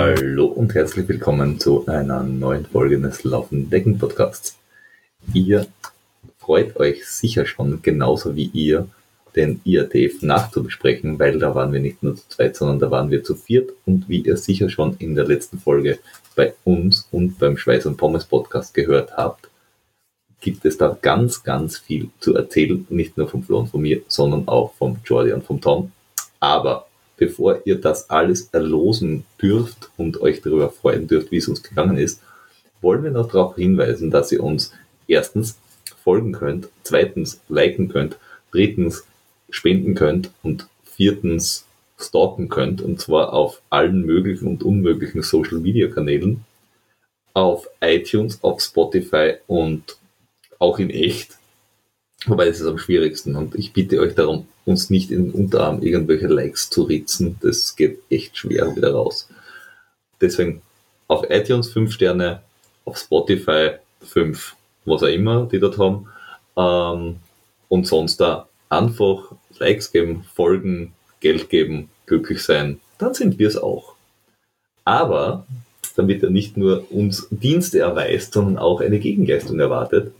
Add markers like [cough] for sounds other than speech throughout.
Hallo und herzlich willkommen zu einer neuen Folge des Laufenden Decken Podcasts. Ihr freut euch sicher schon genauso wie ihr, den IATF nachzubesprechen, weil da waren wir nicht nur zu zweit, sondern da waren wir zu viert und wie ihr sicher schon in der letzten Folge bei uns und beim Schweiß und Pommes Podcast gehört habt, gibt es da ganz, ganz viel zu erzählen, nicht nur vom Flo und von mir, sondern auch vom Jordi und vom Tom. Aber bevor ihr das alles erlosen dürft und euch darüber freuen dürft, wie es uns gegangen ist, wollen wir noch darauf hinweisen, dass ihr uns erstens folgen könnt, zweitens liken könnt, drittens spenden könnt und viertens stalken könnt, und zwar auf allen möglichen und unmöglichen Social Media Kanälen, auf iTunes, auf Spotify und auch in echt. Wobei das ist am schwierigsten und ich bitte euch darum, uns nicht in den Unterarm irgendwelche Likes zu ritzen. Das geht echt schwer wieder raus. Deswegen auf iTunes 5 Sterne, auf Spotify 5, was auch immer die dort haben. Ähm, und sonst da einfach Likes geben, folgen, Geld geben, glücklich sein. Dann sind wir es auch. Aber damit er nicht nur uns Dienste erweist, sondern auch eine Gegenleistung erwartet,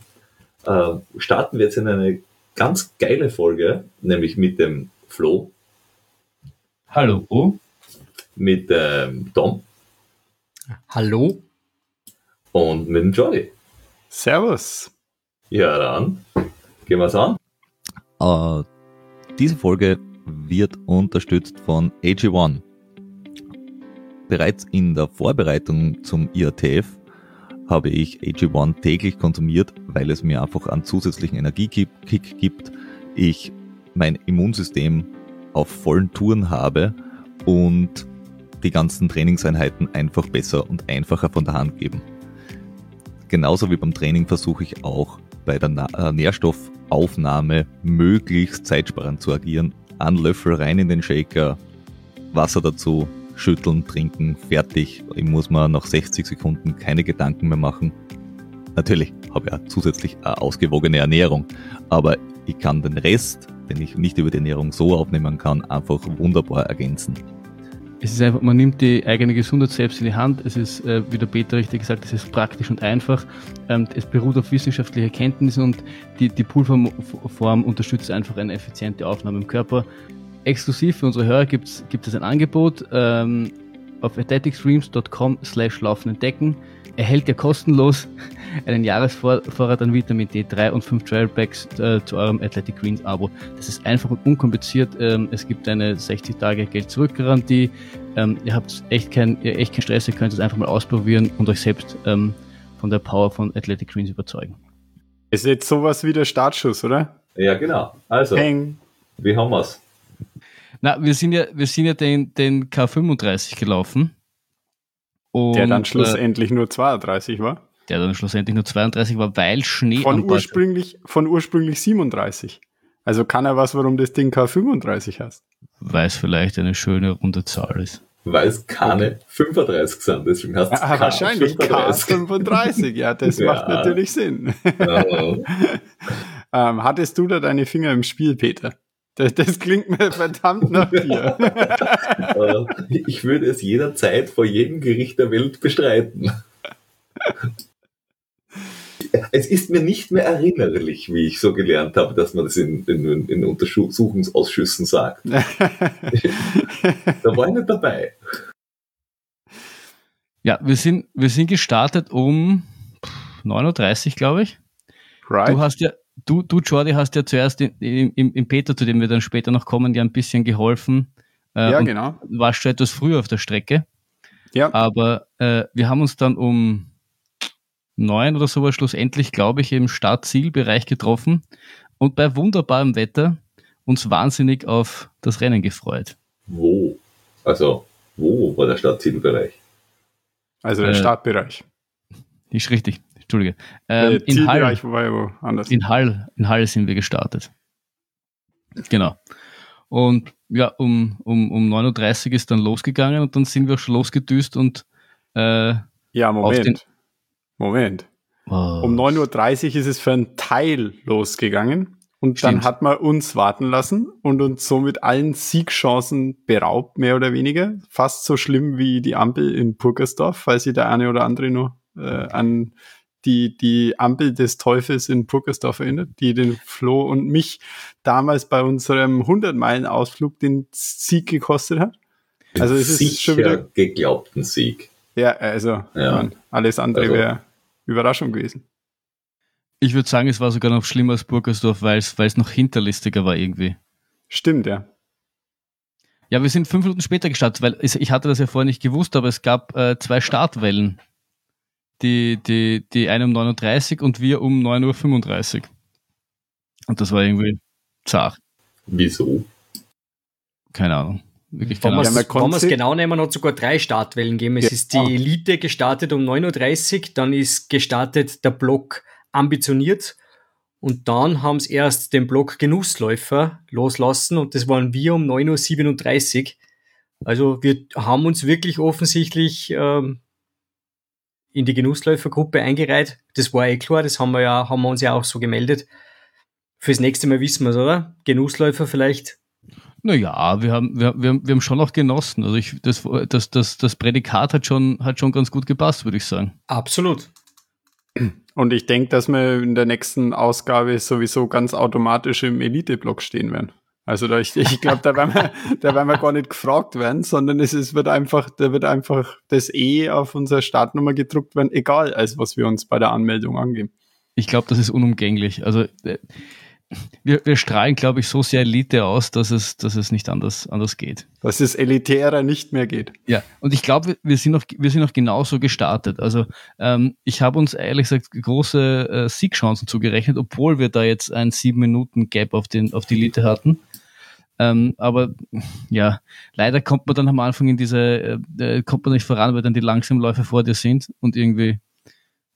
äh, starten wir jetzt in eine ganz geile Folge, nämlich mit dem Flo. Hallo. Mit dem Tom. Hallo. Und mit dem Jordi. Servus. Ja, dann gehen wir es an. Uh, diese Folge wird unterstützt von AG1. Bereits in der Vorbereitung zum IATF habe ich AG1 täglich konsumiert, weil es mir einfach einen zusätzlichen Energiekick gibt. Ich mein Immunsystem auf vollen Touren habe und die ganzen Trainingseinheiten einfach besser und einfacher von der Hand geben. Genauso wie beim Training versuche ich auch bei der äh, Nährstoffaufnahme möglichst zeitsparend zu agieren. Ein Löffel rein in den Shaker, Wasser dazu, schütteln, trinken, fertig. Ich muss mir nach 60 Sekunden keine Gedanken mehr machen. Natürlich habe ich auch zusätzlich eine ausgewogene Ernährung, aber ich kann den Rest, den ich nicht über die Ernährung so aufnehmen kann, einfach wunderbar ergänzen. Es ist einfach, man nimmt die eigene Gesundheit selbst in die Hand. Es ist, äh, wie der Peter richtig gesagt, es ist praktisch und einfach. Ähm, es beruht auf wissenschaftlicher Kenntnis und die, die Pulverform unterstützt einfach eine effiziente Aufnahme im Körper exklusiv für unsere Hörer gibt es ein Angebot ähm, auf athleticstreams.com slash laufen entdecken. Erhält ihr kostenlos [laughs] einen Jahresvorrat an Vitamin D3 und 5 Trailbacks äh, zu eurem Athletic Greens Abo. Das ist einfach und unkompliziert. Ähm, es gibt eine 60 Tage Geld zurück Garantie. Ähm, ihr habt echt keinen echt kein Stress, ihr könnt es einfach mal ausprobieren und euch selbst ähm, von der Power von Athletic Greens überzeugen. Ist jetzt sowas wie der Startschuss, oder? Ja, genau. Also, Peng. wie haben wir es? Na, wir sind ja, wir sind ja den, den K35 gelaufen. Und, der dann schlussendlich äh, nur 32 war. Der dann schlussendlich nur 32 war, weil Schnee. Von ursprünglich, von ursprünglich 37. Also kann er was, warum das Ding K35 heißt. Weil es vielleicht eine schöne runde Zahl ist. Weil es keine okay. 35 sind, deswegen hast du ah, K Wahrscheinlich K35, ja, das ja. macht natürlich Sinn. [laughs] ähm, hattest du da deine Finger im Spiel, Peter? Das, das klingt mir verdammt nach dir. Äh, ich würde es jederzeit vor jedem Gericht der Welt bestreiten. Es ist mir nicht mehr erinnerlich, wie ich so gelernt habe, dass man das in, in, in Untersuchungsausschüssen sagt. da war ich nicht dabei. Ja, wir sind, wir sind gestartet um 9.30 Uhr, glaube ich. Right. Du hast ja, du, du, Jordi, hast ja zuerst im, im, im Peter, zu dem wir dann später noch kommen, ja ein bisschen geholfen. Äh, ja, genau. Warst du etwas früher auf der Strecke. Ja. Aber äh, wir haben uns dann um neun oder so schlussendlich, glaube ich, im Start-Ziel-Bereich getroffen und bei wunderbarem Wetter uns wahnsinnig auf das Rennen gefreut. Wo? Also, wo war der Start-Ziel-Bereich? Also der äh, Startbereich. Ist richtig. Entschuldige. Ähm, in, Hall, in, Hall, in Hall sind wir gestartet. Genau. Und ja, um, um, um 9.30 Uhr ist dann losgegangen und dann sind wir auch schon losgedüst und äh, Ja, Moment. Moment. Oh. Um 9.30 Uhr ist es für einen Teil losgegangen Und Stimmt. dann hat man uns warten lassen und uns somit allen Siegchancen beraubt, mehr oder weniger. Fast so schlimm wie die Ampel in Purkersdorf, falls sich der eine oder andere noch äh, an die, die Ampel des Teufels in Purkersdorf erinnert, die den Flo und mich damals bei unserem 100-Meilen-Ausflug den Sieg gekostet hat. Also es ist schon wieder geglaubten Sieg. Ja, also ja. Man, alles andere also. wäre Überraschung gewesen. Ich würde sagen, es war sogar noch schlimmer als Burgersdorf, weil es noch hinterlistiger war irgendwie. Stimmt, ja. Ja, wir sind fünf Minuten später gestartet, weil ich hatte das ja vorher nicht gewusst, aber es gab äh, zwei Startwellen. Die, die, die eine um 9.30 Uhr und wir um 9.35 Uhr. Und das war irgendwie zart. Wieso? Keine Ahnung. Wirklich wenn wir es genau nehmen, hat sogar drei Startwellen gegeben. Es ja. ist die Elite gestartet um 9.30 Uhr, dann ist gestartet der Block ambitioniert und dann haben sie erst den Block Genussläufer loslassen und das waren wir um 9.37 Uhr. Also wir haben uns wirklich offensichtlich ähm, in die Genussläufergruppe eingereiht. Das war eh klar, das haben wir ja, haben wir uns ja auch so gemeldet. Fürs nächste Mal wissen wir es, oder? Genussläufer vielleicht naja, wir haben, wir, wir, wir haben schon auch genossen. Also ich, das, das, das, das Prädikat hat schon, hat schon ganz gut gepasst, würde ich sagen. Absolut. Und ich denke, dass wir in der nächsten Ausgabe sowieso ganz automatisch im Elite-Block stehen werden. Also da ich, ich glaube, da werden wir, [laughs] da werden wir gar nicht gefragt werden, sondern es, es wird einfach, da wird einfach das E auf unserer Startnummer gedruckt werden, egal als was wir uns bei der Anmeldung angeben. Ich glaube, das ist unumgänglich. Also äh, wir, wir strahlen, glaube ich, so sehr Elite aus, dass es, dass es nicht anders, anders geht. Dass es elitärer nicht mehr geht. Ja, und ich glaube, wir sind noch, wir sind noch genauso gestartet. Also ähm, ich habe uns ehrlich gesagt große äh, Siegchancen zugerechnet, obwohl wir da jetzt ein sieben Minuten Gap auf den, auf die Elite hatten. Ähm, aber ja, leider kommt man dann am Anfang in diese, äh, äh kommt man nicht voran, weil dann die Langsamläufe vor dir sind und irgendwie,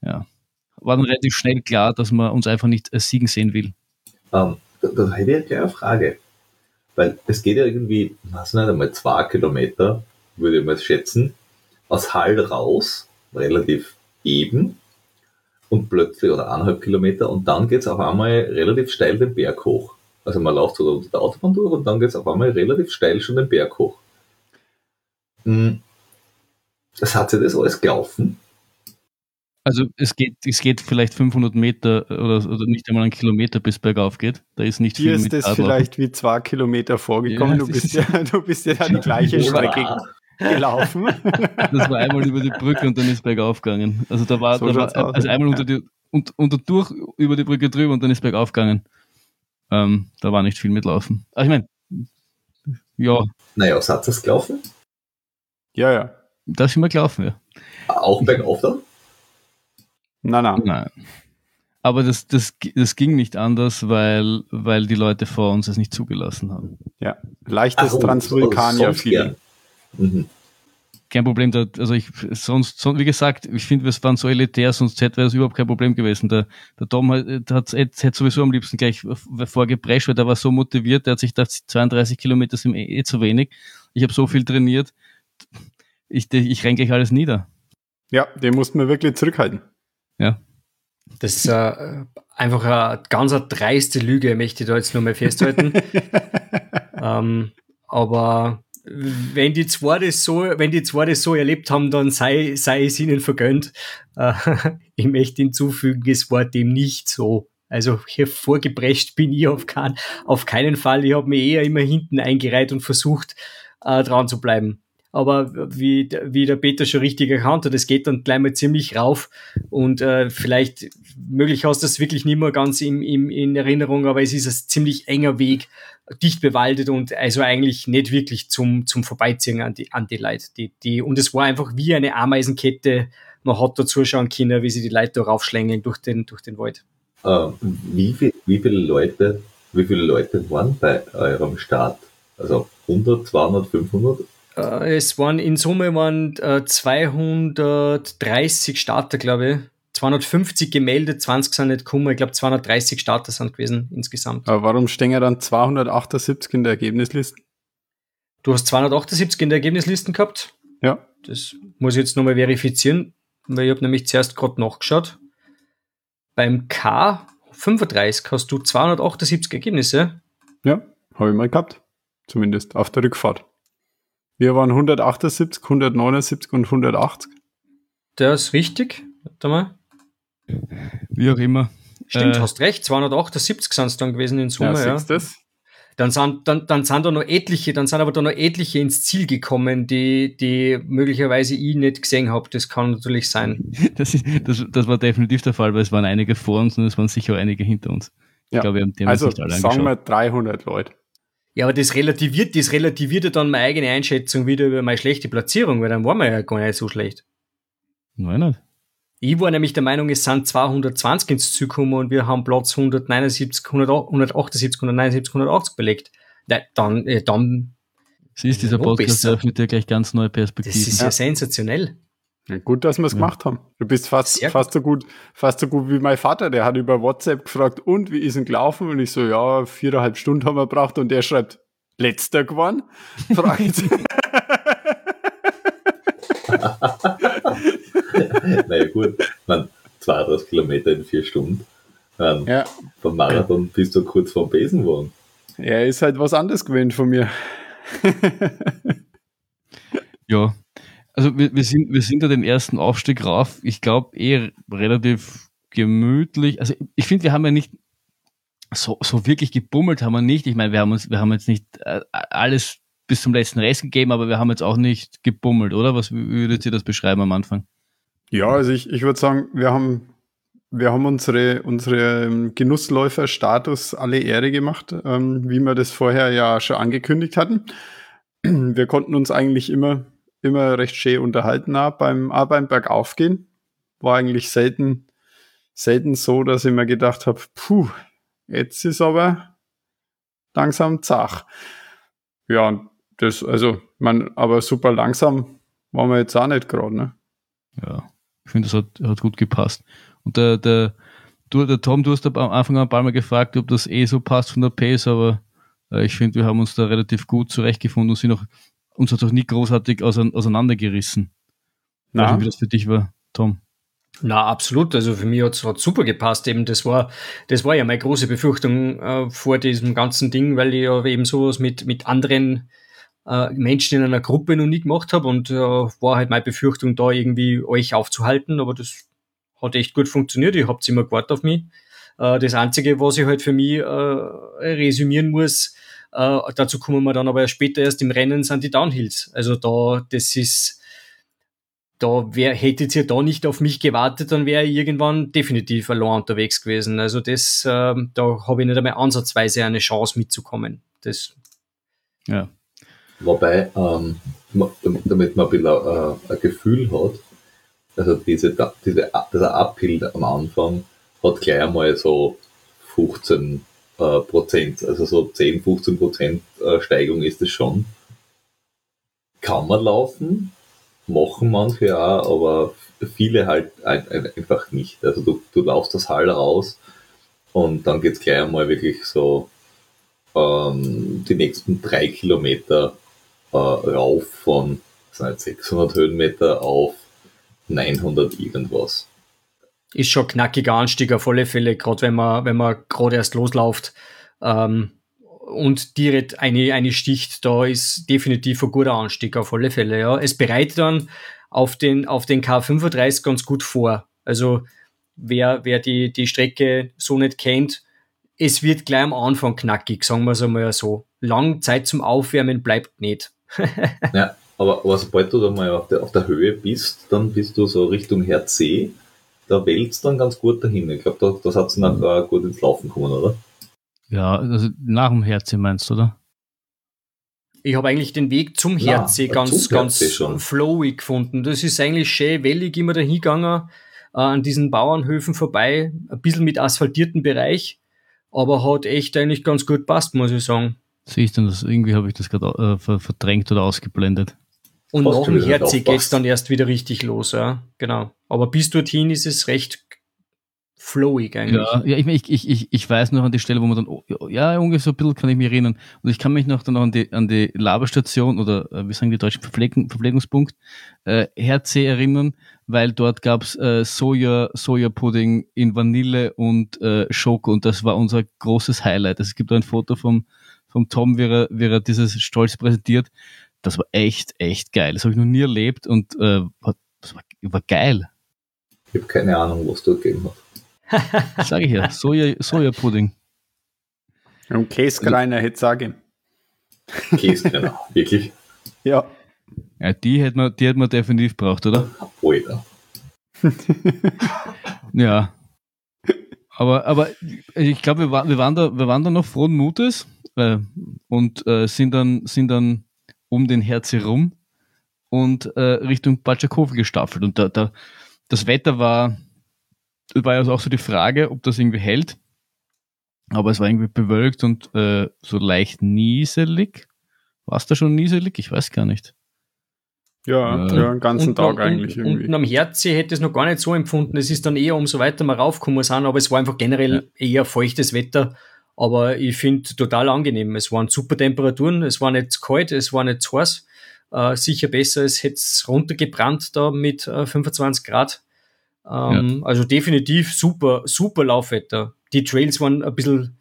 ja, war dann relativ schnell klar, dass man uns einfach nicht als Siegen sehen will. Ähm, da, da hätte ich gleich eine Frage. Weil es geht ja irgendwie, was nicht einmal zwei Kilometer, würde ich mal schätzen, aus Hall raus, relativ eben, und plötzlich, oder eineinhalb Kilometer, und dann geht es auf einmal relativ steil den Berg hoch. Also man läuft so unter der Autobahn durch und dann geht es auf einmal relativ steil schon den Berg hoch. Hm. Das hat sich das alles gelaufen? Also es geht, es geht vielleicht 500 Meter oder, oder nicht einmal einen Kilometer bis bergauf geht. Da ist nicht Hier viel ist es vielleicht wie zwei Kilometer vorgekommen. Ja, du, bist ja, du bist ja die gleiche Strecke gelaufen. Das war einmal über die Brücke und dann ist bergauf gegangen. Also da war, so da war also einmal unter, die, und, unter durch über die Brücke drüber und dann ist bergauf gegangen. Ähm, da war nicht viel mitlaufen. Aber ich meine, ja. Naja, was hat das gelaufen? Ja, ja. Da sind wir gelaufen, ja. Auch bergauf dann? Nein, nein. Nein. Aber das, das, das ging nicht anders, weil, weil die Leute vor uns es nicht zugelassen haben. Ja, leichtes Transvulkanier-Feeling. Mhm. Kein Problem, da, also ich, sonst, sonst, wie gesagt, ich finde, wir waren so elitär, sonst hätte es überhaupt kein Problem gewesen. Der, der Tom hat, hat, hat sowieso am liebsten gleich vorgeprescht, weil der war so motiviert, der hat sich gedacht, 32 Kilometer sind eh, eh zu wenig. Ich habe so viel trainiert, ich, ich renke gleich alles nieder. Ja, den mussten wir wirklich zurückhalten. Ja. Das ist äh, einfach eine ganz eine dreiste Lüge, möchte ich da jetzt nur mal festhalten. [laughs] ähm, aber wenn die zwei das so, wenn die zwei das so erlebt haben, dann sei, sei es ihnen vergönnt. Äh, [laughs] ich möchte hinzufügen, es war dem nicht so. Also hervorgeprescht bin ich auf, kein, auf keinen Fall. Ich habe mich eher immer hinten eingereiht und versucht, äh, dran zu bleiben aber wie, wie der Peter schon richtig erkannt hat, es geht dann gleich mal ziemlich rauf und äh, vielleicht, möglich hast du das wirklich nicht mehr ganz im, im, in Erinnerung, aber es ist ein ziemlich enger Weg, dicht bewaldet und also eigentlich nicht wirklich zum, zum Vorbeiziehen an die, an die Leute. Die, die, und es war einfach wie eine Ameisenkette, man hat da zuschauen können, wie sie die Leute da raufschlängeln durch den, durch den Wald. Uh, wie, viel, wie viele Leute, wie viele Leute waren bei eurem Start? Also 100, 200, 500? Äh, es waren in Summe waren äh, 230 Starter, glaube ich. 250 gemeldet, 20 sind nicht gekommen. Ich glaube, 230 Starter sind gewesen insgesamt. Aber warum stehen ja dann 278 in der Ergebnisliste? Du hast 278 in der Ergebnisliste gehabt? Ja. Das muss ich jetzt nochmal verifizieren, weil ich habe nämlich zuerst gerade nachgeschaut. Beim K K35 hast du 278 Ergebnisse. Ja, habe ich mal gehabt. Zumindest auf der Rückfahrt. Wir waren 178, 179 und 180. Das ist richtig. Warte mal. Wie auch immer. Stimmt, Äh, hast recht. 278 sind es dann gewesen in Summe, ja. siehst das? Dann sind, dann, dann sind da noch etliche, dann sind aber da noch etliche ins Ziel gekommen, die, die möglicherweise ich nicht gesehen habe. Das kann natürlich sein. [laughs] Das, ist, das, das war definitiv der Fall, weil es waren einige vor uns und es waren sicher einige hinter uns. Ja. Ich glaube, wir haben die Also nicht alle sagen wir 300 Leute. Ja, aber das relativiert, das relativiert ja dann meine eigene Einschätzung wieder über meine schlechte Platzierung, weil dann waren wir ja gar nicht so schlecht. Nein, nicht. Ich war nämlich der Meinung, es sind 220 ins Ziel gekommen und wir haben Platz 179, 178, 179, 180 belegt. Nein, dann, äh, dann, Siehst, dieser Podcast eröffnet dir gleich ganz neue das Perspektiven. ist ja, sensationell. Ja, gut, dass wir es Ja. gemacht haben. Du bist fast, Sehr fast so gut, fast so gut wie mein Vater. Der hat über WhatsApp gefragt, und wie ist denn gelaufen? Und ich so, ja, viereinhalb Stunden haben wir gebraucht. Und der schreibt, letzter geworden? Fragezeichen. [laughs] [laughs] naja gut, man, 32 Kilometer in vier Stunden. Ähm, ja, Beim Marathon bist du kurz vorm Besen geworden. er ist halt was anderes gewöhnt von mir. [laughs] Ja, also wir, wir, sind, wir sind da den ersten Aufstieg rauf. Ich glaube, eh relativ gemütlich. Also ich finde, wir haben ja nicht so, so wirklich gebummelt, haben wir nicht. Ich meine, wir haben uns, wir haben jetzt nicht äh, alles bis zum letzten Rest gegeben, aber wir haben jetzt auch nicht gebummelt, oder? Was würdet ihr das beschreiben am Anfang? Ja, also ich, ich würde sagen, wir haben, wir haben unsere, unsere ähm, Genussläufer-Status alle Ehre gemacht, ähm, wie wir das vorher ja schon angekündigt hatten. Wir konnten uns eigentlich immer, immer recht schön unterhalten auch beim, auch beim Bergaufgehen. War eigentlich selten, selten so, dass ich mir gedacht habe, puh, jetzt ist aber langsam zach. Ja, das, also, man, aber super langsam waren wir jetzt auch nicht gerade, ne? Ja, ich finde, das hat, hat gut gepasst. Und der, der, du, der Tom, du hast am Anfang ein paar Mal gefragt, ob das eh so passt von der Pace, aber äh, ich finde, wir haben uns da relativ gut zurechtgefunden und sind auch, uns hat auch nie großartig ausein- auseinandergerissen. Ich weiß Na? nicht, wie das für dich war, Tom. Na, absolut. Also für mich hat es super gepasst. Eben, das war, das war ja meine große Befürchtung äh, vor diesem ganzen Ding, weil ich ja eben sowas mit, mit anderen äh, Menschen in einer Gruppe noch nie gemacht habe und äh, war halt meine Befürchtung, da irgendwie euch aufzuhalten. Aber das hat echt gut funktioniert. Ihr habt immer gewartet auf mich. Äh, das Einzige, was ich halt für mich äh, resümieren muss, äh, dazu kommen wir dann aber später erst im Rennen, sind die Downhills. Also da, das ist, da wär, hättet ihr da nicht auf mich gewartet, dann wäre ich irgendwann definitiv allein unterwegs gewesen. Also das, ähm, da habe ich nicht einmal ansatzweise eine Chance mitzukommen. Das, Ja. Wobei, ähm, damit man ein bisschen äh, ein Gefühl hat, also diese, diese, dieser Uphill am Anfang hat gleich einmal so 15 äh, Prozent, also so 10, 15 Prozent äh, Steigung ist es schon. Kann man laufen, machen manche auch, aber viele halt ein, ein, einfach nicht. Also du, du laufst das Hall raus und dann geht's gleich einmal wirklich so ähm, die nächsten drei Kilometer äh, rauf von was sind jetzt 600 Höhenmeter auf 900 irgendwas. Ist schon knackiger Anstieg auf alle Fälle, gerade wenn man, wenn man gerade erst losläuft ähm, und direkt eine, eine sticht, da ist definitiv ein guter Anstieg auf alle Fälle. Ja. Es bereitet dann auf den, auf den K35 ganz gut vor. Also wer, wer die, die Strecke so nicht kennt, es wird gleich am Anfang knackig, sagen wir es einmal so. Lang Zeit zum Aufwärmen bleibt nicht. [laughs] Ja, aber, aber sobald du da mal auf der, auf der Höhe bist, dann bist du so Richtung Herz C, da wälzt dann ganz gut dahin. Ich glaube, da, das hat es nachher gut ins Laufen kommen, oder? Ja, also nach dem Herzen meinst du, oder? Ich habe eigentlich den Weg zum Ja, Herze zum ganz, ganz Herze schon. flowy gefunden. Das ist eigentlich schön wellig immer dahin gegangen, äh, an diesen Bauernhöfen vorbei, ein bisschen mit asphaltierten Bereich, aber hat echt eigentlich ganz gut passt, muss ich sagen. Sehe ich dann das, irgendwie habe ich das gerade äh, ver- verdrängt oder ausgeblendet. Und Fast nach dem Herze aufpasst. geht's dann erst wieder richtig los, ja. Genau. Aber bis dorthin ist es recht flowig eigentlich. Ja, ja ich, ich, ich, ich weiß noch an die Stelle, wo man dann, oh, ja, ungefähr so ein bisschen kann ich mich erinnern. Und ich kann mich noch dann an die, an die Laberstation oder äh, wie sagen die deutschen Verpflegung, Verpflegungspunkt äh, Herze erinnern, weil dort gab's äh, Soja, Sojapudding in Vanille und äh, Schoko und das war unser großes Highlight. Also es gibt ein Foto vom, vom Tom, wie er, wie er dieses Stolz präsentiert. Das war echt, echt geil. Das habe ich noch nie erlebt und äh, das war, war geil. Ich habe keine Ahnung, was dort gegeben hat. [laughs] Sag ich ja, Soja, Sojapudding. Und Käskreiner hätte sagen. Käskreiner, [laughs] wirklich? Ja. Ja, die hätte man, die hätte man definitiv braucht, oder? Alter. [laughs] Ja. Aber, aber ich glaube, wir, war, wir, waren da, wir waren da noch frohen Mutes äh, und äh, sind, dann, sind dann um den Herz herum und äh, Richtung Batschakowel gestaffelt. Und da, da, das Wetter war, das war ja auch so die Frage, ob das irgendwie hält. Aber es war irgendwie bewölkt und äh, so leicht nieselig. War es da schon nieselig? Ich weiß gar nicht. Ja, Ja. ja, den ganzen Und- Tag und, eigentlich und, irgendwie. Und am Herz hätte ich es noch gar nicht so empfunden. Es ist dann eher umso weiter wir raufgekommen sind, aber es war einfach generell eher feuchtes Wetter. Aber ich finde total angenehm. Es waren super Temperaturen, es war nicht zu kalt, es war nicht zu heiß. Äh, sicher besser, es hätte es runtergebrannt da mit äh, 25 Grad. Ähm, Also definitiv super, super Laufwetter. Die Trails waren ein bisschen,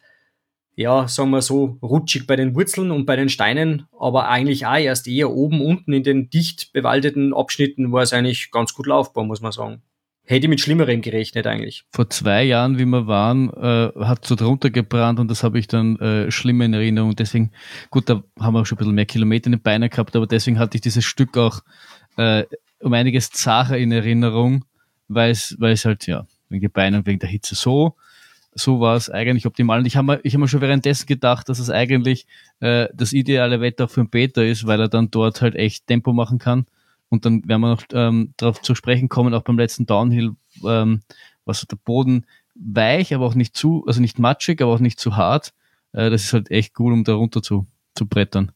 ja, sagen wir so, rutschig bei den Wurzeln und bei den Steinen, aber eigentlich auch erst eher oben, unten in den dicht bewaldeten Abschnitten war es eigentlich ganz gut laufbar, muss man sagen. Hätte ich mit Schlimmerem gerechnet eigentlich. vor zwei Jahren, wie wir waren, äh, hat so drunter gebrannt und das habe ich dann äh, schlimmer in Erinnerung. Deswegen, gut, da haben wir auch schon ein bisschen mehr Kilometer in den Beinen gehabt, aber deswegen hatte ich dieses Stück auch äh, um einiges zacher in Erinnerung, weil es, weil es halt, ja, wegen den Beinen und wegen der Hitze so, so war es eigentlich optimal. Und ich habe mir, ich hab mir schon währenddessen gedacht, dass es eigentlich äh, das ideale Wetter für den Peter ist, weil er dann dort halt echt Tempo machen kann. Und dann werden wir noch ähm, darauf zu sprechen kommen, auch beim letzten Downhill, ähm, was der Boden weich, aber auch nicht zu, also nicht matschig, aber auch nicht zu hart. Äh, das ist halt echt cool, um da runter zu, zu brettern.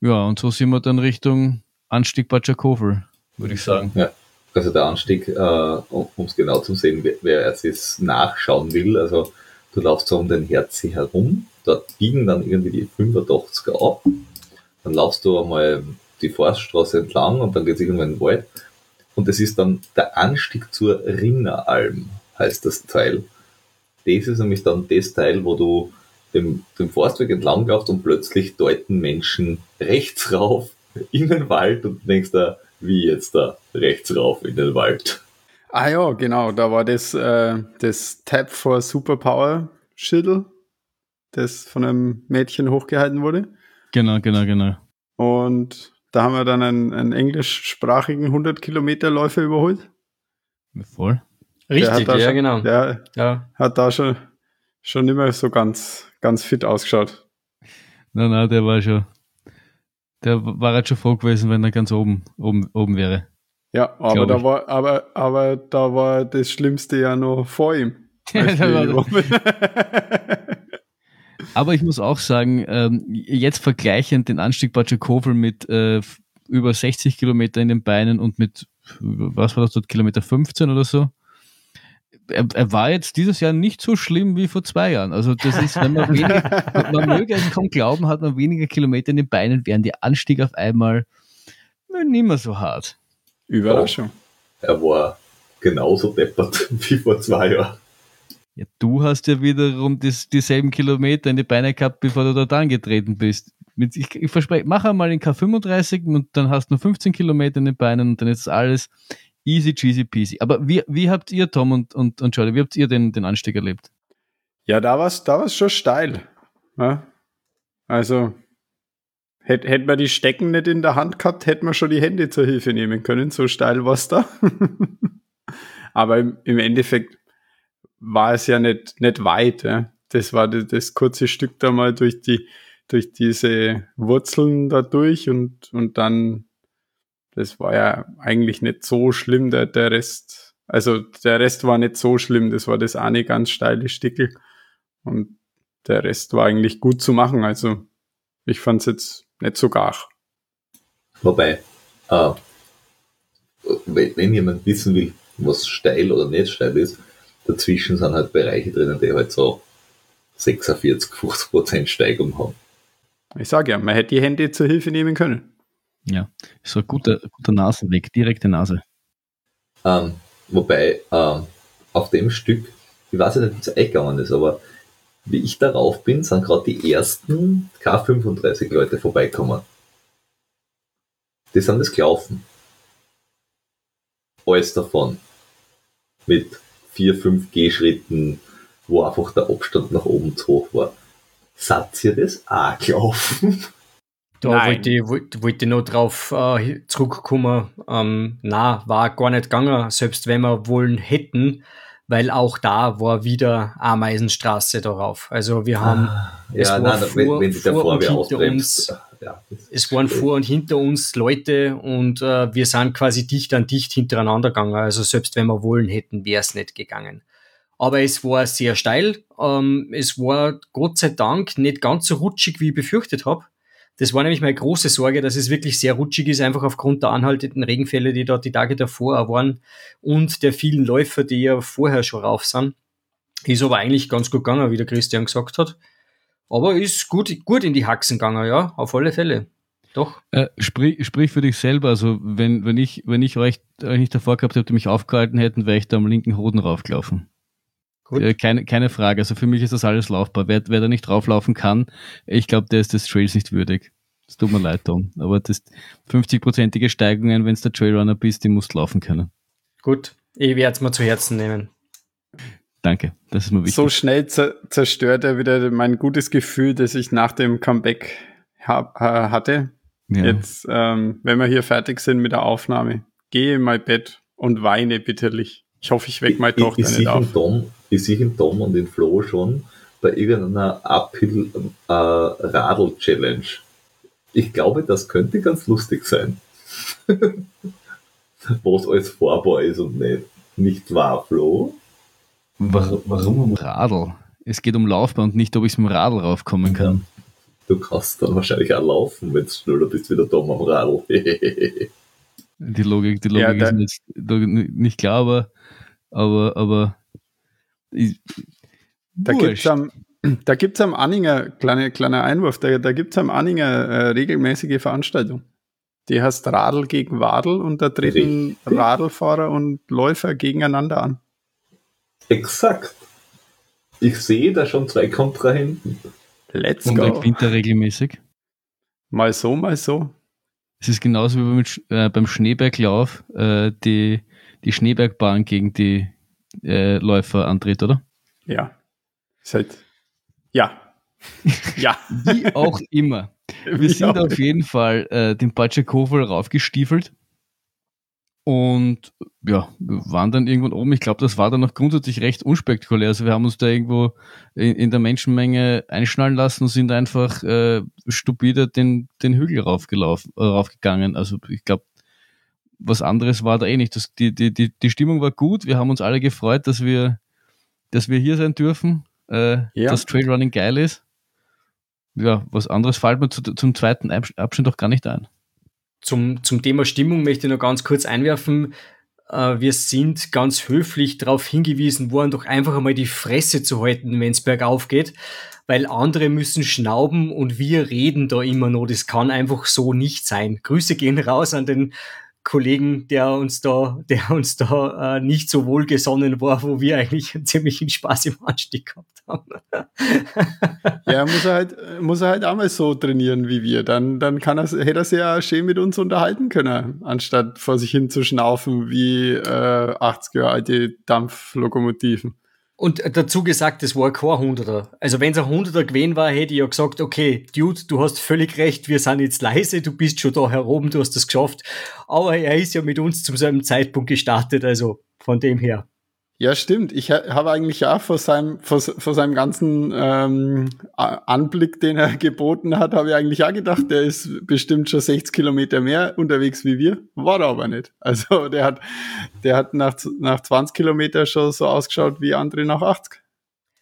Ja, und so sind wir dann Richtung Anstieg Batschakofel, würde ich sagen. Also der Anstieg, äh, um es genau zu sehen, wer, wer jetzt das nachschauen will, also du laufst so um den Herzi herum, dort biegen dann irgendwie die 85er ab, dann laufst du einmal die Forststraße entlang und dann geht es irgendwann in den Wald und das ist dann der Anstieg zur Rinneralm, heißt das Teil. Das ist nämlich dann das Teil, wo du dem, dem Forstweg entlang laufst und plötzlich deuten Menschen rechts rauf in den Wald und denkst da, wie jetzt da rechts rauf in den Wald. Ah ja, genau, da war das, äh, das Tab for Superpower Schilder, das von einem Mädchen hochgehalten wurde. Genau, genau, genau. Und da haben wir dann einen, einen englischsprachigen 100 Kilometer Läufer überholt. Voll. Richtig, ja, schon, genau. Der Ja. hat da schon, schon immer so ganz, ganz fit ausgeschaut. Nein, nein, der war schon, der war halt schon froh gewesen, wenn er ganz oben, oben, oben wäre. Ja, aber da war, aber, aber da war das Schlimmste ja noch vor ihm. [laughs] Aber ich muss auch sagen, ähm, jetzt vergleichend den Anstieg Batschakofel mit äh, über 60 Kilometer in den Beinen und mit, was war das dort, Kilometer 15 oder so. Er, er war jetzt dieses Jahr nicht so schlimm wie vor zwei Jahren. Also das ist, wenn man weniger, man, [laughs] man möge es kaum glauben, hat man weniger Kilometer in den Beinen, während der Anstieg auf einmal nicht mehr so hart. Überraschung. Er war genauso deppert [laughs] wie vor zwei Jahren. Ja, du hast ja wiederum das, dieselben Kilometer in die Beine gehabt, bevor du dort angetreten bist. Ich, ich verspreche, mach einmal den K35 und dann hast du nur 15 Kilometer in den Beinen und dann ist alles easy, cheesy, peasy. Aber wie, wie habt ihr, Tom und, und, und Charlie, wie habt ihr den, den Anstieg erlebt? Ja, da war es da war's schon steil. Ja? Also, hätte hätt man die Stecken nicht in der Hand gehabt, hätte man schon die Hände zur Hilfe nehmen können. So steil war es da. [laughs] Aber im, im Endeffekt war es ja nicht, nicht weit. Ja? Das war das, das kurze Stück da mal durch die durch diese Wurzeln da durch und, und dann, das war ja eigentlich nicht so schlimm, der, der Rest, also der Rest war nicht so schlimm, das war das eine ganz steile Stickel und der Rest war eigentlich gut zu machen, also ich fand es jetzt nicht so gar. Wobei, äh, wenn, jemand wissen will, was steil oder nicht steil ist, dazwischen sind halt Bereiche drinnen, die halt so 46, 50 Prozent Steigung haben. Ich sage ja, man hätte die Hände zur Hilfe nehmen können. Ja, so ein guter, guter Nasenweg, direkte Nase. Ähm, wobei, ähm, auf dem Stück, ich weiß nicht, wie es euch gegangen ist, aber wie ich darauf bin, sind gerade die ersten K35 Leute vorbeikommen. Die sind das gelaufen. Alles davon. Mit 4, 5 G-Schritten, wo einfach der Abstand nach oben zu hoch war. Seid ihr das auch gelaufen? [laughs] Da wollte ich, wollte, wollte ich noch drauf äh, zurückkommen. Ähm, na, war gar nicht gegangen, selbst wenn wir wollen hätten, weil auch da war wieder Ameisenstraße darauf. Also wir haben, es ja, war nein, wenn, vor- wenn sich der vor und Vorwehr hinter ausbremst. uns. Ja, das es waren vor und hinter uns Leute und äh, wir sind quasi dicht an dicht hintereinander gegangen. Also selbst wenn wir wollen hätten, wäre es nicht gegangen. Aber es war sehr steil. Ähm, es war Gott sei Dank nicht ganz so rutschig, wie ich befürchtet habe. Das war nämlich meine große Sorge, dass es wirklich sehr rutschig ist, einfach aufgrund der anhaltenden Regenfälle, die dort die Tage davor auch waren und der vielen Läufer, die ja vorher schon rauf sind. Ist aber eigentlich ganz gut gegangen, wie der Christian gesagt hat. Aber ist gut, gut in die Haxen gegangen, ja, auf alle Fälle. Doch. Äh, sprich, sprich für dich selber. Also wenn, wenn ich, wenn ich euch euch nicht davor gehabt hätte, mich aufgehalten hätten, wäre ich da am linken Hoden raufgelaufen. Gut. Äh, keine, keine Frage. Also für mich ist das alles laufbar. Wer, wer da nicht drauflaufen kann, ich glaube, der ist des Trails nicht würdig. Es tut mir leid, Tom. Aber das 50-prozentige Steigungen, wenn du der Trailrunner bist, die musst du laufen können. Gut. Ich werde es mir zu Herzen nehmen. Danke. Das ist mir wichtig. So schnell zer zerstört er wieder mein gutes Gefühl, das ich nach dem Comeback hab, hatte. ja. Jetzt, ähm, wenn wir hier fertig sind mit der Aufnahme, gehe in mein Bett und weine bitterlich. Ich hoffe, ich weck meine Tochter ich, nicht auf. Tom, ich sehe im Tom und den Flo schon bei irgendeiner Uphill äh. Ich glaube, das könnte ganz lustig sein. [laughs] Was alles fahrbar ist und nicht. Nicht wahr, Flo? Warum, warum um Radl? Es geht um Laufbahn und nicht, ob ich mit dem Radl raufkommen kann. Du kannst dann wahrscheinlich auch laufen, wenn du schneller bist wie der Tom am Radl. [laughs] Die Logik, die Logik Ja, ist jetzt nicht klar, aber, aber, aber Da wurscht. gibt's am, [clears throat] da gibt's am Anhänger, kleine, kleiner Einwurf, da, da gibt's am Anhänger äh, regelmäßige Veranstaltung. Die heißt Radl gegen Wadel und da treten Richtig. Radlfahrer und Läufer gegeneinander an. Exakt. Ich sehe da schon zwei Kontrahenten. Let's und go. gewinnt er regelmäßig. Mal so, mal so. Es ist genauso wie beim, äh, beim Schneeberglauf äh, die, die Schneebergbahn gegen die äh, Läufer antritt, oder? Ja. Ist halt, ja. [laughs] ja. Wie auch immer. [laughs] Wir Wie sind auch- auf jeden Fall äh, den Patschakowal raufgestiefelt. Und ja, wir waren dann irgendwann oben. Ich glaube, das war dann noch grundsätzlich recht unspektakulär. Also wir haben uns da irgendwo in, in der Menschenmenge einschnallen lassen und sind einfach äh, stupide den, den Hügel raufgelaufen, äh, raufgegangen. Also ich glaube, was anderes war da eh nicht. Das, die, die, die, die Stimmung war gut. Wir haben uns alle gefreut, dass wir, dass wir hier sein dürfen, äh, Ja. dass Trailrunning geil ist. Ja, was anderes fällt mir zu, zum zweiten Absch- Abschnitt auch gar nicht ein. Zum, zum Thema Stimmung möchte ich noch ganz kurz einwerfen. Äh, wir sind ganz höflich darauf hingewiesen worden, doch einfach einmal die Fresse zu halten, wenn es bergauf geht, weil andere müssen schnauben und wir reden da immer noch. Das kann einfach so nicht sein. Grüße gehen raus an den Kollegen, der uns da, der uns da äh, nicht so wohlgesonnen war, wo wir eigentlich einen ziemlichen Spaß im Anstieg gehabt haben. [laughs] Ja, muss er halt, muss er halt auch mal so trainieren wie wir. Dann, dann kann er, hätte er sich ja schön mit uns unterhalten können, anstatt vor sich hin zu schnaufen wie äh, 80 Jahre alte Dampflokomotiven. Und dazu gesagt, das war kein Hunderter. Also wenn es ein Hunderter gewesen war, hätte ich ja gesagt, okay, Dude, du hast völlig recht, wir sind jetzt leise, du bist schon da heroben, du hast das geschafft. Aber er ist ja mit uns zum selben Zeitpunkt gestartet, also von dem her. Ja, stimmt. Ich ha- habe eigentlich auch vor seinem, vor, vor seinem ganzen ähm, Anblick, den er [laughs] geboten hat, habe ich eigentlich auch gedacht, der ist bestimmt schon 60 Kilometer mehr unterwegs wie wir. War er aber nicht. Also der hat, der hat nach, nach 20 Kilometer schon so ausgeschaut wie andere nach 80.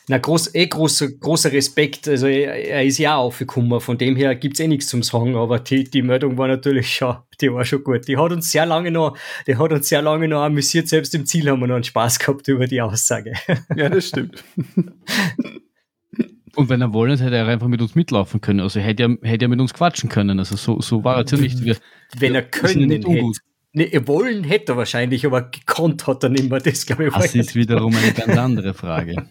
Na, groß, eh großer, großer Respekt. Also er, er ist ja aufgekommen. Von dem her gibt's eh nichts zum Sagen, aber die, die Meldung war natürlich schon, die war schon gut. Die hat uns sehr lange noch, die hat uns sehr lange noch amüsiert. Selbst im Ziel haben wir noch einen Spaß gehabt über die Aussage. [laughs] Ja, das stimmt. [laughs] Und wenn er wollen, hätte er einfach mit uns mitlaufen können. Also hätte er, hätte er mit uns quatschen können. Also so, so war er ja nicht. Wir, Wenn er können nicht hätte. ungut. Ne, wollen hätte er wahrscheinlich, aber gekonnt hat er nicht mehr. Das glaube ich war Das ist wiederum eine [laughs] ganz andere Frage.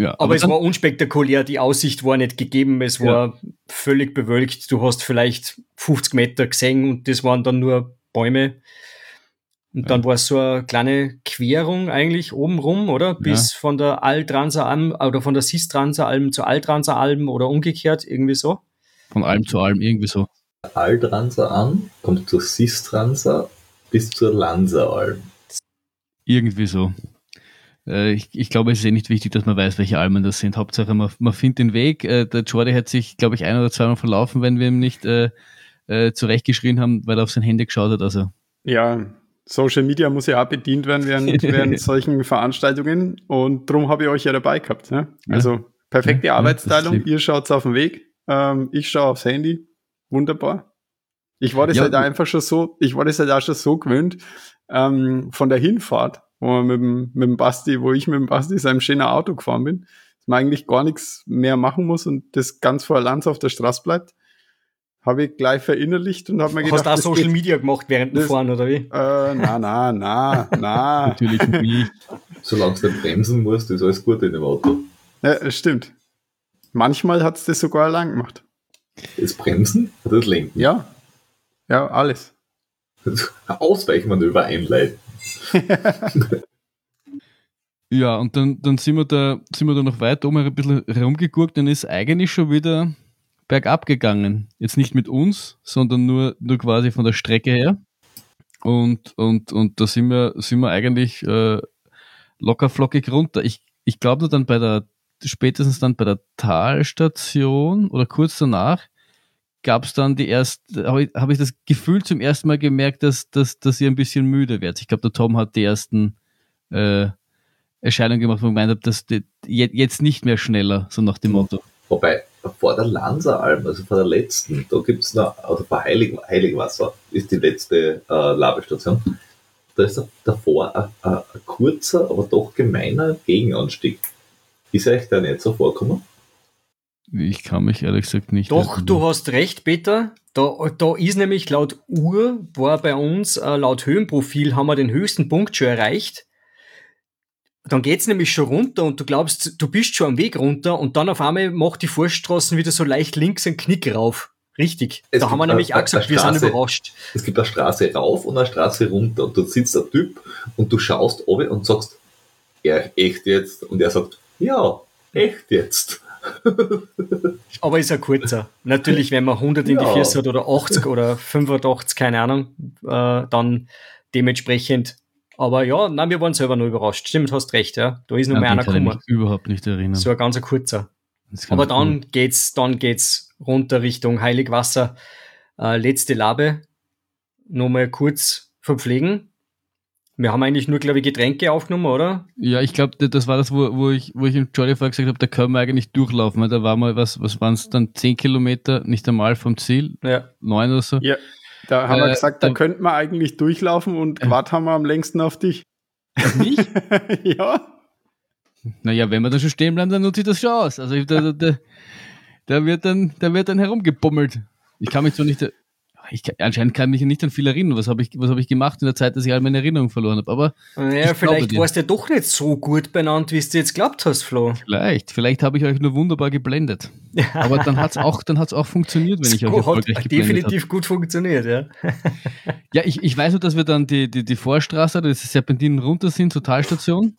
Ja, Aber es dann- war unspektakulär, die Aussicht war nicht gegeben, es war völlig bewölkt. Du hast vielleicht 50 Meter gesehen und das waren dann nur Bäume. Und dann war es so eine kleine Querung eigentlich oben rum, oder? Bis von der Altranser Alm oder von der Sistranser Alm zur Altranser Alm oder umgekehrt, irgendwie so. von allem zu allem irgendwie so. Altranser an, kommt zur Sistranser bis zur Lanseralm. Irgendwie so. Äh, ich, ich glaube, es ist eh nicht wichtig, dass man weiß, welche Almen das sind. Hauptsache, man, man findet den Weg. Äh, der Jordi hat sich, glaube ich, ein oder zweimal verlaufen, wenn wir ihm nicht äh, äh, zurechtgeschrien haben, weil er auf sein Handy geschaut hat. Also, Ja, Social Media muss ja auch bedient werden während, [laughs] während solchen Veranstaltungen und darum habe ich euch ja dabei gehabt. Ne? Ja. Also perfekte Ja, Arbeitsteilung, ihr schaut auf den Weg, ähm, ich schaue aufs Handy. Wunderbar. Ich war das Ja, halt einfach schon so, ich war das halt auch schon so gewöhnt ähm, von der Hinfahrt, wo man mit dem, mit dem Basti, wo ich mit dem Basti seinem schönen Auto gefahren bin, dass man eigentlich gar nichts mehr machen muss und das ganz vor Lanz auf der Straße bleibt. Habe ich gleich verinnerlicht und habe mir gedacht, Hast du auch Social geht- Media gemacht während dem Fahren, oder wie? äh, na, na, na, na. [laughs] natürlich nie. Solange du nicht bremsen musst, ist alles gut in dem Auto. Ja, es stimmt. Manchmal hat's das sogar allein gemacht. Das Bremsen oder das Lenken. Ja. Ja, alles. [laughs] Ausweichmanöver einleiten. [laughs] Ja, und dann, dann sind wir da, sind wir da noch weiter oben ein bisschen herumgeguckt, dann ist eigentlich schon wieder bergab gegangen. Jetzt nicht mit uns, sondern nur, nur quasi von der Strecke her. Und, und, und da sind wir, sind wir eigentlich äh, locker flockig runter. Ich, ich glaube nur dann bei der, spätestens dann bei der Talstation oder kurz danach, gab es dann die erste, habe ich, hab ich das Gefühl zum ersten Mal gemerkt, dass, dass, dass ihr ein bisschen müde werdet. Ich glaube, der Tom hat die ersten äh, Erscheinungen gemacht, wo ich gemeint habe, dass die, je- jetzt nicht mehr schneller, so nach dem Motto. Wobei, vor der Lanseralm, also vor der letzten, da gibt's noch, also vor Heilig, Heiligwasser ist die letzte äh, Labestation. Da ist davor ein, ein, ein kurzer, aber doch gemeiner Gegenanstieg. Ist euch der nicht so vorkommen? Ich kann mich ehrlich gesagt nicht. Doch, erinnern. du hast recht, Peter. Da, da ist nämlich laut Uhr, war bei uns, äh, laut Höhenprofil, haben wir den höchsten Punkt schon erreicht. Dann geht's nämlich schon runter und du glaubst, du bist schon am Weg runter und dann auf einmal macht die Vorstraßen wieder so leicht links einen Knick rauf. Richtig. Es da haben wir nämlich auch gesagt, wir sind überrascht. Es gibt eine Straße rauf und eine Straße runter und dort sitzt der Typ und du schaust oben und sagst, ja, echt jetzt? Und er sagt, ja, echt jetzt. [laughs] Aber ist ein kurzer. Natürlich, wenn man 100 in die Ja. Füße hat oder 80 oder 85, keine Ahnung, äh, dann dementsprechend. Aber ja, nein, wir waren selber nur überrascht. Stimmt, hast recht, ja. Da ist noch An mehr einer kann ich gekommen. mich überhaupt nicht erinnern. So ein ganz kurzer. Kann Aber dann geht's, dann geht's runter Richtung Heiligwasser. Äh, letzte Labe. Nochmal kurz verpflegen. Wir haben eigentlich nur, glaube ich, Getränke aufgenommen, oder? Ja, ich glaube, das war das, wo, wo ich, wo ich im Jolly vorher gesagt habe, da können wir eigentlich durchlaufen. Da war mal was, was waren es dann? Zehn Kilometer, nicht einmal vom Ziel, Ja. neun oder so. Ja. Da haben wir Äh, gesagt, da könnten wir eigentlich durchlaufen und äh. gewartet haben wir am längsten auf dich. Nicht? [laughs] ja. Naja, wenn wir da schon stehen bleiben, dann nutze ich das schon aus. Also da, da, da, da wird dann, da wird dann herumgebummelt. Ich kann mich so nicht, ich anscheinend kann ich mich nicht an viel erinnern. Was habe ich, was habe ich gemacht in der Zeit, dass ich all meine Erinnerungen verloren habe? Aber Naja, Ich vielleicht warst du doch nicht so gut benannt, wie du jetzt glaubt hast, Flo. vielleicht, vielleicht habe ich euch nur wunderbar geblendet. Aber dann hat's auch, dann hat's auch funktioniert, wenn [laughs] ich euch hat erfolgreich geblendet habe. definitiv gut funktioniert, ja. Ja, ich, ich weiß nur, dass wir dann die, die, die Vorstraße, das Serpentinen runter sind zur Talstation.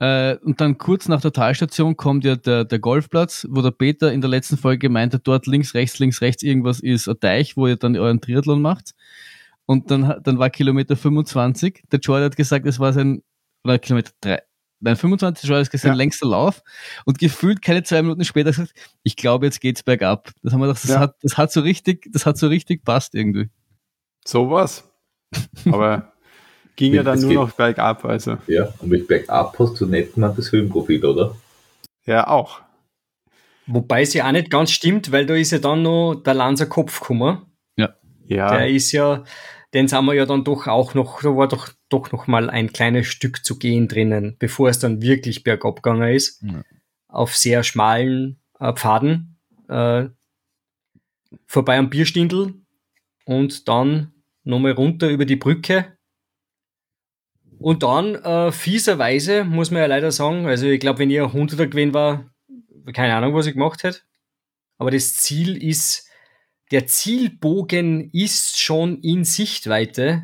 Äh, und dann kurz nach der Talstation kommt ja der, der Golfplatz, wo der Peter in der letzten Folge gemeint hat, dort links, rechts, links, rechts irgendwas ist ein Teich, wo ihr dann euren Triathlon macht. Und dann, dann war Kilometer 25. Der Jordan hat gesagt, es war sein, oder Kilometer 3, nein, 25, Jordan hat gesagt, sein Ja. längster Lauf. Und gefühlt keine zwei Minuten später gesagt, ich glaube, jetzt geht's bergab. Das haben wir gedacht, das, Ja. hat, das hat so richtig, das hat so richtig passt irgendwie. Sowas. Aber ging ja dann nur geht- noch bergab, also. Ja, und mit Bergab hast du nicht mal das Höhenprofil, oder? Ja, auch. Wobei es ja auch nicht ganz stimmt, weil da ist ja dann noch der Lanzer Kopf gekommen. Ja, Der ist ja, den sind wir ja dann doch auch noch, da war doch, doch noch mal ein kleines Stück zu gehen drinnen, bevor es dann wirklich bergab gegangen ist. Ja. Auf sehr schmalen äh, Pfaden, äh, vorbei am Bierstindel und dann nochmal runter über die Brücke. Und dann, äh, fieserweise, muss man ja leider sagen, also ich glaube, wenn ihr 100er gewesen war, keine Ahnung, was ich gemacht hätte. Aber das Ziel ist, der Zielbogen ist schon in Sichtweite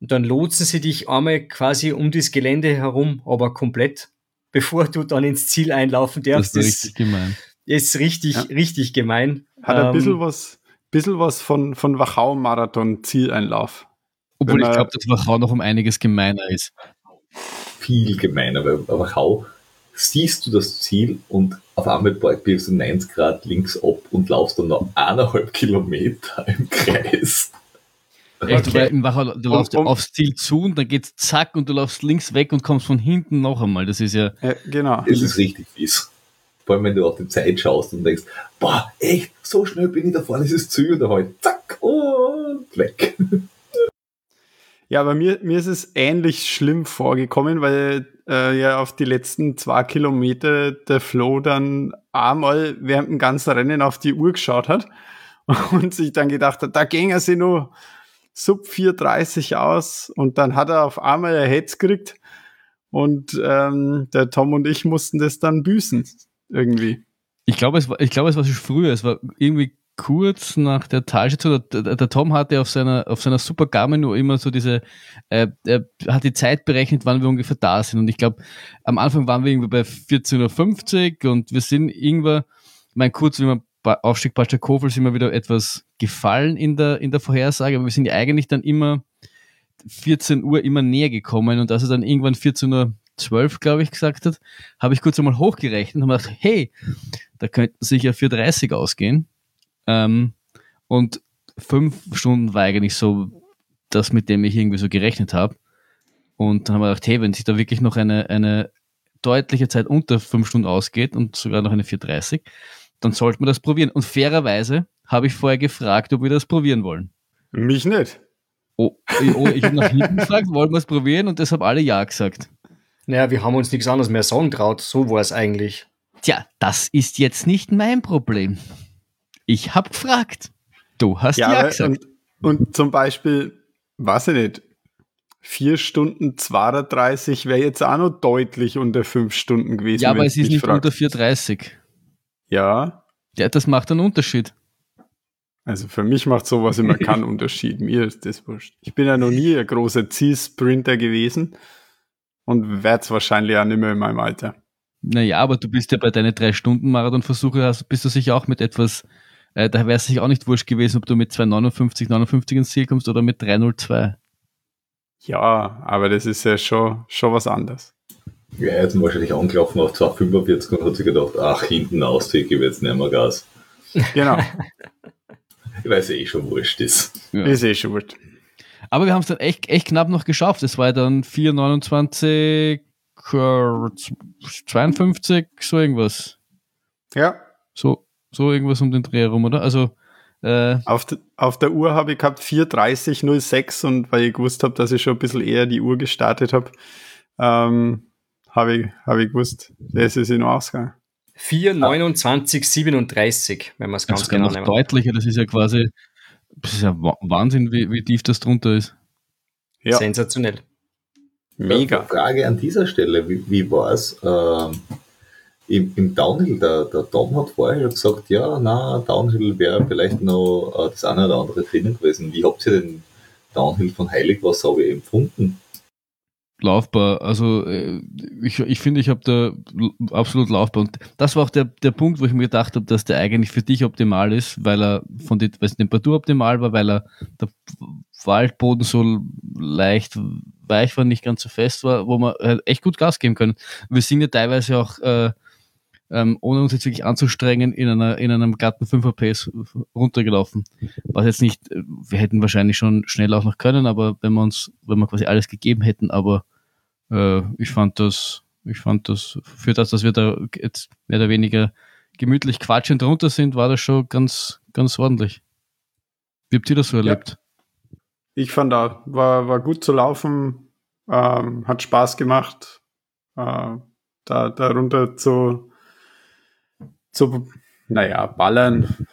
und dann lotsen sie dich einmal quasi um das Gelände herum, aber komplett, bevor du dann ins Ziel einlaufen Das darfst. ist Das, richtig gemein. ist richtig, Ja. richtig gemein. hat ein Ähm, bisschen was, bisschen was von, von Wachau-Marathon-Zieleinlauf. Obwohl Wenn ich glaube, dass Wachau noch um einiges gemeiner ist. Viel gemeiner, weil bei Wachau siehst du das Ziel und auf einmal biegst du 90 Grad links ab und laufst dann noch eineinhalb Kilometer im Kreis. Echt, Okay. weil im Wachau, du läufst um- aufs Ziel zu und dann geht's zack und du läufst links weg und kommst von hinten noch einmal. Das ist ja, Ja, genau. Es ist richtig fies. Vor allem, wenn du auf die Zeit schaust und denkst, boah, echt, so schnell bin ich da vorne, ist das Ziel und dann halt zack und weg. Ja, aber mir, mir ist es ähnlich schlimm vorgekommen, weil äh, ja auf die letzten zwei Kilometer der Flo dann einmal während dem ganzen Rennen auf die Uhr geschaut hat [laughs] und sich dann gedacht hat, da ging er sich nur sub 4,30 aus und dann hat er auf einmal ein Hetz gekriegt und ähm, der Tom und ich mussten das dann büßen irgendwie. ich glaube, es war, ich glaube, es war schon früher. Es war irgendwie kurz nach der Talstation. Der, der, Tom hatte auf seiner, auf seiner Super Garmin nur immer so diese, äh, er hat die Zeit berechnet, wann wir ungefähr da sind. Und ich glaube, am Anfang waren wir irgendwie bei 14.50 Uhr und wir sind irgendwann, mein kurz, wie man bei Aufstieg Paschakofel sind wir wieder etwas gefallen in der, in der Vorhersage, aber wir sind ja eigentlich dann immer 14 Uhr immer näher gekommen und als er dann irgendwann 14 Uhr 12, glaube ich, gesagt hat, habe ich kurz einmal hochgerechnet und habe gedacht, hey, da könnte sicher 4,30 ausgehen. Ähm, und fünf Stunden war eigentlich so das, mit dem ich irgendwie so gerechnet habe. Und dann haben wir gedacht, hey, wenn sich da wirklich noch eine, eine deutliche Zeit unter fünf Stunden ausgeht und sogar noch eine 4,30, dann sollten wir das probieren. Und fairerweise habe ich vorher gefragt, ob wir das probieren wollen. Mich nicht. Oh, oh ich habe nach hinten gefragt, wollen wir es probieren? Und das haben alle Ja gesagt. Naja, wir haben uns nichts anderes mehr sagen traut. So war es eigentlich. Tja, das ist jetzt nicht mein Problem. Ich habe gefragt. Du hast Ja, aber- gesagt. Und, und zum Beispiel, weiß ich nicht, vier Stunden 32 wäre jetzt auch noch deutlich unter fünf Stunden gewesen. ja, aber es ist nicht fragst. unter 4,30. Ja, Ja, das macht einen Unterschied. also für mich macht sowas immer [laughs] keinen Unterschied. Mir ist das wurscht. Ich bin ja noch nie ein großer Zielsprinter gewesen und werde es wahrscheinlich auch nicht mehr in meinem Alter. Naja, aber du bist ja bei deinen drei Stunden Marathonversuche, hast, bist du sicher auch mit etwas, äh, da wäre es sich auch nicht wurscht gewesen, ob du mit 2,59, 59 ins Ziel kommst oder mit 3,02. Ja, aber das ist ja schon, schon was anderes. Ja, ist wahrscheinlich angelaufen auf 2,45 und hat sich gedacht, ach, hinten aus, ich gebe jetzt nicht mehr Gas. Genau, Ich weiß eh schon, wurscht ist. Ja. ist eh schon gut. Aber wir haben es dann echt, echt knapp noch geschafft. Es war ja dann 4,29, äh, 52, so irgendwas. Ja, So, so irgendwas um den Dreh herum, oder? Also, äh, auf, de, auf der Uhr habe ich gehabt 4.30.06 und weil ich gewusst habe, dass ich schon ein bisschen eher die Uhr gestartet habe, ähm, habe ich, habe ich gewusst, das ist in Ausgang. 4, 29, 37, wenn man es ganz ganz genau nehmen. deutlicher, das ist ja quasi, das ist ja Wa- Wahnsinn, wie, wie tief das drunter ist. Ja, Sensationell. mega. Frage an dieser Stelle, wie, wie war es ähm, im, im Downhill? Der, der Tom hat vorher gesagt, ja, na, Downhill wäre vielleicht noch äh, das eine oder andere drinnen gewesen. Wie habt ihr den Downhill von Heiligwasser aber empfunden? laufbar. Also äh, ich, ich finde, ich habe da absolut laufbar. Und das war auch der, der Punkt, wo ich mir gedacht habe, dass der eigentlich für dich optimal ist, weil er von der Temperatur optimal war, weil er der Waldboden so leicht weich war, nicht ganz so fest war, wo man halt echt gut Gas geben können. Wir sind ja teilweise auch äh, ähm, ohne uns jetzt wirklich anzustrengen, in einer in einem glatten 5er Pace runtergelaufen. Was jetzt nicht, wir hätten wahrscheinlich schon schnell auch noch können, aber wenn wir uns, wenn wir quasi alles gegeben hätten, aber äh, ich fand das, ich fand das, für das, dass wir da jetzt mehr oder weniger gemütlich quatschend runter sind, war das schon ganz, ganz ordentlich. Wie habt ihr das so erlebt? Ja. Ich fand da, war, war gut zu laufen, ähm, hat Spaß gemacht, äh, da, da runter zu, zu, naja, ballern,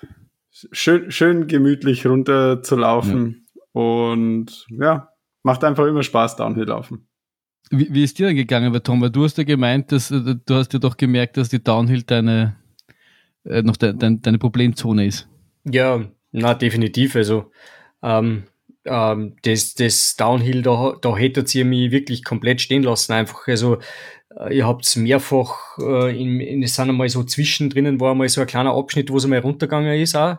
schön, schön gemütlich runter zu laufen ja. und ja, macht einfach immer Spaß, Downhill laufen. Wie, wie ist dir denn gegangen, weil Tom, weil du hast ja gemeint, dass äh, du hast ja doch gemerkt, dass die Downhill deine äh, noch de, de, deine Problemzone ist. Ja, na definitiv. Also ähm, ähm, das, das Downhill, da, da hättet ihr mich wirklich komplett stehen lassen. Einfach, also äh, ihr habt es mehrfach äh, in, in, es sind einmal so zwischendrin, war einmal so ein kleiner Abschnitt, wo es einmal runtergegangen ist auch.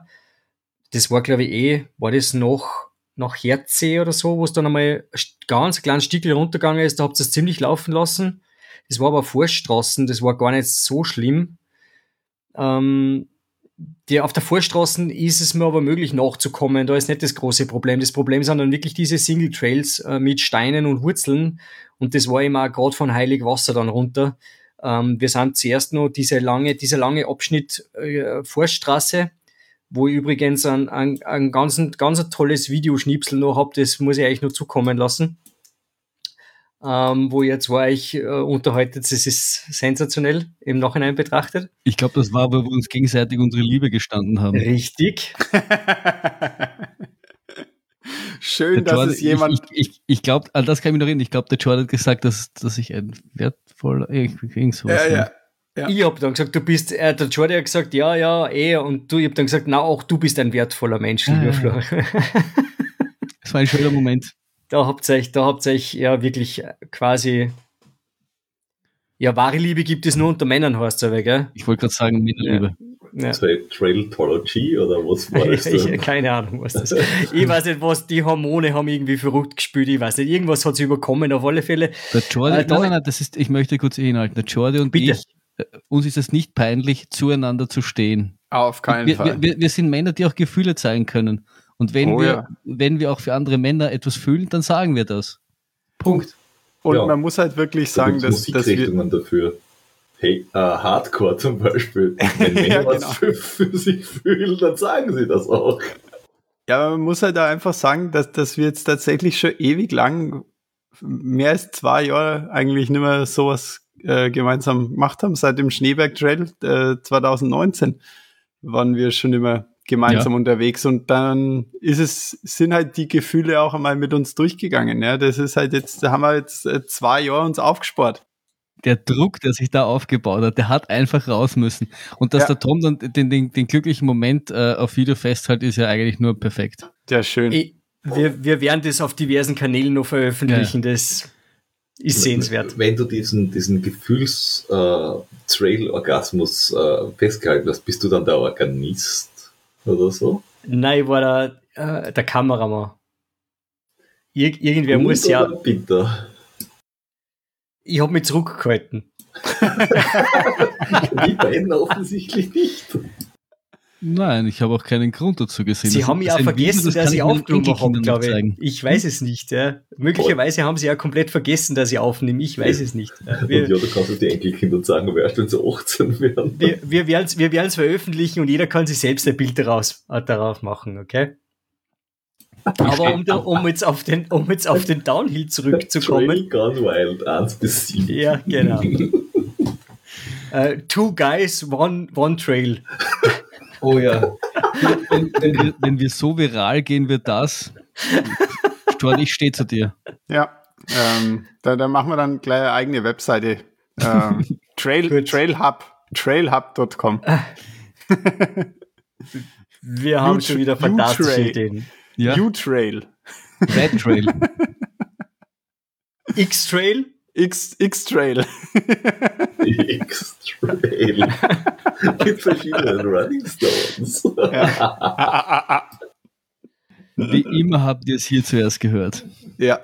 Das war, glaube ich, eh, war das noch nach Herzsee oder so, wo es dann einmal ganz kleines Stückchen runtergegangen ist, da habt ihr es ziemlich laufen lassen. Das war aber Vorstraßen, das war gar nicht so schlimm. Ähm, die, auf der Vorstraßen ist es mir aber möglich nachzukommen, da ist nicht das große Problem. Das Problem sind dann wirklich diese Single Trails äh, mit Steinen und Wurzeln und das war immer gerade von Heilig Wasser dann runter. Ähm, wir sind zuerst noch diese lange, dieser lange Abschnitt äh, Forststraße, wo ich übrigens ein, ein, ein ganz, ganz tolles Videoschnipsel noch habe, das muss ich euch noch zukommen lassen. Ähm, wo ihr zwei euch äh, unterhaltet, das ist sensationell im Nachhinein betrachtet. Ich glaube, das war, wo wir uns gegenseitig unsere Liebe gestanden haben. Richtig. [laughs] Schön, dass Jordan, es jemand. Ich, ich, ich glaube, an das kann ich mich noch erinnern. Ich glaube, der Jordan hat gesagt, dass, dass ich ein wertvoller. Irgend sowas ja, ja. Ja. Ich habe dann gesagt, du bist, äh, der Jordi hat gesagt, ja, ja, eh, und du, ich habe dann gesagt, na, auch du bist ein wertvoller Mensch, lieber ah. Flo. das war ein schöner Moment. Da habt ihr euch, da habt ihr euch ja wirklich quasi, ja, wahre Liebe gibt es nur unter Männern, heißt es aber, gell? Ich wollte gerade sagen, Männerliebe. Ja. Ja. Trailtology oder was war [laughs] das? ich, keine Ahnung, was das ist. Ich weiß nicht, was die Hormone haben irgendwie verrückt gespielt. Ich weiß nicht, irgendwas hat sie überkommen, auf alle Fälle. Der Jordi, äh, nein, nein, nein, das ist, ich möchte kurz inhalten. Der Jordi und bitte. ich uns ist es nicht peinlich, zueinander zu stehen. Auf keinen wir, Fall. Wir, wir, sind Männer, die auch Gefühle zeigen können. Und wenn, oh, wir, ja. wenn wir auch für andere Männer etwas fühlen, dann sagen wir das. Punkt. Und ja. man muss halt wirklich sagen, dass, dass wir dafür. Hey, uh, Hardcore zum Beispiel. [laughs] Wenn Männer ja, genau. was für, für, sich fühlen, dann sagen sie das auch. Ja, man muss halt da einfach sagen, dass, dass wir jetzt tatsächlich schon ewig lang, mehr als zwei Jahre eigentlich nicht mehr sowas äh, gemeinsam gemacht haben. Seit dem Schneeberg Trail äh, 2019 waren wir schon immer gemeinsam ja. unterwegs und dann ist es, sind halt die Gefühle auch einmal mit uns durchgegangen. Ja, das ist halt jetzt, da haben wir jetzt äh, zwei Jahre uns aufgespart. Der Druck, der sich da aufgebaut hat, der hat einfach raus müssen. Und dass ja. der Tom dann den, den, den glücklichen Moment äh, auf Video festhält, ist ja eigentlich nur perfekt. Ja, schön. Ich, wir, wir werden das auf diversen Kanälen noch veröffentlichen. Ja. Das ist sehenswert. Wenn du diesen, diesen Gefühls-Trail-Orgasmus äh, äh, festgehalten hast, bist du dann der Organist oder so? Nein, war der, äh, der Kameramann. Ir irgendwer Gut muss ja. Bitte. Ich habe mich zurückgehalten. [laughs] Die beiden offensichtlich nicht. Nein, ich habe auch keinen Grund dazu gesehen. Sie das haben ja vergessen, Video, dass sie aufgenommen haben, glaube ich. Zeigen. Ich weiß es nicht. Ja. Möglicherweise haben sie ja komplett vergessen, dass sie aufnehmen. Ich weiß ja. es nicht. Wir, ja, du kannst es die Enkelkinder sagen, aber erst wenn sie 18 werden. Wir, wir werden es wir veröffentlichen und jeder kann sich selbst ein Bild daraus, äh, darauf machen, okay? Aber um, um, jetzt auf den, um jetzt auf den Downhill zurückzukommen. Trail Gone Wild 1 bis 7. Ja, genau. uh, [laughs] two guys, one, one trail. Oh ja. wenn, wenn, wir, wenn, wir, so viral gehen, wird das. Stuart, ich stehe zu dir. Ja, ähm, da, da, machen wir dann gleich eine eigene Webseite. Ähm, [laughs] Trail, Trailhub, trailhub.com. wir haben schon wieder fantastische Ideen. Ja? U-Trail. Red Trail. [laughs] X-Trail. X, X-Trail. [laughs] X-Trail. [laughs] Mit verschiedenen Running Stones. Ja. Wie immer habt ihr es hier zuerst gehört. Ja,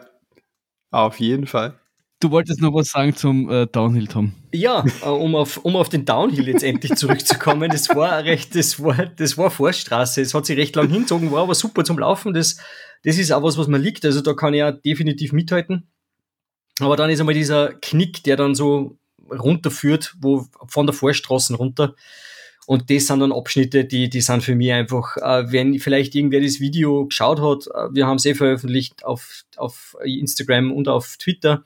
auf jeden Fall. Du wolltest noch was sagen zum äh, Downhill, Tom. Ja, äh, um, auf, um auf den Downhill jetzt endlich zurückzukommen. Das war recht, das war, das war Forststraße. Es hat sich recht lang hingezogen, war aber super zum Laufen. Das, das ist auch was, was mir liegt. Also da kann ich ja definitiv mithalten. Aber dann ist einmal dieser Knick, der dann so runterführt, wo von der Vorstraße runter. Und das sind dann Abschnitte, die, die sind für mich einfach, äh, wenn vielleicht irgendwer das Video geschaut hat, äh, wir haben es eh veröffentlicht auf, auf Instagram und auf Twitter.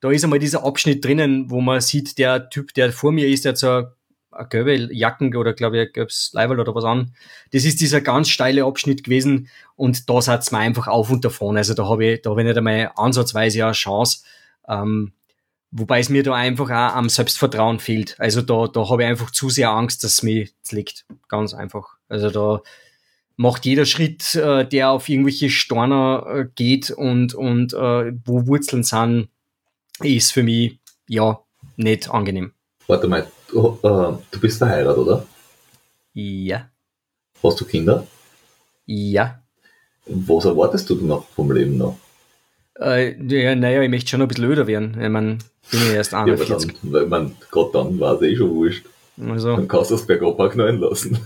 Da ist einmal dieser Abschnitt drinnen, wo man sieht, der Typ, der vor mir ist, der hat so eine, gelbe Jacken oder glaube ich, ein gelbes Leiberl oder was an. Das ist dieser ganz steile Abschnitt gewesen und da satz mir einfach auf und davon. Also da habe ich, da habe ich nicht einmal ansatzweise eine Chance. Ähm, Wobei es mir da einfach auch am Selbstvertrauen fehlt. Also da, da habe ich einfach zu sehr Angst, dass es mir liegt. Ganz einfach. Also da macht jeder Schritt, äh, der auf irgendwelche Storner äh, geht und, und äh, wo Wurzeln sind, ist für mich ja nicht angenehm. Warte mal, du, äh, du bist verheiratet, oder? Ja. Hast du Kinder? Ja. Was erwartest du noch vom Leben noch? Äh, ja, naja, ich möchte schon ein bisschen öder werden. Ich meine, bin ja erst 41. Ja, aber dann, weil man, Gott, dann war es eh schon wurscht. Also, Dann kannst du das bergab auch knallen lassen.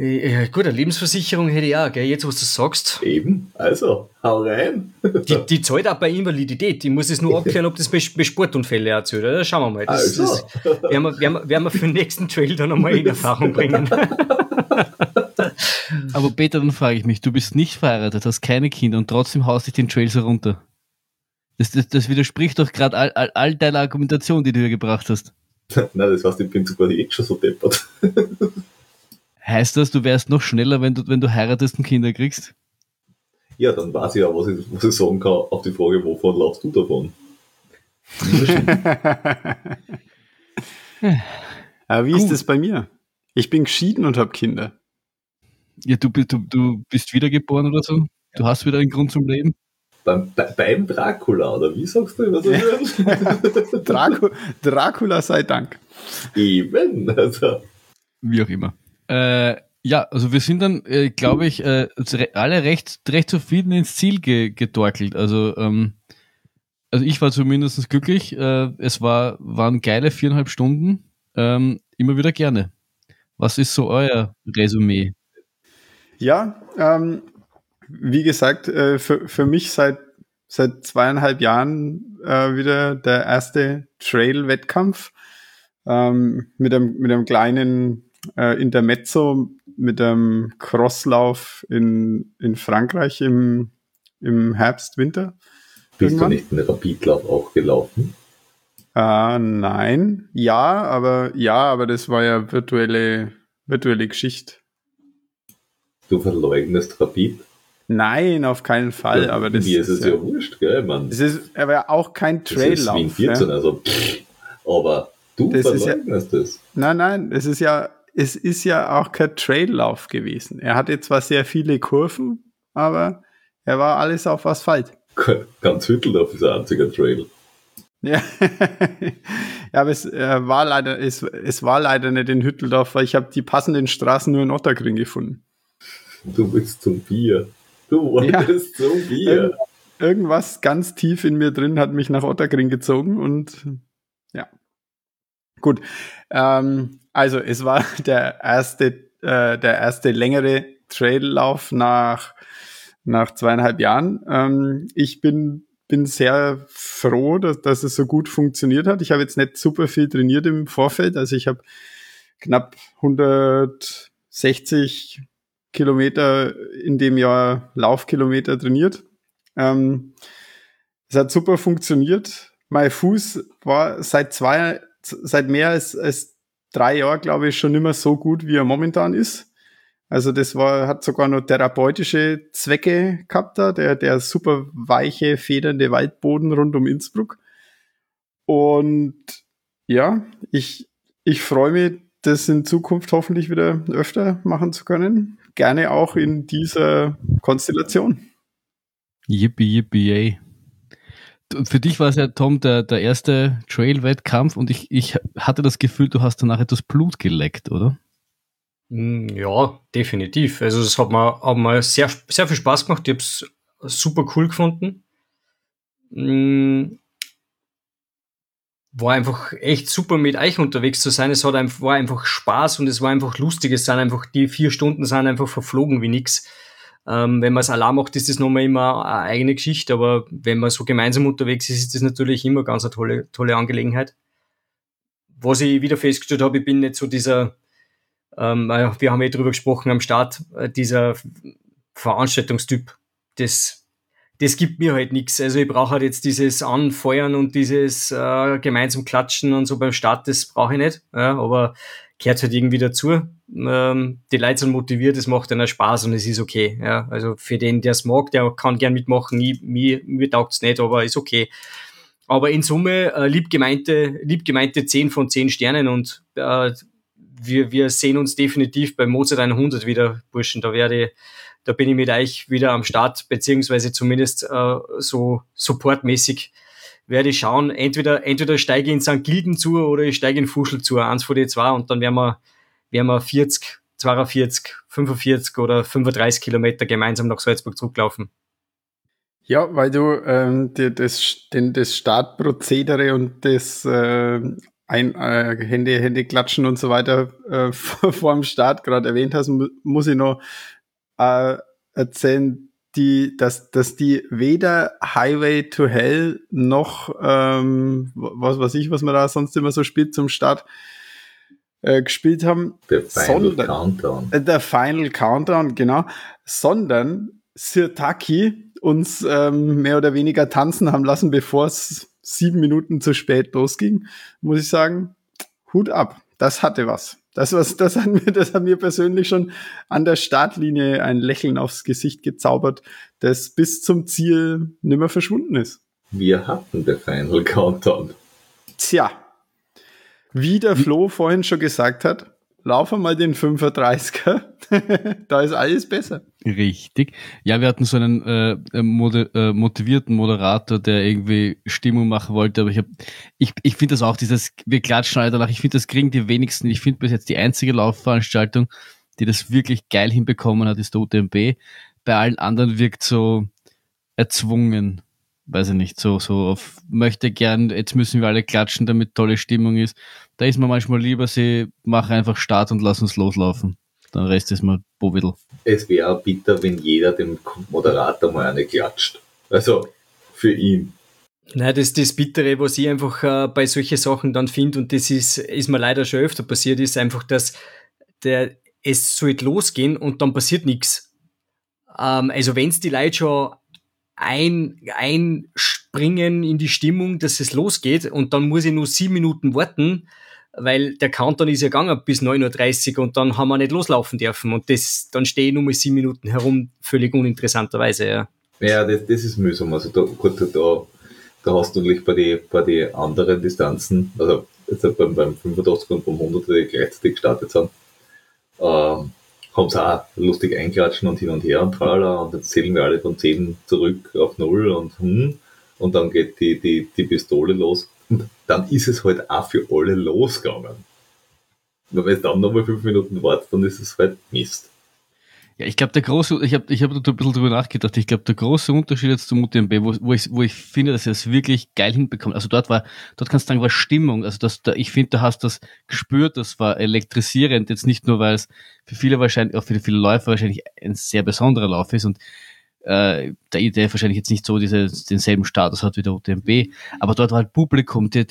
Ja, gut, eine Lebensversicherung hätte ich auch, gell? Jetzt, was du sagst. Eben, also, hau rein. [laughs] Die, die zahlt auch bei Invalidität. Ich muss es nur abklären, ob das bei, bei Sportunfällen auch zählt. Ja, schauen wir mal. Das, Also. das werden, wir, werden, wir, werden wir für den nächsten Trail dann einmal in Erfahrung bringen. [laughs] Aber Peter, dann frage ich mich, du bist nicht verheiratet, hast keine Kinder und trotzdem haust dich den Trails herunter. Das, das, das widerspricht doch gerade all, all, all deiner Argumentation, die du hier gebracht hast. [laughs] Nein, das heißt, ich bin sogar jetzt schon so deppert. Heißt das, du wärst noch schneller, wenn du, wenn du heiratest und Kinder kriegst? Ja, dann weiß ich ja, was ich, was ich sagen kann auf die Frage, wovon laufst du davon? [laughs] Aber wie Gut. ist das bei mir? Ich bin geschieden und habe Kinder. Ja, du, du, du bist wiedergeboren oder so? Du hast wieder einen Grund zum Leben? Beim, bei, beim Dracula, oder wie sagst du immer so? [laughs] Dracu Dracula sei Dank. Eben, also. Wie auch immer. Äh, ja, also wir sind dann, äh, glaube ich, äh, alle recht, recht zufrieden ins Ziel ge getorkelt. Also, ähm, also ich war zumindest glücklich. Äh, es war, waren geile viereinhalb Stunden. Ähm, immer wieder gerne. Was ist so euer Resümee? Ja, ähm, wie gesagt, äh, für, für mich seit, seit zweieinhalb Jahren äh, wieder der erste Trail-Wettkampf ähm, mit, einem, mit einem kleinen äh, Intermezzo, mit einem Crosslauf in, in Frankreich im, im Herbst, Winter. Bist Irgendwann? du nicht einen Rapidlauf auch gelaufen? Äh, nein, ja, aber ja, aber das war ja virtuelle, virtuelle Geschichte. Du verleugnest Rapid? Nein, auf keinen Fall, Ja, aber das Mir ist es ja, ja wurscht, gell, man. es ist aber auch kein Das ist Wien Traillauf. 14, Ja. also pff, aber du Das ist ja- verleugnest es. Nein, nein, es ist ja, es ist ja auch kein Traillauf gewesen. Er hatte zwar sehr viele Kurven, aber er war alles auf Asphalt. Ganz Hütteldorf ist ein einziger Trail. Ja, [laughs] ja aber es äh, war leider, es, es war leider nicht in Hütteldorf, weil ich habe die passenden Straßen nur in Otterkring gefunden. Du willst zum Bier. Du wolltest zum Bier. Irgendwas ganz tief in mir drin hat mich nach Otterkring gezogen und ja. Gut. Ähm, also es war [laughs] der erste, äh, der erste längere Traillauf nach, nach zweieinhalb Jahren. Ähm, ich bin, bin sehr froh, dass, dass es so gut funktioniert hat. Ich habe jetzt nicht super viel trainiert im Vorfeld. Also ich habe knapp 160 Kilometer in dem Jahr Laufkilometer trainiert. Ähm, es hat super funktioniert. Mein Fuß war seit zwei, seit mehr als, als drei Jahren, glaube ich, schon immer so gut, wie er momentan ist. Also das war, hat sogar noch therapeutische Zwecke gehabt da, der, der super weiche, federnde Waldboden rund um Innsbruck. Und ja, ich, ich freue mich, das in Zukunft hoffentlich wieder öfter machen zu können. Gerne auch in dieser Konstellation. Yippie, yippie, yay. Für dich war es ja, Tom, der, der erste Trail-Wettkampf und ich, ich hatte das Gefühl, du hast danach etwas Blut geleckt, oder? Mm, Ja, definitiv. Also es hat mir, hat mir sehr, sehr viel Spaß gemacht. Ich habe es super cool gefunden. Mm, war einfach echt super mit euch unterwegs zu sein. Es hat war einfach Spaß und es war einfach lustig. Es sind einfach, die vier Stunden sind einfach verflogen wie nix. Ähm, wenn man es allein macht, ist das nochmal immer eine eigene Geschichte, aber wenn man so gemeinsam unterwegs ist, ist das natürlich immer ganz eine tolle, tolle Angelegenheit. Was ich wieder festgestellt habe, ich bin nicht so dieser, ähm, wir haben ja drüber gesprochen am Start, äh, dieser Veranstaltungstyp. Das das gibt mir halt nichts. Also ich brauche halt jetzt dieses Anfeuern und dieses äh, gemeinsam Klatschen und so beim Start, das brauche ich nicht. Ja, aber gehört halt irgendwie dazu. Ähm, die Leute sind motiviert, es macht dann Spaß und es ist okay. Ja, also für den, der es mag, der kann gern mitmachen. Ich, mir, mir taugt's nicht, aber ist okay. Aber in Summe äh, lieb gemeinte, lieb gemeinte 10 von 10 Sternen und äh, wir, wir sehen uns definitiv bei Mozart 100 wieder, Burschen. Da werde da bin ich mit euch wieder am Start, beziehungsweise zumindest äh, so supportmäßig werde ich schauen. Entweder, entweder steige ich in St. Gilden zu oder ich steige in Fuschel zu, eins von den zwei, und dann werden wir, werden wir 40, 42, 45 oder 35 Kilometer gemeinsam nach Salzburg zurücklaufen. Ja, weil du ähm, die, das, den, das Startprozedere und das äh, ein, äh, Hände, Hände klatschen und so weiter äh, [laughs] vor dem Start gerade erwähnt hast, muss ich noch äh, erzählen, die, dass, dass die weder Highway to Hell noch ähm, was weiß ich, was man da sonst immer so spielt zum Start äh, gespielt haben. Der Final sondern, Countdown. Äh, der Final Countdown, genau. Sondern Sirtaki uns ähm, mehr oder weniger tanzen haben lassen, bevor es sieben Minuten zu spät losging, muss ich sagen. Hut ab. Das hatte was. Das, was, das, hat mir, das hat mir persönlich schon an der Startlinie ein Lächeln aufs Gesicht gezaubert, das bis zum Ziel nimmer verschwunden ist. Wir hatten der Final Countdown. Tja, wie der Flo vorhin schon gesagt hat, lauf mal den 35er, [laughs] da ist alles besser. Richtig. Ja, wir hatten so einen äh, äh moder äh, motivierten Moderator, der irgendwie Stimmung machen wollte, aber ich habe, ich, ich finde das auch, dieses, wir klatschen alle danach, ich finde, das kriegen die wenigsten, ich finde bis jetzt die einzige Laufveranstaltung, die das wirklich geil hinbekommen hat, ist der UTMB. Bei allen anderen wirkt so erzwungen weiß ich nicht, so, so auf, möchte gern, jetzt müssen wir alle klatschen, damit tolle Stimmung ist. Da ist man manchmal lieber, sie machen einfach Start und lassen uns loslaufen. Dann Rest ist mal Bovidel. Es wäre bitter, wenn jeder dem Moderator mal eine klatscht. Also, für ihn. Nein, das ist das Bittere, was ich einfach äh, bei solchen Sachen dann finde, und das ist, ist mir leider schon öfter passiert, ist einfach, dass der, es sollte losgehen und dann passiert nichts. Ähm, also wenn es die Leute schon ein, einspringen in die Stimmung, dass es losgeht und dann muss ich nur sieben Minuten warten, weil der Countdown ist ja gegangen bis 9.30 Uhr und dann haben wir nicht loslaufen dürfen und das, dann stehe ich nur mal sieben Minuten herum, völlig uninteressanterweise, ja. Ja, das, das ist mühsam. Also da, gut, da, da hast du natürlich bei den bei die anderen Distanzen, also jetzt beim, beim 85 und beim 100, die gleichzeitig gestartet sind, ähm, haben sie auch lustig einklatschen und hin und her und tralala und jetzt zählen wir alle von 10 zurück auf 0 und hm, und dann geht die, die, die Pistole los und dann ist es halt auch für alle losgegangen. Wenn du dann nochmal 5 Minuten wartest, dann ist es halt Mist. Ja, ich glaube, der große, ich habe ich hab da ein bisschen drüber nachgedacht, ich glaube, der große Unterschied jetzt zum UTMB, wo, wo, ich, wo ich finde, dass er es wirklich geil hinbekommt, also dort war, dort kannst du sagen, war Stimmung, also das, da, ich finde, da hast du das gespürt, das war elektrisierend, jetzt nicht nur, weil es für viele wahrscheinlich, auch für viele Läufer wahrscheinlich ein sehr besonderer Lauf ist und äh, der Idee wahrscheinlich jetzt nicht so diese, denselben Status hat wie der UTMB, aber dort war halt Publikum, da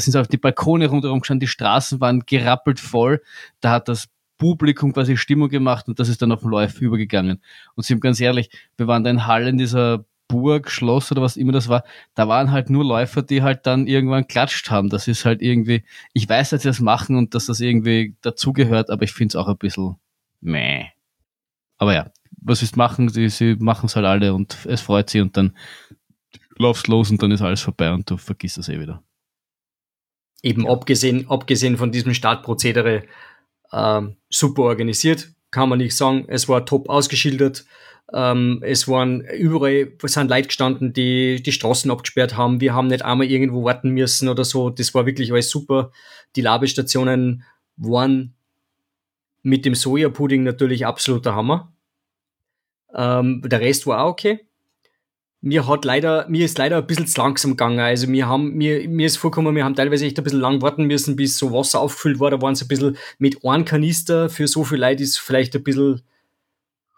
sind auch die Balkone rundherum gestanden, die Straßen waren gerappelt voll, da hat das Publikum quasi Stimmung gemacht und das ist dann auf den Läufer übergegangen. Und sind ganz ehrlich, wir waren da in Hall in dieser Burg, Schloss oder was immer das war, da waren halt nur Läufer, die halt dann irgendwann klatscht haben. Das ist halt irgendwie, ich weiß, dass sie das machen und dass das irgendwie dazugehört, aber ich finde es auch ein bisschen meh. Aber ja, was ist machen? Sie, sie machen es halt alle und es freut sie und dann laufst los und dann ist alles vorbei und du vergisst es eh wieder. Eben abgesehen, abgesehen von diesem Startprozedere ähm, super organisiert, kann man nicht sagen. Es war top ausgeschildert. Ähm, es waren überall sind Leute gestanden, die die Straßen abgesperrt haben. Wir haben nicht einmal irgendwo warten müssen oder so. Das war wirklich alles super. Die Labestationen waren mit dem Sojapudding natürlich absoluter Hammer. Ähm, der Rest war auch okay. Mir hat leider, mir ist leider ein bisschen zu langsam gegangen. Also wir haben, mir, mir ist vorgekommen, wir haben teilweise echt ein bisschen lang warten müssen, bis so Wasser aufgefüllt war. Da waren es ein bisschen mit einem Kanister für so viel Leute ist vielleicht ein bisschen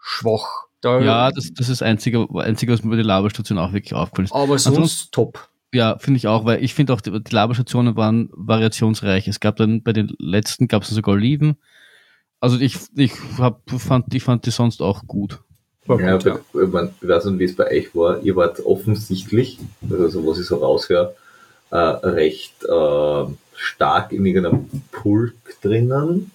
schwach. Da, Ja, das, das ist das Einzige, Einzige, was mir bei der Laberstation auch wirklich aufgefallen ist. aber sonst Ansonsten- top. Ja, finde ich auch, weil ich finde auch, die, die Laberstationen waren variationsreich. Es gab dann bei den letzten gab es sogar Oliven. Also ich, ich hab, fand, ich fand die sonst auch gut. Ja, gut, ja. ich, mein, ich weiß nicht, wie es bei euch war. Ihr wart offensichtlich, also was ich so raushöre, äh, recht äh, stark in irgendeinem Pulk drinnen.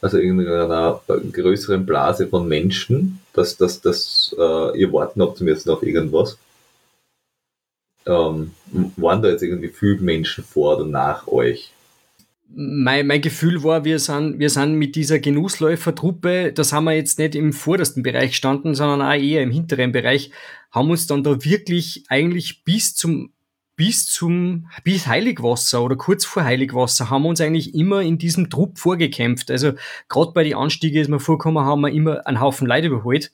Also in irgendeiner größeren Blase von Menschen, dass, dass, dass äh, ihr warten habt müssen auf irgendwas. Ähm, waren da jetzt irgendwie viele Menschen vor oder nach euch? Mein, mein Gefühl war, wir sind, wir sind mit dieser Genussläufertruppe, das haben wir jetzt nicht im vordersten Bereich gestanden, sondern auch eher im hinteren Bereich, haben uns dann da wirklich eigentlich bis zum, bis zum, bis Heiligwasser oder kurz vor Heiligwasser haben wir uns eigentlich immer in diesem Trupp vorgekämpft. Also gerade bei den Anstiege ist mir vorgekommen, haben wir immer einen Haufen Leute überholt.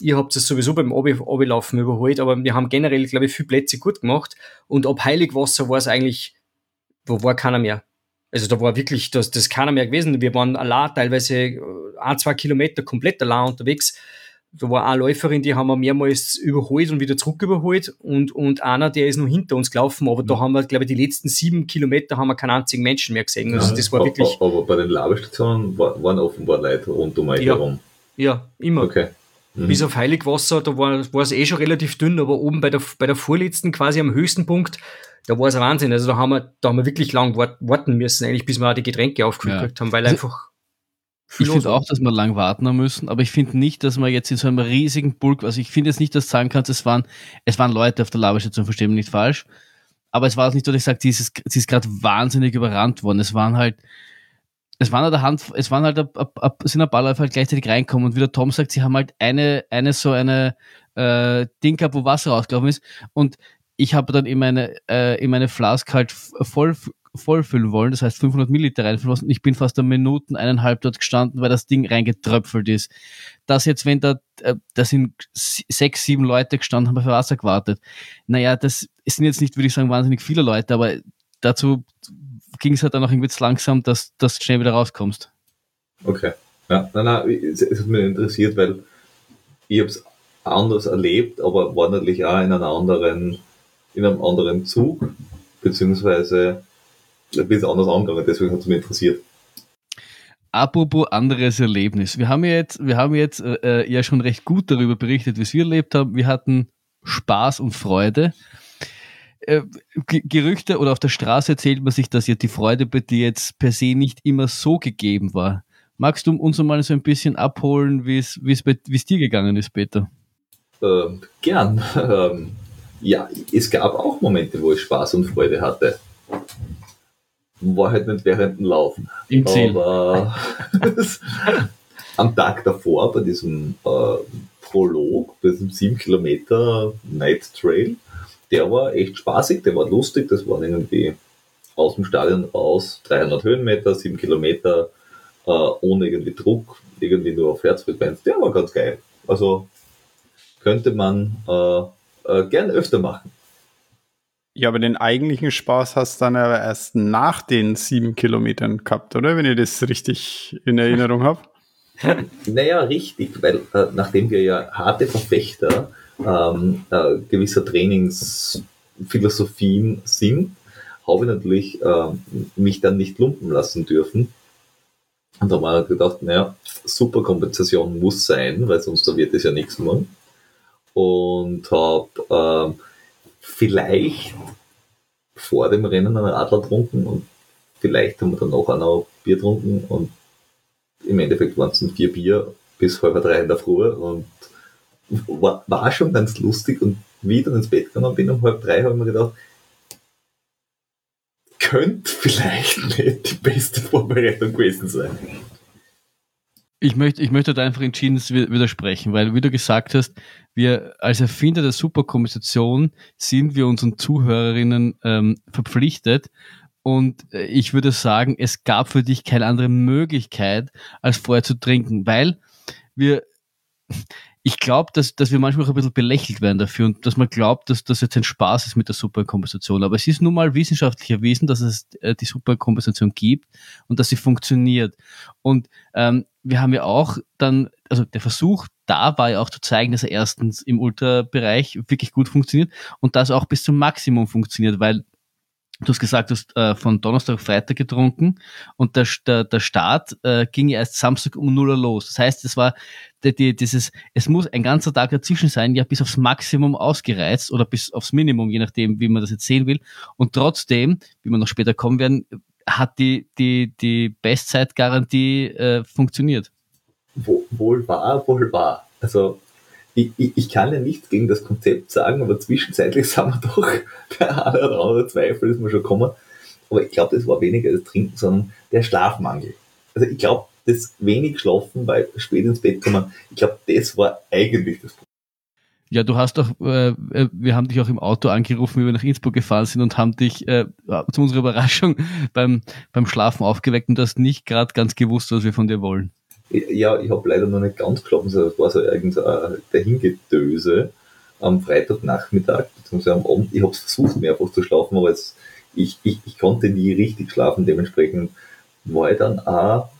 Ihr habt es sowieso beim Abi- Abi-Laufen überholt, aber wir haben generell, glaube ich, viele Plätze gut gemacht. Und ab Heiligwasser war es eigentlich, wo war keiner mehr. Also da war wirklich, das, das ist keiner mehr gewesen. Wir waren allein teilweise äh, ein, zwei Kilometer komplett allein unterwegs. Da war eine Läuferin, die haben wir mehrmals überholt und wieder zurück überholt und, und einer, der ist noch hinter uns gelaufen, aber da haben wir, glaube ich, die letzten sieben Kilometer haben wir keinen einzigen Menschen mehr gesehen. Also das war Aber- wirklich, Aber bei den Labestationen wa- waren offenbar Leute rund um euch Ja. herum. ja, immer. Okay. Mhm. Bis auf Heiligwasser, da war, war es eh schon relativ dünn, aber oben bei der, bei der vorletzten, quasi am höchsten Punkt, da war es ein Wahnsinn. Also da haben wir, da haben wir wirklich lang wart, warten müssen, eigentlich, bis wir auch die Getränke aufgefüllt Ja. haben, weil Also, einfach Ich finde auch, dass wir lang warten haben müssen, aber ich finde nicht, dass man jetzt in so einem riesigen Bulk, also ich finde jetzt nicht, dass du sagen kannst, es waren, es waren Leute auf der Laberstation, verstehen mich nicht falsch, aber es war jetzt nicht so, dass ich sage, sie ist, sie ist gerade wahnsinnig überrannt worden. Es waren halt, es waren halt, Hand, es waren halt, ab, ab, ab, sind ein paar Läufer halt gleichzeitig reinkommen und wie der Tom sagt, sie haben halt eine, eine so eine äh, Ding gehabt, wo Wasser rausgelaufen ist und ich habe dann in meine, äh, in meine Flask halt voll, vollfüllen wollen, das heißt 500 Milliliter reinfüllen lassen. Ich bin fast eine Minuten, eineinhalb dort gestanden, weil das Ding reingetröpfelt ist. Das jetzt, wenn da, äh, da sind sechs, sieben Leute gestanden, haben auf Wasser gewartet. Naja, das sind jetzt nicht, würde ich sagen, wahnsinnig viele Leute, aber dazu ging es halt dann auch irgendwie langsam, dass dass du schnell wieder rauskommst. Okay. Ja, nein, nein, es hat mich interessiert, weil ich habe es anders erlebt, aber war natürlich auch in einer anderen, in einem anderen Zug, beziehungsweise ein bisschen anders angegangen, deswegen hat es mich interessiert. Apropos anderes Erlebnis. Wir haben ja jetzt, wir haben jetzt äh, ja schon recht gut darüber berichtet, wie es wir erlebt haben. Wir hatten Spaß und Freude. Äh, Gerüchte oder auf der Straße erzählt man sich, dass ja die Freude bei dir jetzt per se nicht immer so gegeben war. Magst du uns mal so ein bisschen abholen, wie es dir gegangen ist, Peter? Ähm, gern. [laughs] Ähm, ja, es gab auch Momente, wo ich Spaß und Freude hatte. War halt nicht während dem Laufen. Im Ziel. Aber [laughs] am Tag davor bei diesem äh, Prolog, bei diesem 7 Kilometer Night Trail, der war echt spaßig, der war lustig, das waren irgendwie aus dem Stadion raus 300 Höhenmeter, 7 Kilometer, äh, ohne irgendwie Druck, irgendwie nur auf Herzfrequenz, der war ganz geil. Also könnte man äh, äh, gern öfter machen. Ja, aber den eigentlichen Spaß hast du dann aber erst nach den sieben Kilometern gehabt, oder? Wenn ich das richtig in Erinnerung habe. [laughs] Naja, richtig, weil äh, nachdem wir ja harte Verfechter ähm, äh, gewisser Trainingsphilosophien sind, habe ich natürlich ähm, mich dann nicht lumpen lassen dürfen. Und da haben wir gedacht, naja, super Kompensation muss sein, weil sonst da wird es ja nichts mehr. Und habe ähm, vielleicht vor dem Rennen einen Radler getrunken und vielleicht haben wir dann noch Bier getrunken und im Endeffekt waren es dann vier Bier bis halb drei in der Früh und war, war schon ganz lustig und wie ich dann ins Bett gegangen bin um halb drei, habe ich mir gedacht, könnte vielleicht nicht die beste Vorbereitung gewesen sein. Ich möchte, ich möchte da einfach entschieden widersprechen, weil, wie du gesagt hast, wir als Erfinder der Superkompensation sind wir unseren Zuhörerinnen ähm, verpflichtet. Und äh, ich würde sagen, es gab für dich keine andere Möglichkeit, als vorher zu trinken, weil wir, ich glaube, dass, dass wir manchmal auch ein bisschen belächelt werden dafür und dass man glaubt, dass das jetzt ein Spaß ist mit der Superkompensation. Aber es ist nun mal wissenschaftlich erwiesen, dass es äh, die Superkompensation gibt und dass sie funktioniert. Und ähm, wir haben ja auch dann, also der Versuch da war ja auch zu zeigen, dass er erstens im Ultrabereich wirklich gut funktioniert und das auch bis zum Maximum funktioniert, weil Du hast gesagt, du hast äh, von Donnerstag auf Freitag getrunken und der, der, der Start äh, ging erst Samstag um 0 Uhr los. Das heißt, es war die, die, dieses, es muss ein ganzer Tag dazwischen sein, ja bis aufs Maximum ausgereizt oder bis aufs Minimum, je nachdem, wie man das jetzt sehen will. Und trotzdem, wie wir noch später kommen werden, hat die, die, die Bestzeitgarantie äh, funktioniert. Wohl wahr, wohl wahr. Also ich, ich, kann ja nichts gegen das Konzept sagen, aber zwischenzeitlich [laughs] sind wir doch, der eine oder andere Zweifel ist mir schon gekommen. Aber ich glaube, das war weniger das Trinken, sondern der Schlafmangel. Also ich glaube, das wenig Schlafen, weil spät ins Bett kommen, ich glaube, das war eigentlich das Problem. Ja, du hast doch, äh, äh, wir haben dich auch im Auto angerufen, wie wir nach Innsbruck gefahren sind und haben dich äh, zu unserer Überraschung [laughs] beim, beim Schlafen aufgeweckt und hast nicht gerade ganz gewusst, was wir von dir wollen. Ja, ich habe leider noch nicht ganz geglaubt, das war so irgendein Dahingetöse am Freitagnachmittag, beziehungsweise am Abend. Ich habe es versucht, mehrfach zu schlafen, aber es, ich, ich, ich konnte nie richtig schlafen. Dementsprechend war ich dann auch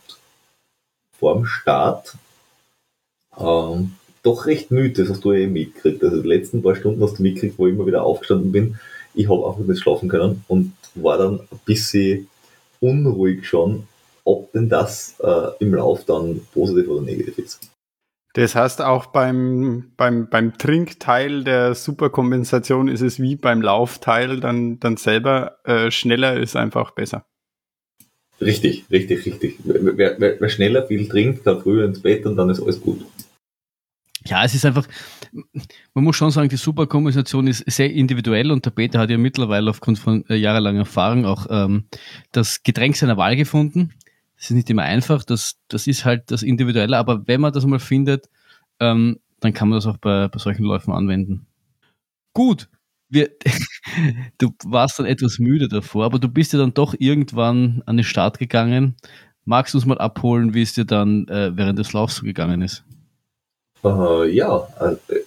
vorm Start ähm, doch recht müde, das hast du eh mitgekriegt. Also die letzten paar Stunden hast du mitgekriegt, wo ich immer wieder aufgestanden bin. Ich habe einfach nicht schlafen können und war dann ein bisschen unruhig schon, ob denn das äh, im Lauf dann positiv oder negativ ist. Das heißt, auch beim, beim, beim Trinkteil der Superkompensation ist es wie beim Laufteil dann, dann selber äh, schneller ist einfach besser. Richtig, richtig, richtig. Wer, wer, wer schneller viel trinkt, kann früher ins Bett und dann ist alles gut. Ja, es ist einfach, man muss schon sagen, die Superkompensation ist sehr individuell und der Peter hat ja mittlerweile aufgrund von äh, jahrelanger Erfahrung auch ähm, das Getränk seiner Wahl gefunden. Das ist nicht immer einfach, das, das ist halt das Individuelle, aber wenn man das mal findet, ähm, dann kann man das auch bei, bei solchen Läufen anwenden. Gut, wir, [laughs] du warst dann etwas müde davor, aber du bist ja dann doch irgendwann an den Start gegangen. Magst du uns mal abholen, wie es dir dann äh, während des Laufs so gegangen ist? Uh, ja,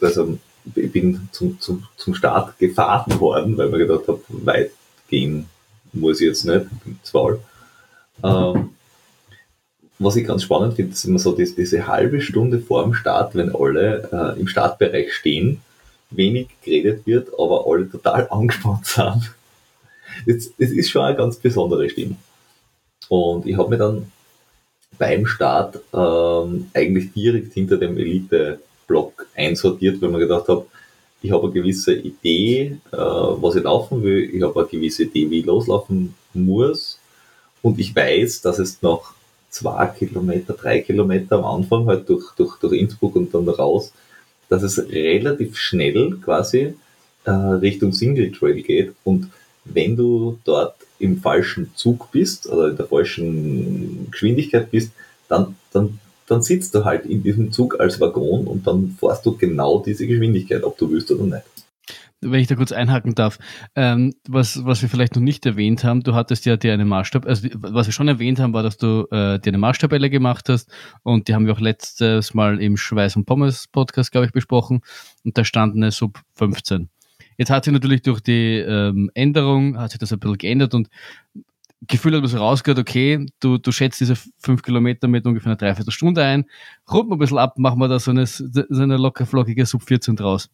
also ich bin zum, zum, zum Start gefahren worden, weil man gedacht habe, weit gehen muss ich jetzt nicht, bin zu ähm, was ich ganz spannend finde, ist immer so diese, diese halbe Stunde vor dem Start, wenn alle äh, im Startbereich stehen, wenig geredet wird, aber alle total [laughs] angespannt sind. Das, das ist schon eine ganz besondere Stimme. Und ich habe mir dann beim Start ähm, eigentlich direkt hinter dem Elite-Block einsortiert, weil man gedacht habe, ich habe eine gewisse Idee, äh, was ich laufen will, ich habe eine gewisse Idee, wie ich loslaufen muss und ich weiß, dass es noch zwei Kilometer, drei Kilometer am Anfang halt durch, durch, durch Innsbruck und dann raus, dass es relativ schnell quasi äh, Richtung Single Trail geht. Und wenn du dort im falschen Zug bist oder in der falschen Geschwindigkeit bist, dann, dann, dann sitzt du halt in diesem Zug als Waggon und dann fährst du genau diese Geschwindigkeit, ob du willst oder nicht wenn ich da kurz einhaken darf, ähm, was, was wir vielleicht noch nicht erwähnt haben, du hattest ja dir eine Maßstab, also was wir schon erwähnt haben, war, dass du äh, dir eine Maßstabelle gemacht hast und die haben wir auch letztes Mal im Schweiß und Pommes Podcast, glaube ich, besprochen und da stand eine Sub 15. Jetzt hat sich natürlich durch die ähm, Änderung, hat sich das ein bisschen geändert und Gefühl hat man so rausgehört, okay, du, du schätzt diese fünf Kilometer mit ungefähr einer Dreiviertelstunde ein, rund ein bisschen ab, machen wir da so eine, so eine locker flockige Sub 14 draus.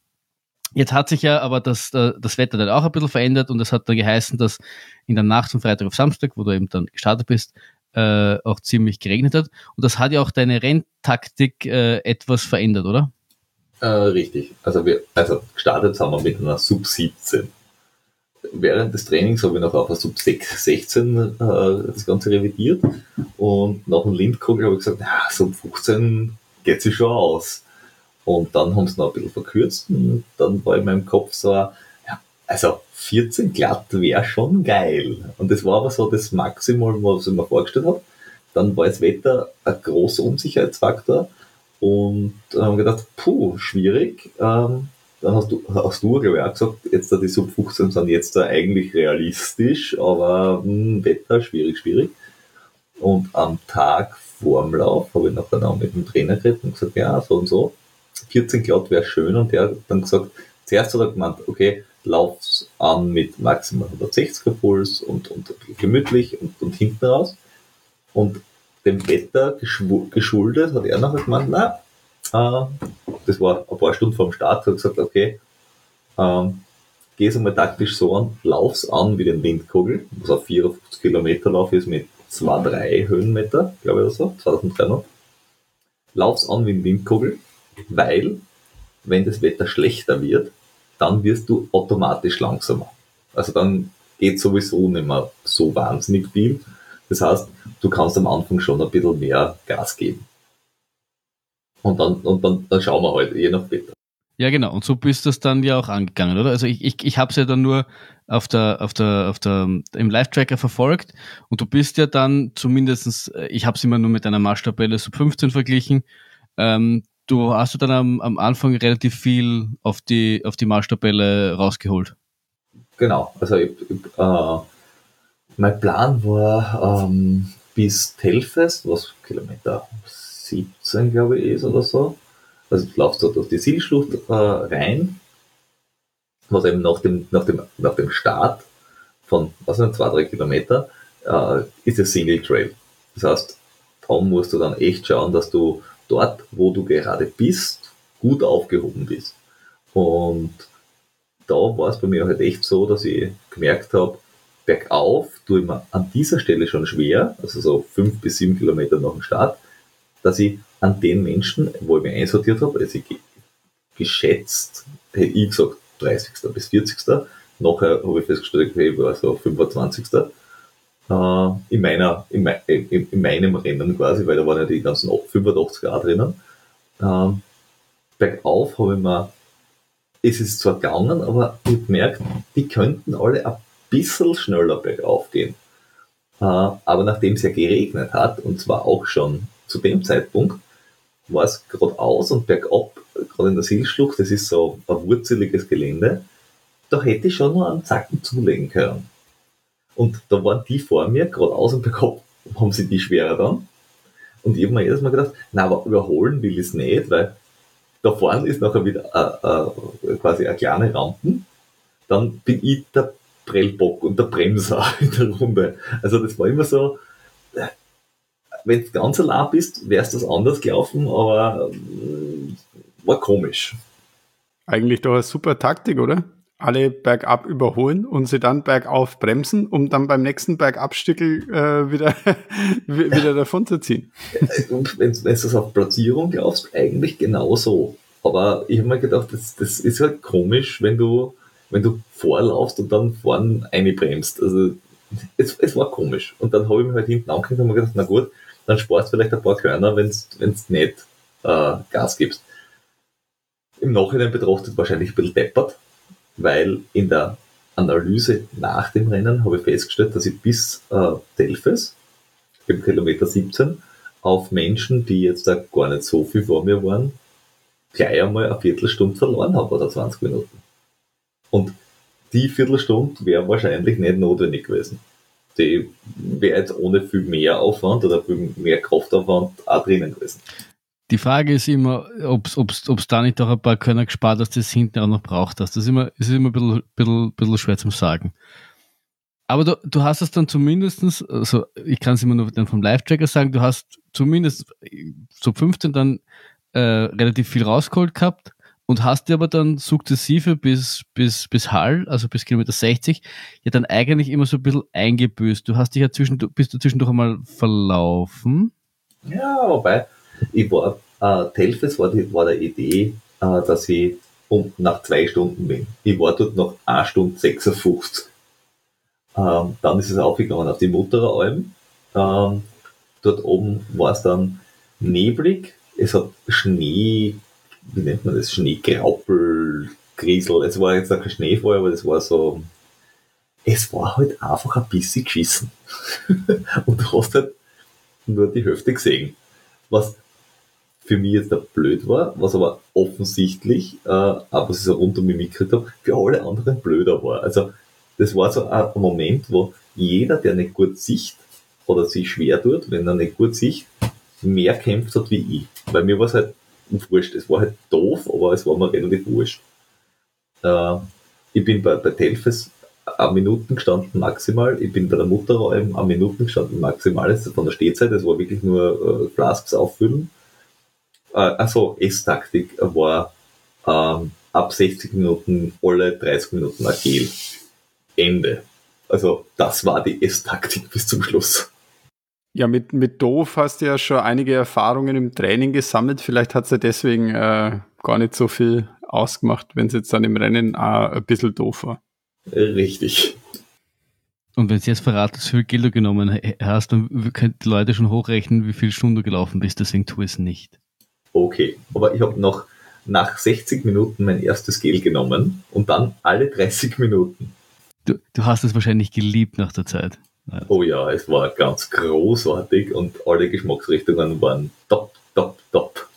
Jetzt hat sich ja aber das, äh, das Wetter dann auch ein bisschen verändert und es hat dann geheißen, dass in der Nacht von Freitag auf Samstag, wo du eben dann gestartet bist, äh, auch ziemlich geregnet hat. Und das hat ja auch deine Renntaktik äh, etwas verändert, oder? Äh, richtig. Also wir, also gestartet haben wir mit einer Sub 17. Während des Trainings habe ich noch auf einer Sub 16 äh, das Ganze revidiert und nach dem Lindkogel habe ich gesagt, na, Sub 15 geht sich schon aus. Und dann haben sie noch ein bisschen verkürzt und dann war in meinem Kopf so, ja, also 14 glatt wäre schon geil. Und das war aber so das Maximum, was ich mir vorgestellt habe. Dann war das Wetter ein großer Unsicherheitsfaktor und äh, haben gedacht, puh, schwierig. Ähm, dann hast du, hast du, glaube ich, auch gesagt, jetzt die Sub 15 sind jetzt da eigentlich realistisch, aber mh, hm, Wetter schwierig, schwierig. Und am Tag vorm Lauf habe ich nachher noch mit dem Trainer geredet und gesagt, ja, so und so 14 glatt wäre schön und der hat dann gesagt, zuerst hat er gemeint, okay, lauf's an mit maximal 160er Puls und, und gemütlich und, und hinten raus. Und dem Wetter geschuldet hat er nachher gemeint, na, äh, das war ein paar Stunden vor dem Start, hat gesagt, okay, ähm, geh es einmal taktisch so an, lauf's an wie den Windkugel, was auf 54 Kilometer Lauf ist mit 2-3 Höhenmeter, glaube ich oder so, 2300. Lauf's an wie ein Windkugel, weil, wenn das Wetter schlechter wird, dann wirst du automatisch langsamer. Also dann geht sowieso nicht mehr so wahnsinnig viel. Das heißt, du kannst am Anfang schon ein bisschen mehr Gas geben. Und dann, und dann, dann schauen wir halt, je nach Wetter. Ja, genau. Und so bist du es dann ja auch angegangen, oder? Also ich, ich, ich habe es ja dann nur auf der, auf der, auf der, im Live-Tracker verfolgt und du bist ja dann zumindestens, ich habe es immer nur mit einer Marschtabelle Sub 15 verglichen. Ähm, du hast du dann am, am Anfang relativ viel auf die, auf die Marschtabelle rausgeholt. Genau. Also ich, ich, äh, mein Plan war ähm, bis Telfest, was Kilometer 17, glaube ich, ist oder so. Also du laufst da durch die Sielschlucht äh, rein, was eben nach dem, nach dem, nach dem Start von, was sind zwei, drei Kilometer, äh, ist der Single Trail. Das heißt, da musst du dann echt schauen, dass du dort, wo du gerade bist, gut aufgehoben bist. Und da war es bei mir halt echt so, dass ich gemerkt habe, bergauf tue ich mir an dieser Stelle schon schwer, also so fünf bis sieben Kilometer nach dem Start, dass ich an den Menschen, wo ich mich einsortiert habe, also ich geschätzt, hätte ich gesagt 30. bis 40. Nachher habe ich festgestellt, ich war so 25. Äh, in, meiner, in, mein, in, in, meinem Rennen quasi, weil da waren ja die ganzen 85 Grad drinnen. Äh, bergauf habe ich mir, es ist zwar gegangen, aber ich habe gemerkt, die könnten alle ein bisschen schneller bergauf gehen. Äh, aber nachdem es ja geregnet hat, und zwar auch schon zu dem Zeitpunkt, war es geradeaus und bergab, gerade in der Silschlucht, das ist so ein wurzeliges Gelände, da hätte ich schon noch einen Zacken zulegen können. Und da waren die vor mir, geradeaus und bergab, haben sie die schwerer dann. Und ich habe mir jedes Mal gedacht, na, aber überholen will ich es nicht, weil da vorne ist nachher wieder äh, äh, quasi eine kleine Rampen. Dann bin ich der Prellbock und der Bremser [laughs] in der Runde. Also das war immer so, wenn du ganz allein bist, wäre es das anders gelaufen, aber äh, war komisch. Eigentlich doch eine super Taktik, oder? Alle bergab überholen und sie dann bergauf bremsen, um dann beim nächsten Bergabstückel äh, wieder, [laughs] wieder davon zu ziehen. Und wenn, das auf Platzierung glaubst, eigentlich genauso. Aber ich habe mir gedacht, das, das ist halt komisch, wenn du, wenn du vorlaufst und dann vorn einbremst. Also es, es war komisch. Und dann habe ich mir halt hinten angehört und mir gedacht, na gut, dann sparst du vielleicht ein paar Körner, wenn du nicht äh, Gas gibst. Im Nachhinein betrachtet wahrscheinlich ein bisschen deppert, weil in der Analyse nach dem Rennen habe ich festgestellt, dass ich bis äh, Delfes, im Kilometer 17, auf Menschen, die jetzt da gar nicht so viel vor mir waren, gleich einmal eine Viertelstunde verloren habe oder 20 Minuten. Und die Viertelstunde wäre wahrscheinlich nicht notwendig gewesen die wäre jetzt ohne viel mehr Aufwand oder viel mehr Kraftaufwand auch drinnen gewesen. Die Frage ist immer, ob es da nicht auch ein paar Körner gespart hast, das hinten auch noch braucht hast. Das ist immer, ist immer ein bisschen, bisschen, bisschen schwer zu sagen. Aber du, du hast es dann zumindestens, also ich kann es immer nur dann vom Live-Tracker sagen, du hast zumindest so 15 dann äh, relativ viel rausgeholt gehabt und hast dir aber dann sukzessive bis, bis, bis Hall, also bis Kilometer 60, ja dann eigentlich immer so ein bisschen eingebüßt. Du hast dich ja zwischendurch, bist du zwischendurch einmal verlaufen. Ja, wobei, ich war, äh, Telfes war, die, war der Idee, äh, dass ich um, nach zwei Stunden bin. Ich war dort noch 1 Stunde 56. Ähm, dann ist es aufgegangen auf die Mutterer Alm. Ähm, dort oben war es dann neblig. Es hat Schnee wie nennt man das, Schneegraupel, Griesel. Es war jetzt kein Schneefall, aber das war so, es war halt einfach ein bisschen geschissen. [laughs] und du hast halt nur die Hälfte gesehen. Was für mich jetzt da blöd war, was aber offensichtlich, äh, aber ich so rund um mich mitgekriegt habe, für alle anderen blöder war. Also das war so ein Moment, wo jeder, der nicht gut sieht oder sich schwer tut, wenn er nicht gut sieht, mehr kämpft hat wie ich. Weil mir war es halt wurscht. Es war halt doof, aber es war mir relativ wurscht. Äh, ich bin bei, bei Telfes am Minuten gestanden maximal. Ich bin bei der Mutterräum am Minuten gestanden maximal. Das ist von der Stehzeit, das war wirklich nur äh, Flasks auffüllen. Äh, also S-Taktik war ähm, ab 60 Minuten alle 30 Minuten agil. Ende. Also das war die S-Taktik bis zum Schluss. Ja, mit, mit Doof hast du ja schon einige Erfahrungen im Training gesammelt. Vielleicht hat es ja deswegen äh, gar nicht so viel ausgemacht, wenn es jetzt dann im Rennen auch ein bisschen doof war. Richtig. Und wenn du jetzt verratest, wie viel Geld du genommen hast, dann können die Leute schon hochrechnen, wie viel Stunden du gelaufen bist, deswegen tu es nicht. Okay, aber ich habe noch nach 60 Minuten mein erstes Gel genommen und dann alle 30 Minuten. Du, du hast es wahrscheinlich geliebt nach der Zeit. Oh ja, es war ganz großartig und alle Geschmacksrichtungen waren top, top, top.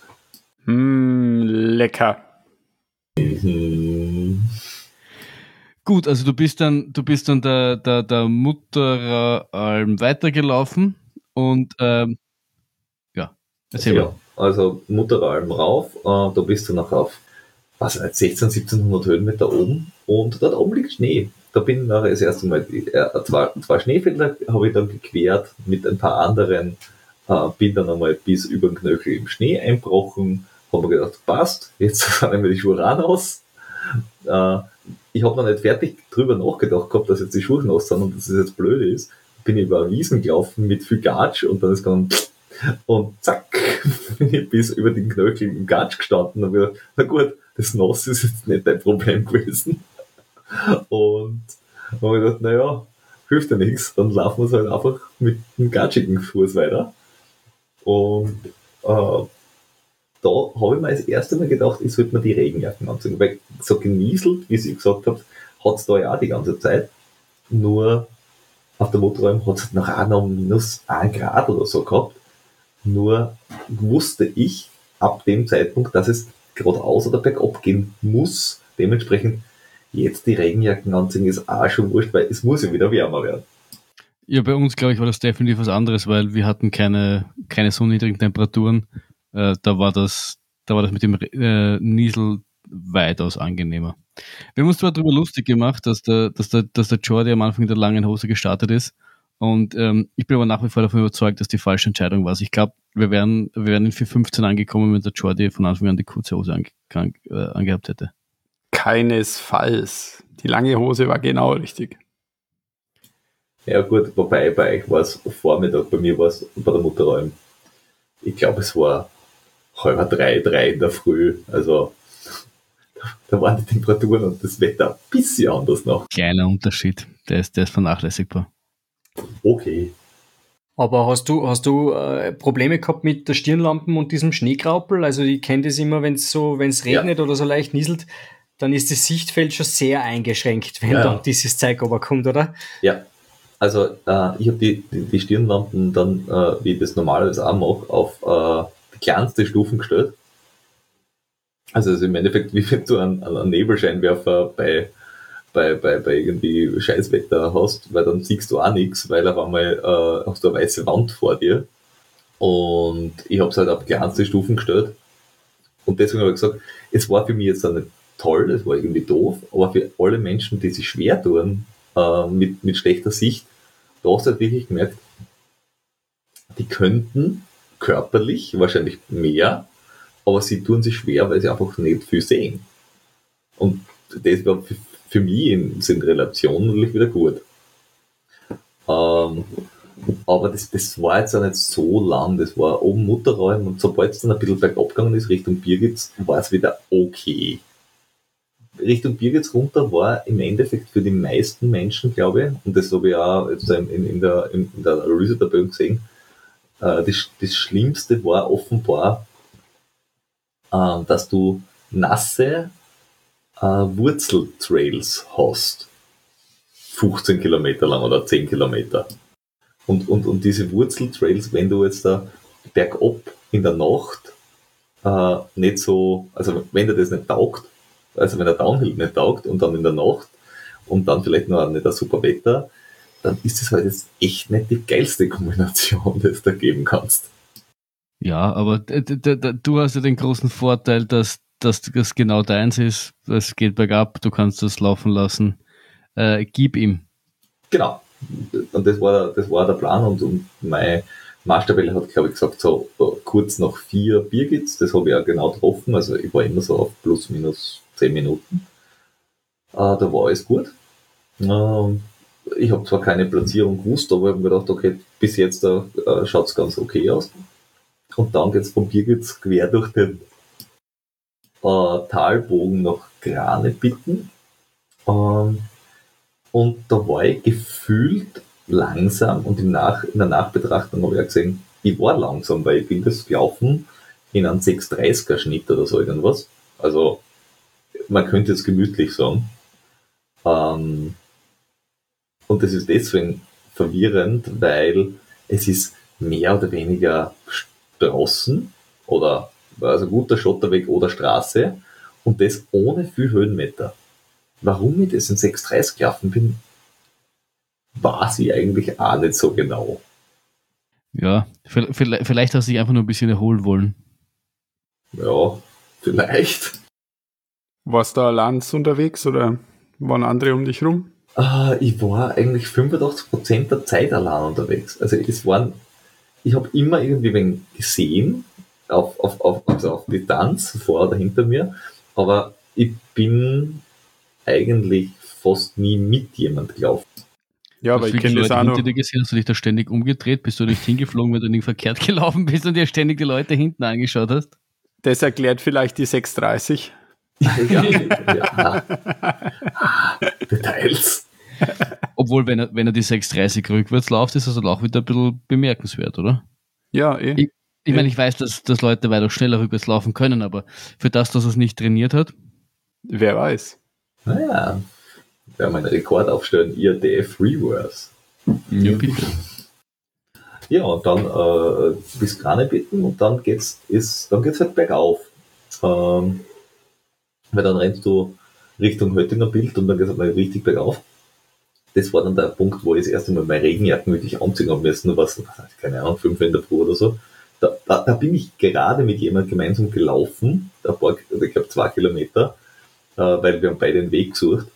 Mm, lecker. Mhm. Gut, also du bist dann, du bist dann der, der, der Mutteralm weitergelaufen und ähm, ja, erzähl ja, mal. Also Mutteralm rauf, äh, da bist du noch auf was, 16, 1700 Höhenmeter oben und dort oben liegt Schnee da bin ich nachher das erste Mal, äh, zwei, zwei Schneefelder habe ich dann gequert mit ein paar anderen, äh, bin dann einmal bis über den Knöchel im Schnee einbrochen, habe mir gedacht, passt, jetzt [laughs] sind wir die Schuhe ran aus. Äh, ich habe noch nicht fertig drüber nachgedacht gehabt, dass jetzt die Schuhe nass sind und dass es jetzt blöd ist. Bin ich über Wiesen gelaufen mit viel Gatsch und dann ist gegangen, und zack, [laughs] bin ich bis über den Knöchel im Gatsch gestanden und gedacht, na gut, das Nass ist jetzt nicht dein Problem gewesen. [laughs] Und habe ich gedacht, naja, hilft ja nichts, dann laufen wir es halt einfach mit einem gatschigen Fuß weiter. Und äh, da habe ich mir als erstes Mal gedacht, ich sollte mir die Regenjacken anziehen. Weil so genieselt, wie Sie gesagt habt, hat es da ja auch die ganze Zeit. Nur auf der Motorräume hat es auch noch minus 1 Grad oder so gehabt. Nur wusste ich ab dem Zeitpunkt, dass es geradeaus oder bergab gehen muss. Dementsprechend jetzt die Regenjacken anziehen ist auch schon wurscht, weil es muss ja wieder wärmer werden. Ja, bei uns, glaube ich, war das definitiv was anderes, weil wir hatten keine, keine so niedrigen Temperaturen. Äh, da war das, da war das mit dem äh, Niesel weitaus angenehmer. Wir haben uns zwar darüber lustig gemacht, dass der, dass der, dass der Jordi am Anfang der langen Hose gestartet ist. Und ähm, ich bin aber nach wie vor davon überzeugt, dass die falsche Entscheidung war. Also ich glaube, wir wären, wir wären in 4.15 angekommen, wenn der Jordi von Anfang an die kurze Hose ange, äh, angehabt hätte. Keinesfalls. Die lange Hose war genau richtig. Ja gut, wobei bei euch war es Vormittag, bei mir war es bei der Mutterräum. Ich glaube, es war halb drei, drei in der Früh. Also [laughs] da waren die Temperaturen und das Wetter ein bisschen anders noch. Kleiner Unterschied, der ist, der ist vernachlässigbar. Okay. Aber hast du, hast du äh, Probleme gehabt mit der Stirnlampen und diesem Schneegraupel? Also ich kenne das immer, wenn es so, wenn es regnet ja. oder so leicht nieselt, dann ist das Sichtfeld schon sehr eingeschränkt, wenn ja, dann dieses Zeug aber kommt, oder? Ja, also äh, ich habe die, die, die, Stirnlampen dann, äh, wie ich das normalerweise auch mache, auf äh, die kleinste Stufen gestellt. Also, also im Endeffekt, [laughs] wie wenn du einen, einen Nebelscheinwerfer bei, bei, bei, bei irgendwie Scheißwetter hast, weil dann siehst du auch nichts, weil auf einmal äh, hast du eine weiße Wand vor dir. Und ich habe es halt auf kleinste Stufen gestellt. Und deswegen habe ich gesagt, es war für mich jetzt nicht toll, das war irgendwie doof, aber für alle Menschen, die sich schwer tun äh, mit, mit schlechter Sicht, da hast du halt wirklich gemerkt, die könnten körperlich wahrscheinlich mehr, aber sie tun sich schwer, weil sie einfach nicht viel sehen. Und das war für, mich in, in Relation natürlich wieder gut. Ähm, aber das, das war jetzt auch nicht so lang, das war oben Mutterräum und sobald es dann ein bisschen bergab gegangen ist, Richtung Birgitz, war es wieder okay. Richtung Birgitz runter war im Endeffekt für die meisten Menschen, glaube ich, und das habe ich auch jetzt in, in, der, in, der Analyse der Bögen gesehen, äh, das, das Schlimmste war offenbar, äh, dass du nasse äh, Wurzeltrails hast. 15 Kilometer lang oder 10 Kilometer. Und, und, und diese Wurzeltrails, wenn du jetzt da bergab in der Nacht äh, nicht so, also wenn dir das nicht taugt, also wenn der Downhill nicht taugt und dann in der Nacht und dann vielleicht noch nicht ein super Wetter, dann ist es halt jetzt echt nicht die geilste Kombination, die du da geben kannst. Ja, aber du hast ja den großen Vorteil, dass, dass das genau deins ist. Es geht bergab, du kannst das laufen lassen. Äh, gib ihm. Genau. Und das war, das war der Plan und, und mein Maßstabelle hat, glaube ich, gesagt, so kurz nach vier Birgits, das habe ich auch genau getroffen, also ich war immer so auf plus minus zehn Minuten. Äh, da war alles gut. Ähm, ich habe zwar keine Platzierung gewusst, aber ich habe mir gedacht, okay, bis jetzt äh, schaut es ganz okay aus. Und dann geht es von Birgits quer durch den äh, Talbogen nach Granebitten. Ähm, und da war ich gefühlt langsam und im Nach in der Nachbetrachtung habe ich auch gesehen, ich war langsam, weil ich bin das gelaufen in einem 630er Schnitt oder so irgendwas. Also man könnte jetzt gemütlich sagen. Ähm, und das ist deswegen verwirrend, weil es ist mehr oder weniger Straßen oder also guter Schotterweg oder Straße und das ohne viel Höhenmeter. Warum ich das in 630 gelaufen bin, weiß ich eigentlich auch nicht so genau. Ja, vielleicht, vielleicht hast du dich einfach nur ein bisschen erholen wollen. Ja, vielleicht. Warst du allein unterwegs oder waren andere um dich rum? Uh, ich war eigentlich 85% der Zeit allein unterwegs. Also es waren, ich habe immer irgendwie wen gesehen, auf, auf, auf, also auf Distanz, vor oder hinter mir, aber ich bin eigentlich fast nie mit jemand gelaufen. Ja, aber ich kenne das auch noch. Dir gesehen, hast du dich da ständig umgedreht, bist du nicht hingeflogen, weil du nicht verkehrt [laughs] gelaufen bist und dir ständig die Leute hinten angeschaut hast? Das erklärt vielleicht die 630. [laughs] ja, ja. Details. Obwohl, wenn er, wenn er die 630 rückwärts läuft, ist das auch wieder ein bisschen bemerkenswert, oder? Ja, eh. Ich, ich meine, ich weiß, dass, dass Leute weiter schneller rückwärts laufen können, aber für das, dass er es nicht trainiert hat. Wer weiß. Naja, wir haben einen Rekord aufstellen, IRTF Reverse. Ja, bitte. Ja, und dann äh, bis Krane bitten und dann geht's, ist, dann geht's halt bergauf. Ähm, weil dann rennst du Richtung Höttinger Bild und dann geht's halt mal richtig bergauf. Das war dann der Punkt, wo ich das erste Mal meine Regenjacken wirklich anziehen habe müssen, was, keine Ahnung, fünf in der Früh oder so. Da, da, da bin ich gerade mit jemandem gemeinsam gelaufen, ein paar, ich glaube zwei Kilometer, äh, weil wir haben beide den Weg gesucht.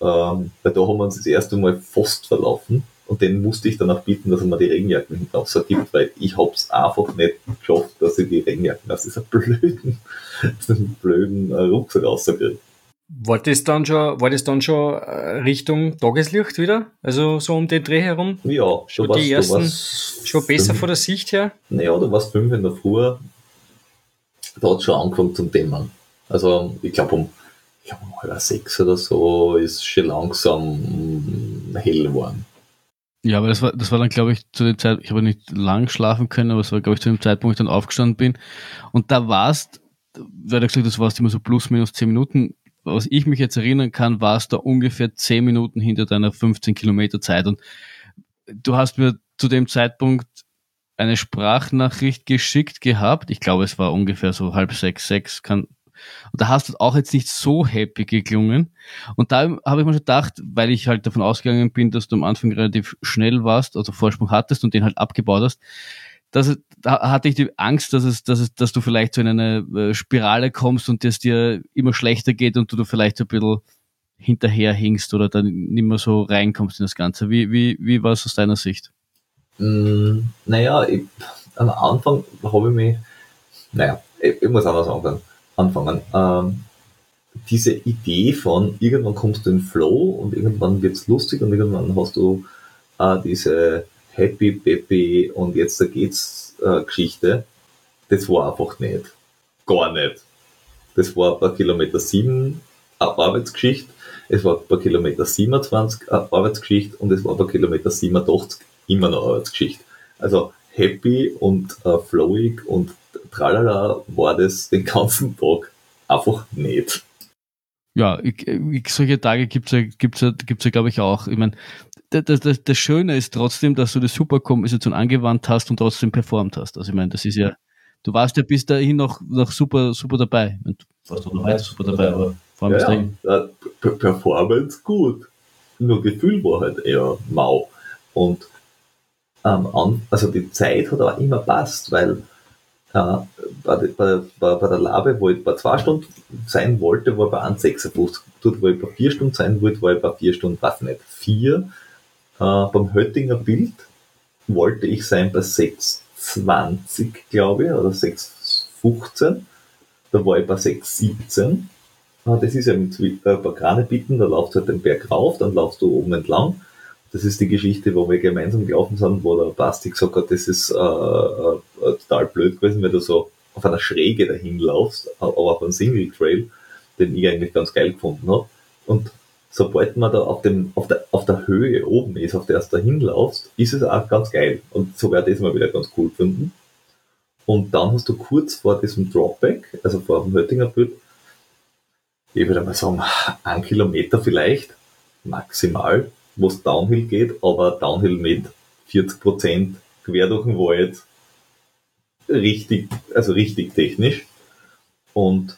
Ähm, weil da haben wir uns das erste Mal fast verlaufen und den musste ich dann auch bitten, dass er mir die Regenjacken hinten aufs gibt, weil ich hab's einfach nicht geschafft, dass ich die Regenjacken aus dieser blöden, [laughs] aus diesem blöden äh, Rucksack rauskriege. War das dann schon, war das dann schon äh, Richtung Tageslicht wieder? Also so um den Dreh herum? Ja, schon die ersten, schon besser von der Sicht her? Naja, du warst fünf in der Früh, da hat schon angefangen zum Dämmern. Also ich glaube um ich glaube um halb sechs oder so ist schon langsam hell geworden. Ja, aber das war, das war dann, glaube ich, zu der Zeit, ich habe nicht lang schlafen können, aber es war, glaube ich, zu dem Zeitpunkt, wo ich dann aufgestanden bin. Und da warst, weil du gesagt das warst immer so plus minus zehn Minuten. Was ich mich jetzt erinnern kann, warst da ungefähr zehn Minuten hinter deiner 15 Kilometer Zeit. Und du hast mir zu dem Zeitpunkt eine Sprachnachricht geschickt gehabt. Ich glaube, es war ungefähr so halb sechs, sechs, kann, und da hast du auch jetzt nicht so happy geklungen. Und da habe ich mir schon gedacht, weil ich halt davon ausgegangen bin, dass du am Anfang relativ schnell warst, also Vorsprung hattest und den halt abgebaut hast, dass, da hatte ich die Angst, dass es, dass es, dass du vielleicht so in eine äh, Spirale kommst und es dir immer schlechter geht und du vielleicht ein bisschen hinterher hingst oder dann nicht mehr so reinkommst in das Ganze. Wie, wie, wie war es aus deiner Sicht? Mm, naja, ich, am Anfang habe ich mich, naja, ich, ich muss anders anfangen anfangen. Ähm, diese Idee von irgendwann kommst du in Flow und irgendwann wird's lustig und irgendwann hast du äh, diese Happy Peppy und jetzt da geht's äh, Geschichte, das war einfach nicht. Gar nicht. Das war bei Kilometer 7 eine Arbeitsgeschichte, es war bei Kilometer 27 eine Arbeitsgeschichte und es war bei Kilometer 87 immer noch Arbeitsgeschichte. Also happy und äh, flowig und tralala war das den ganzen Tag einfach nicht. Ja, ich, ich, solche Tage gibt's ja, gibt's ja, gibt's ja, glaube ich, auch. Ich meine, das, das, das Schöne ist trotzdem, dass du die Superkompensation angewandt hast und trotzdem performt hast. Also ich meine, das ist ja, du warst ja bis dahin noch, noch super, super dabei. Du warst auch noch weiter super dabei, aber vor allem ja. Ja, Performance gut. Nur Gefühl war halt eher mau. Und ähm, also die Zeit hat aber immer passt, weil äh, bei, bei, bei, bei der Labe, wo ich bei zwei Stunden sein wollte, war bei 1,56. Dort, wo ich bei vier Stunden sein wollte, war ich bei vier Stunden, weiß nicht, vier. Äh, beim Höttinger Bild wollte ich sein bei 6,20, glaube ich, oder 6,15. Da war ich bei 6,17. Ah, das ist ja mit äh, bei Kranebitten, da laufst du halt den Berg rauf, dann laufst du oben entlang. Das ist die Geschichte, wo wir gemeinsam gelaufen sind, wo der Basti gesagt hat, das ist äh, äh, total blöd gewesen, wenn du so auf einer Schräge dahin laufst, aber auf einem Single Trail, den ich eigentlich ganz geil gefunden habe. Und sobald man da auf, dem, auf, der, auf der Höhe oben ist, auf der du dahin laufst, ist es auch ganz geil. Und so werde ich das mal wieder ganz cool finden. Und dann hast du kurz vor diesem Dropback, also vor dem Höttinger Bild, ich würde mal sagen, ein Kilometer vielleicht, maximal, wo es Downhill geht, aber Downhill mit 40 Prozent quer durch den Wald, richtig, also richtig technisch. Und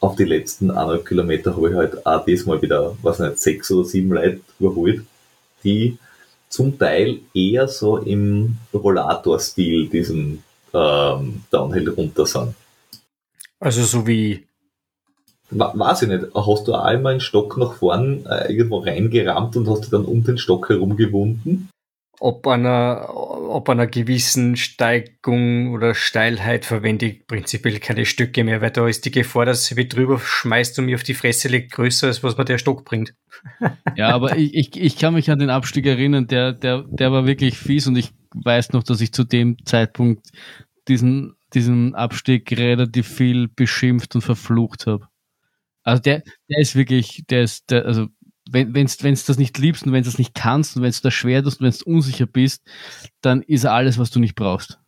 auf die letzten eineinhalb Kilometer habe ich halt auch diesmal wieder, was nicht, sechs oder sieben Leute überholt, die zum Teil eher so im Rollator-Stil diesen ähm, Downhill runter sind. Also so wie Weiß ich nicht. Hast du auch einmal einen Stock nach vorn äh, irgendwo reingerammt und hast dich dann um den Stock herumgewunden? Ob einer, ob einer gewissen Steigung oder Steilheit verwende ich prinzipiell keine Stücke mehr, weil da ist die Gefahr, dass sie wieder drüber schmeißt und mir auf die Fresse legt, größer als was mir der Stock bringt. ja, aber ich, ich, ich kann mich an den Abstieg erinnern, der, der, der war wirklich fies und ich weiß noch, dass ich zu dem Zeitpunkt diesen, diesen Abstieg relativ viel beschimpft und verflucht habe. Also der, der ist wirklich, der ist, der, also wenn du wenn's das nicht liebst und wenn du das nicht kannst und wenn du das schwer tust und wenn du unsicher bist, dann ist er alles, was du nicht brauchst.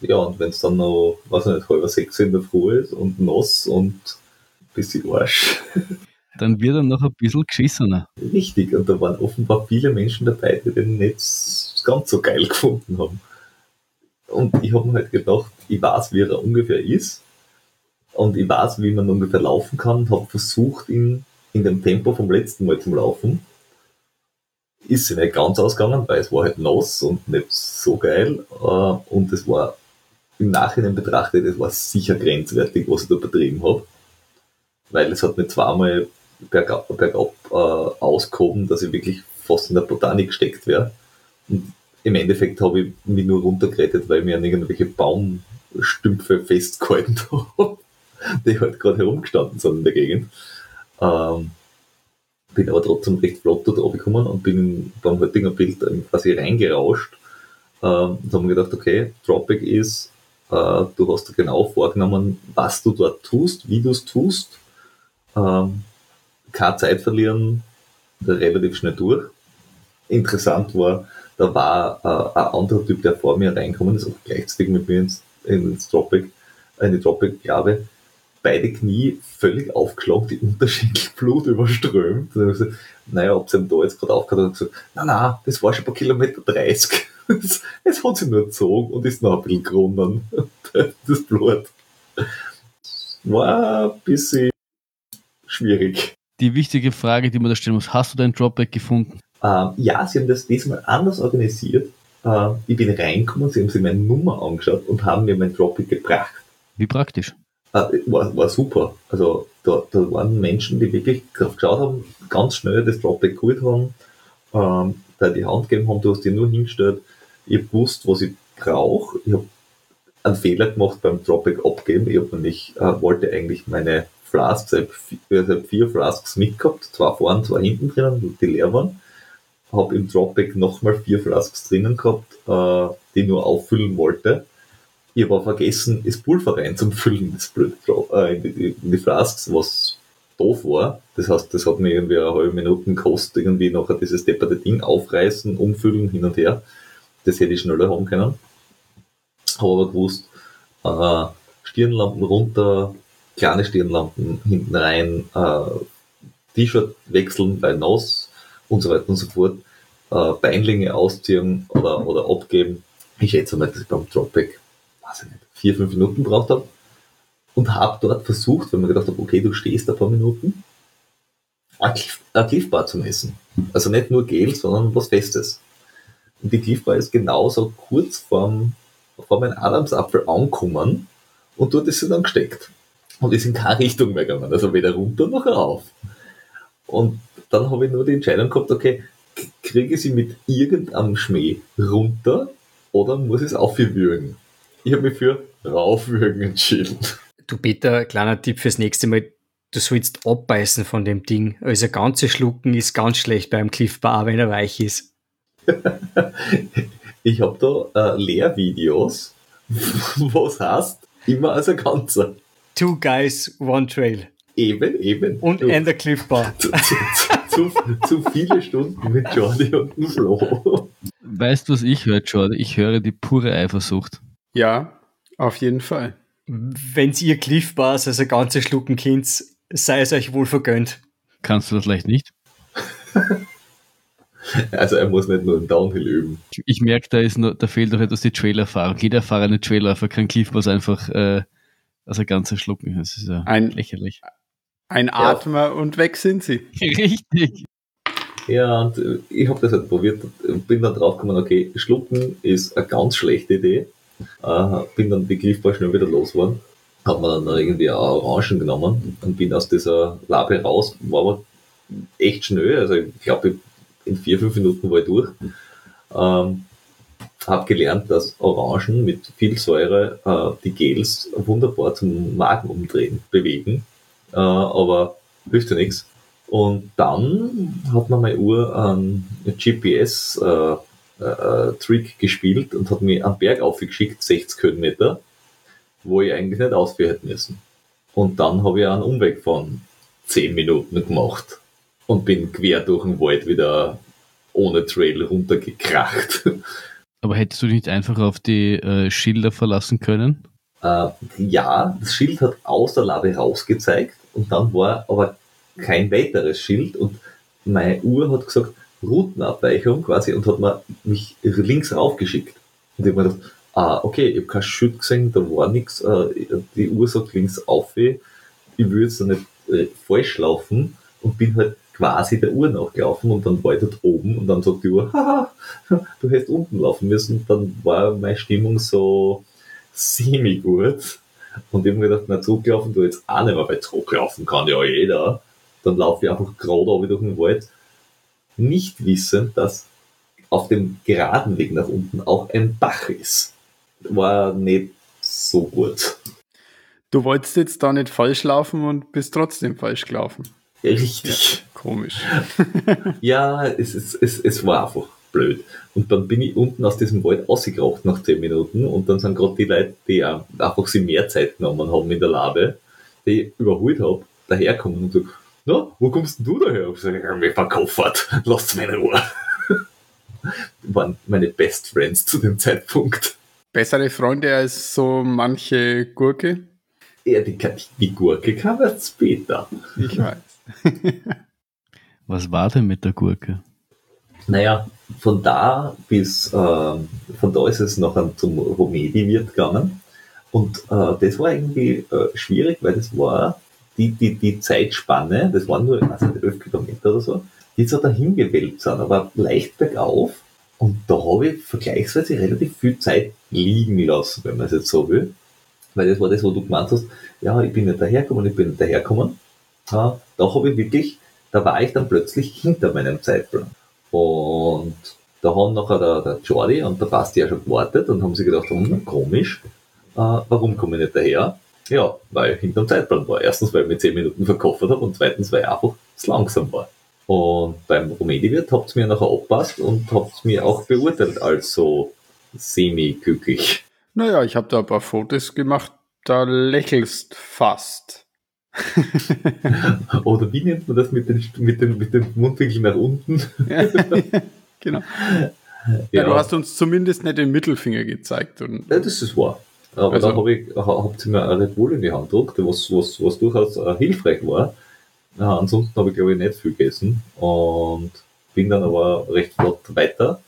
Ja, und wenn es dann noch, weiß nicht, halber sechs in der Früh ist und nass und ein bisschen Arsch. [laughs] Dann wird er noch ein bisschen geschissener. Richtig, und da waren offenbar viele Menschen dabei, die den nicht ganz so geil gefunden haben. Und ich habe mir halt gedacht, ich weiß, wie er ungefähr ist und ich weiß, wie man ungefähr laufen kann und habe versucht, ihn in dem Tempo vom letzten Mal zu laufen. Ist sie nicht ganz ausgegangen, weil es war halt nass und nicht so geil. Äh, und es war im Nachhinein betrachtet, es war sicher grenzwertig, was ich da betrieben habe. Weil es hat mir zweimal bergab, bergab äh, ausgehoben, dass ich wirklich fast in der Botanik gesteckt wäre. Und im Endeffekt habe ich mich nur runtergerettet, weil ich mir an irgendwelche Baumstümpfe festgehalten [laughs] habe die halt gerade herumgestanden sind in der Gegend. Ähm, bin aber trotzdem recht flott dort runtergekommen und bin beim heutigen Bild quasi reingerauscht. Ähm, und habe mir gedacht, okay, Dropback ist, äh, du hast dir genau vorgenommen, was du dort tust, wie du es tust, ähm, keine Zeit verlieren, relativ schnell durch. Interessant war, da war äh, ein anderer Typ, der vor mir reinkommen ist, auch gleichzeitig mit mir ins, ins Dropback, in die Dropback-Gabe, beide Knie völlig aufgeschlagen, die Unterschenkel [laughs] Blut überströmt. Dann ich gesagt, naja, ob sie ihm da jetzt gerade aufgehört hat, gesagt, na na, das war schon bei Kilometer 30. Es [laughs] hat sich nur gezogen und ist noch ein bisschen gerunnen. [laughs] Das Blut. War ein bisschen schwierig. Die wichtige Frage, die man da stellen muss, hast du dein Dropback gefunden? Ähm, ja, sie haben das diesmal anders organisiert. Ähm, ich bin reingekommen, sie haben sich meine Nummer angeschaut und haben mir mein Dropback gebracht. Wie praktisch. Äh, war, war super. Also da, da waren Menschen, die wirklich drauf geschaut haben, ganz schnell das Dropback geholt haben, ähm, da die Hand gegeben haben, du hast dir nur hingestellt, ich gewusst, was ich brauche. Ich habe einen Fehler gemacht beim Dropback abgeben. Ich habe nämlich, äh, wollte eigentlich meine Flasks, ich habe vier Flasks mitgehabt, zwei vorne, zwei hinten drinnen, die leer waren. Habe im Dropback nochmal vier Flasks drinnen gehabt, äh, die nur auffüllen wollte ich habe vergessen, das Pulver reinzufüllen, das Blöd, äh, in, die, in die Flasks, was doof war. Das heißt, das hat mir irgendwie eine halbe Minute gekostet, irgendwie nachher dieses depperte Ding aufreißen, umfüllen, hin und her. Das hätte ich schneller haben können. Habe aber gewusst, äh, Stirnlampen runter, kleine Stirnlampen hinten rein, äh, T-Shirt wechseln bei nass und so weiter und so fort, äh, Beinlinge ausziehen oder, oder abgeben. Ich schätze mal, dass ich beim Dropback weiß ich nicht, vier, fünf Minuten braucht habe und habe dort versucht, weil mir gedacht habe, okay, du stehst da paar Minuten, ein, Cliff, Cliffbar zu messen. Also nicht nur Gel, sondern was Festes. Und die Cliffbar ist genauso kurz vorm, vor meinem Adamsapfel angekommen und dort ist sie dann gesteckt. Und ist in keine Richtung mehr gegangen, also weder runter noch rauf. Und dann habe ich nur die Entscheidung gehabt, okay, kriege ich sie mit irgendeinem Schmäh runter oder muss ich es aufwürgen? Ich habe mich für raufwürgen entschieden. Du Peter, kleiner Tipp fürs nächste Mal, du sollst abbeißen von dem Ding. Also ganze Schlucken ist ganz schlecht beim Cliffbar, wenn er weich ist. [laughs] ich habe da äh, Lehrvideos, [laughs] was heißt, immer als ein Ganzer. Two guys, one trail. Eben, eben. Und in der Cliffbar. [laughs] Zu, zu, zu, zu, viele Stunden mit Jordi und dem Flo. Weißt du, was ich höre, Jordi? Ich höre die pure Eifersucht. Ja, auf jeden Fall. Wenn ihr Cliffbars, also ganze Schlucken Kind, sei es euch wohl vergönnt. Kannst du das vielleicht nicht? [laughs] Also er muss nicht nur im Downhill üben. Ich merke, da ist nur, da fehlt doch etwas die Trailerfahrung. Jeder erfahrene Trailerfahrer kann Cliffbars einfach äh, also ganze schlucken. Das ist ja ein, lächerlich. Ein Atmer ja. und weg sind sie. [laughs] Richtig. Ja, und äh, ich habe das halt probiert und bin dann draufgekommen, okay, schlucken ist eine ganz schlechte Idee. Äh, bin dann die Cliffbar schnell wieder losgeworden. Hab mir dann irgendwie auch Orangen genommen und bin aus dieser Labe raus, war aber echt schnell, also ich glaube, in vier, fünf Minuten war ich durch. Ähm, habe gelernt, dass Orangen mit viel Säure äh, die Gels wunderbar zum Magen umdrehen, bewegen, äh, aber hilft ja nichts. Und dann hat mir meine Uhr einen GPS-Trick äh, äh gespielt und hat mir einen Berg aufgeschickt, 60 Höhenmeter, wo ich eigentlich nicht ausführen hätte müssen. Und dann habe ich einen Umweg von 10 Minuten gemacht und bin quer durch den Wald wieder ohne Trail runtergekracht. Aber hättest du nicht einfach auf die äh, Schilder verlassen können? Äh, ja, das Schild hat aus der Labe rausgezeigt und dann war aber kein weiteres Schild und meine Uhr hat gesagt, Routenabweichung quasi und hat mir mich links raufgeschickt. Und ich habe mir gedacht, ah, okay, ich habe kein Schild gesehen, da war nichts, äh, die Uhr sagt links auf, ich würde jetzt da nicht äh, falsch laufen und bin halt quasi der Uhr nachgelaufen und dann war ich dort oben und dann sagt die Uhr, [laughs] haha, du hättest unten laufen müssen. Dann war meine Stimmung so semi-gut. Und ich habe mir gedacht, na, zurücklaufen du jetzt auch nicht mehr, weil zurücklaufen kann ja jeder. Dann laufe ich einfach gerade durch den Wald, nicht wissend, dass auf dem geraden Weg nach unten auch ein Bach ist. War nicht so gut. Du wolltest jetzt da nicht falsch laufen und bist trotzdem falsch gelaufen. Richtig. Ja, komisch. [laughs] ja, es, es, es, es war einfach blöd. Und dann bin ich unten aus diesem Wald rausgekracht nach 10 Minuten und dann sind gerade die Leute, die einfach sich mehr Zeit genommen haben in der Labe, die ich überholt habe, daherkommen und gesagt, na, wo kommst denn du daher? Ich sage, [laughs] mir verkoffert, lasst meine Ruhe. [laughs] waren meine Best Friends zu dem Zeitpunkt. Bessere Freunde als so manche Gurke? Ja, die, die Gurke kam erst später. Ich weiß. [laughs] Was war denn mit der Gurke? Naja, von da bis, äh, von da ist es noch zum Romedi-Wirt gegangen. Und äh, das war irgendwie äh, schwierig, weil das war die, die, die Zeitspanne, das waren nur also 11 Kilometer oder so, die so dahin gewälzt sind, aber leicht bergauf. Und da habe ich vergleichsweise relativ viel Zeit liegen lassen, wenn man es jetzt so will. Weil das war das, wo du gemeint hast, ja, ich bin nicht dahergekommen, ich bin nicht dahergekommen da habe ich wirklich, da war ich dann plötzlich hinter meinem Zeitplan. Und da haben nachher der, der Jordi und der Basti ja schon gewartet und haben sich gedacht, hm, komisch, äh, warum komme ich nicht daher? Ja, weil ich hinterm Zeitplan war. Erstens, weil ich mit 10 Minuten verkauft habe und zweitens, weil einfach zu langsam war. Und beim Romedi-Wirt habt ihr mir nachher abpasst und habt mir auch beurteilt als so semi-glücklich. Naja, ich habe da ein paar Fotos gemacht, da lächelst fast. [laughs] Oder wie nennt man das mit den, mit den, mit den Mundwinkeln nach unten? [laughs] genau. Ja. ja. du hast uns zumindest nicht den Mittelfinger gezeigt. Und ja, das ist wahr. Aber also, da hab ich, habt ihr mir ein Red Bull in die Hand gedruckt, was, was, was durchaus uh, hilfreich war. Uh, ansonsten habe ich, glaube ich, nicht viel gegessen und bin dann aber recht flott weiter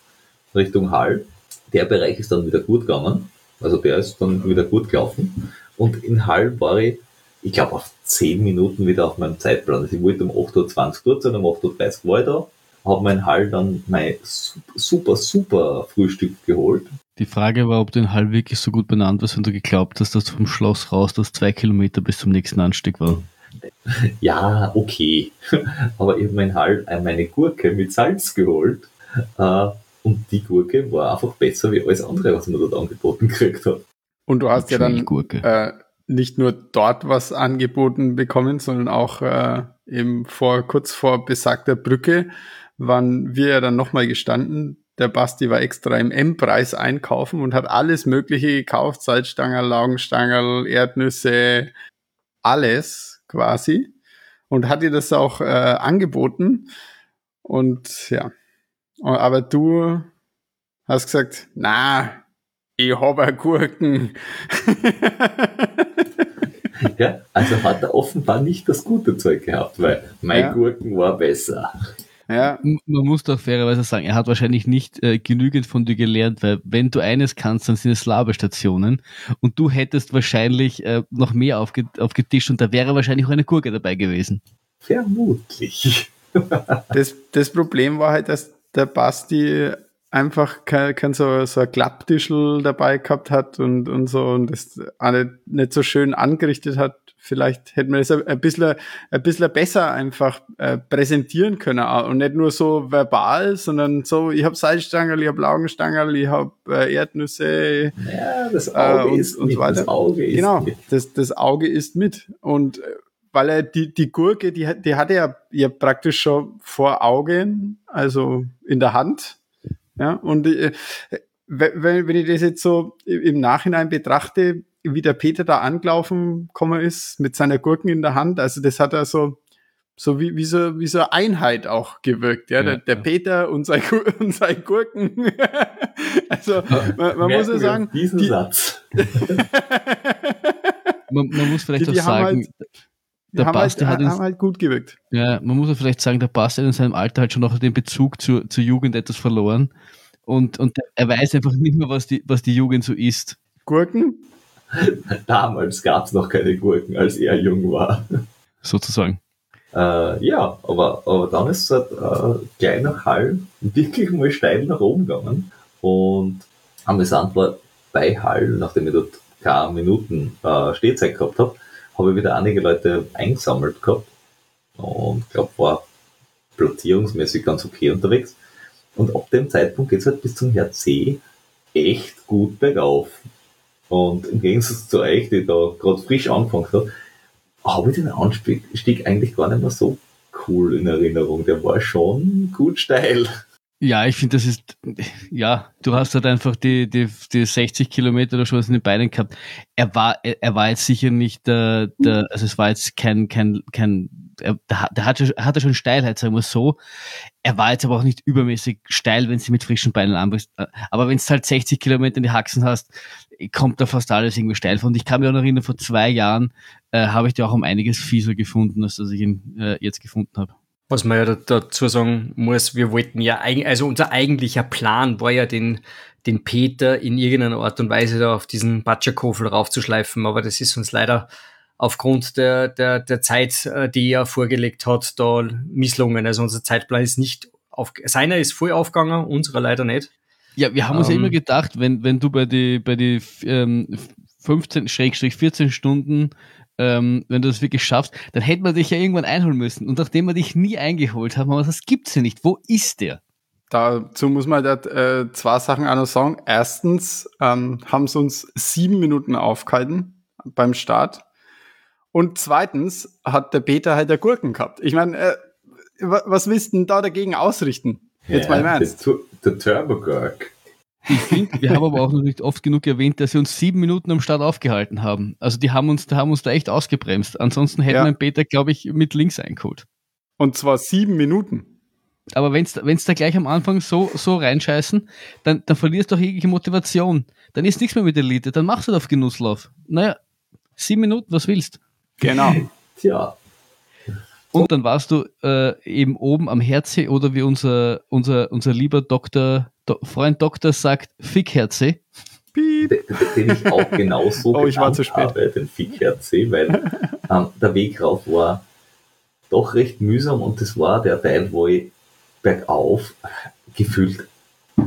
Richtung Hall. Der Bereich ist dann wieder gut gegangen. Also der ist dann wieder gut gelaufen. Und in Hall war ich ich glaube, auf 10 Minuten wieder auf meinem Zeitplan. Also ich wollte um 8.20 Uhr dort sein, um 8.30 Uhr war ich da, habe meinen Hall dann mein super, super Frühstück geholt Die Frage war, ob du den Hall wirklich so gut benannt hast, wenn du geglaubt hast, dass du vom Schloss raus das zwei Kilometer bis zum nächsten Anstieg war. [laughs] Ja, okay. [laughs] Aber ich habe meinen Hall, äh, meine Gurke mit Salz geholt. Äh, und die Gurke war einfach besser wie alles andere, was man dort angeboten gekriegt hat. Und du hast ja dann Gurke. äh, nicht nur dort was angeboten bekommen, sondern auch äh, eben vor kurz vor besagter Brücke waren wir ja dann nochmal gestanden. Der Basti war extra im M-Preis einkaufen und hat alles Mögliche gekauft: Salzstangerl, Laugenstangerl, Erdnüsse, alles quasi. Und hat dir das auch äh, angeboten. Und ja, aber du hast gesagt, na, ich habe Gurken. [laughs] Ja, also hat er offenbar nicht das gute Zeug gehabt, weil mein Ja. Gurken war besser. Ja, Man muss doch fairerweise sagen, er hat wahrscheinlich nicht äh, genügend von dir gelernt, weil wenn du eines kannst, dann sind es Labestationen und du hättest wahrscheinlich äh, noch mehr aufge aufgetischt und da wäre wahrscheinlich auch eine Gurke dabei gewesen. Vermutlich. [laughs] das, das Problem war halt, dass der Basti einfach kein, kein so, so ein Klapptischel dabei gehabt hat und, und so und das auch nicht, nicht so schön angerichtet hat. Vielleicht hätte man das ein, bisschen, ein bisschen besser einfach äh, präsentieren können und nicht nur so verbal, sondern so, ich habe Salzstangerl, ich habe Laugenstangerl, ich habe äh, Erdnüsse, Ja, das Auge Äh, und- ist und mit. so weiter. Das Auge ist genau, mit. das, das Auge ist mit. Und äh, weil er die, die Gurke, die, hat- die hatte er ja praktisch schon vor Augen, also in der Hand. Ja, und äh, wenn, wenn ich das jetzt so im Nachhinein betrachte, wie der Peter da angelaufen gekommen ist mit seiner Gurken in der Hand, also das hat er so, so wie, wie so, wie so Einheit auch gewirkt, ja, Ja, der, der ja. Peter und sein, [laughs] und sein Gurken. [laughs] also, man, man muss ja sagen, Diesen die- Satz. [laughs] Man, man muss vielleicht Die- die auch sagen, halt- der haben, halt, Basti hat haben ins- halt gut gewirkt. Ja, man muss ja vielleicht sagen, der Basti hat in seinem Alter halt schon noch den Bezug zur, zur Jugend etwas verloren. Und, und er weiß einfach nicht mehr, was die, was die Jugend so ist, Gurken? [laughs] Damals gab es noch keine Gurken, als er jung war. sozusagen. Äh, ja, aber, aber dann ist es halt, äh, gleich nach Hall wirklich mal steil nach oben gegangen. Und amüsant war bei Hall, nachdem ich dort keine Minuten äh, Stehzeit gehabt habe, habe ich wieder einige Leute eingesammelt gehabt. Und glaube, war platzierungsmäßig ganz okay unterwegs. Und ab dem Zeitpunkt geht es halt bis zum Herz C echt gut bergauf. Und im Gegensatz zu euch, die da gerade frisch angefangen hat, habe ich den Anstieg eigentlich gar nicht mehr so cool in Erinnerung. Der war schon gut steil. Ja, ich finde, das ist, ja, du hast halt einfach die, die, die 60 Kilometer oder sowas in den Beinen gehabt. Er war, er, war jetzt sicher nicht der, der, also es war jetzt kein, kein, kein, er, der, hat- der hatte, hatte schon Steilheit, sagen wir so. Er war jetzt aber auch nicht übermäßig steil, wenn sie mit frischen Beinen anbrichst. Aber wenn du halt 60 Kilometer in die Haxen hast, kommt da fast alles irgendwie steil von. Und ich kann mich auch noch erinnern, vor zwei Jahren äh, habe ich die auch um einiges fieser gefunden, als dass ich ihn äh, jetzt gefunden habe. Was man ja da- dazu sagen muss, wir wollten ja, also unser eigentlicher Plan war ja den, den Peter in irgendeiner Art und Weise da auf diesen Batschakofel raufzuschleifen, aber das ist uns leider aufgrund der, der, der Zeit, äh, die er vorgelegt hat, da misslungen. Also unser Zeitplan ist nicht auf, seiner ist voll aufgegangen, unserer leider nicht. Ja, wir haben uns ja Ähm. immer gedacht, wenn, wenn du bei die, bei die ähm, 15, Schrägstrich 14 Stunden, ähm, wenn du das wirklich schaffst, dann hätten wir dich ja irgendwann einholen müssen. Und nachdem wir dich nie eingeholt haben, haben wir gesagt, das gibt's ja nicht. Wo ist der? Dazu muss man halt, äh, zwei Sachen auch noch sagen. Erstens ähm, haben sie uns sieben Minuten aufgehalten beim Start. Und zweitens hat der Peter halt der Gurken gehabt. Ich meine, äh, wa- was willst du denn da dagegen ausrichten? Jetzt mal im Ernst. Tu- der Turbo Gurk. Ich finde, wir haben aber auch noch nicht oft genug erwähnt, dass sie uns sieben Minuten am Start aufgehalten haben. Also die haben uns, die haben uns da echt ausgebremst. Ansonsten hätten Ja. wir den Peter, glaube ich, mit links eingeholt. Und zwar sieben Minuten. Aber wenn's, wenn's da gleich am Anfang so, so reinscheißen, dann, dann verlierst du auch jegliche Motivation. Dann ist nichts mehr mit Elite, dann machst du das auf Genusslauf. Naja, sieben Minuten, was willst? Genau. Tja, Und dann warst du äh, eben oben am Herze oder wie unser, unser, unser lieber Doktor, Do Freund Doktor sagt, Fickherze. Den, den ich auch genauso [laughs] Oh, ich war zu spät. habe, den Fickherze, weil ähm, der Weg rauf war doch recht mühsam und das war der Teil, wo ich bergauf gefühlt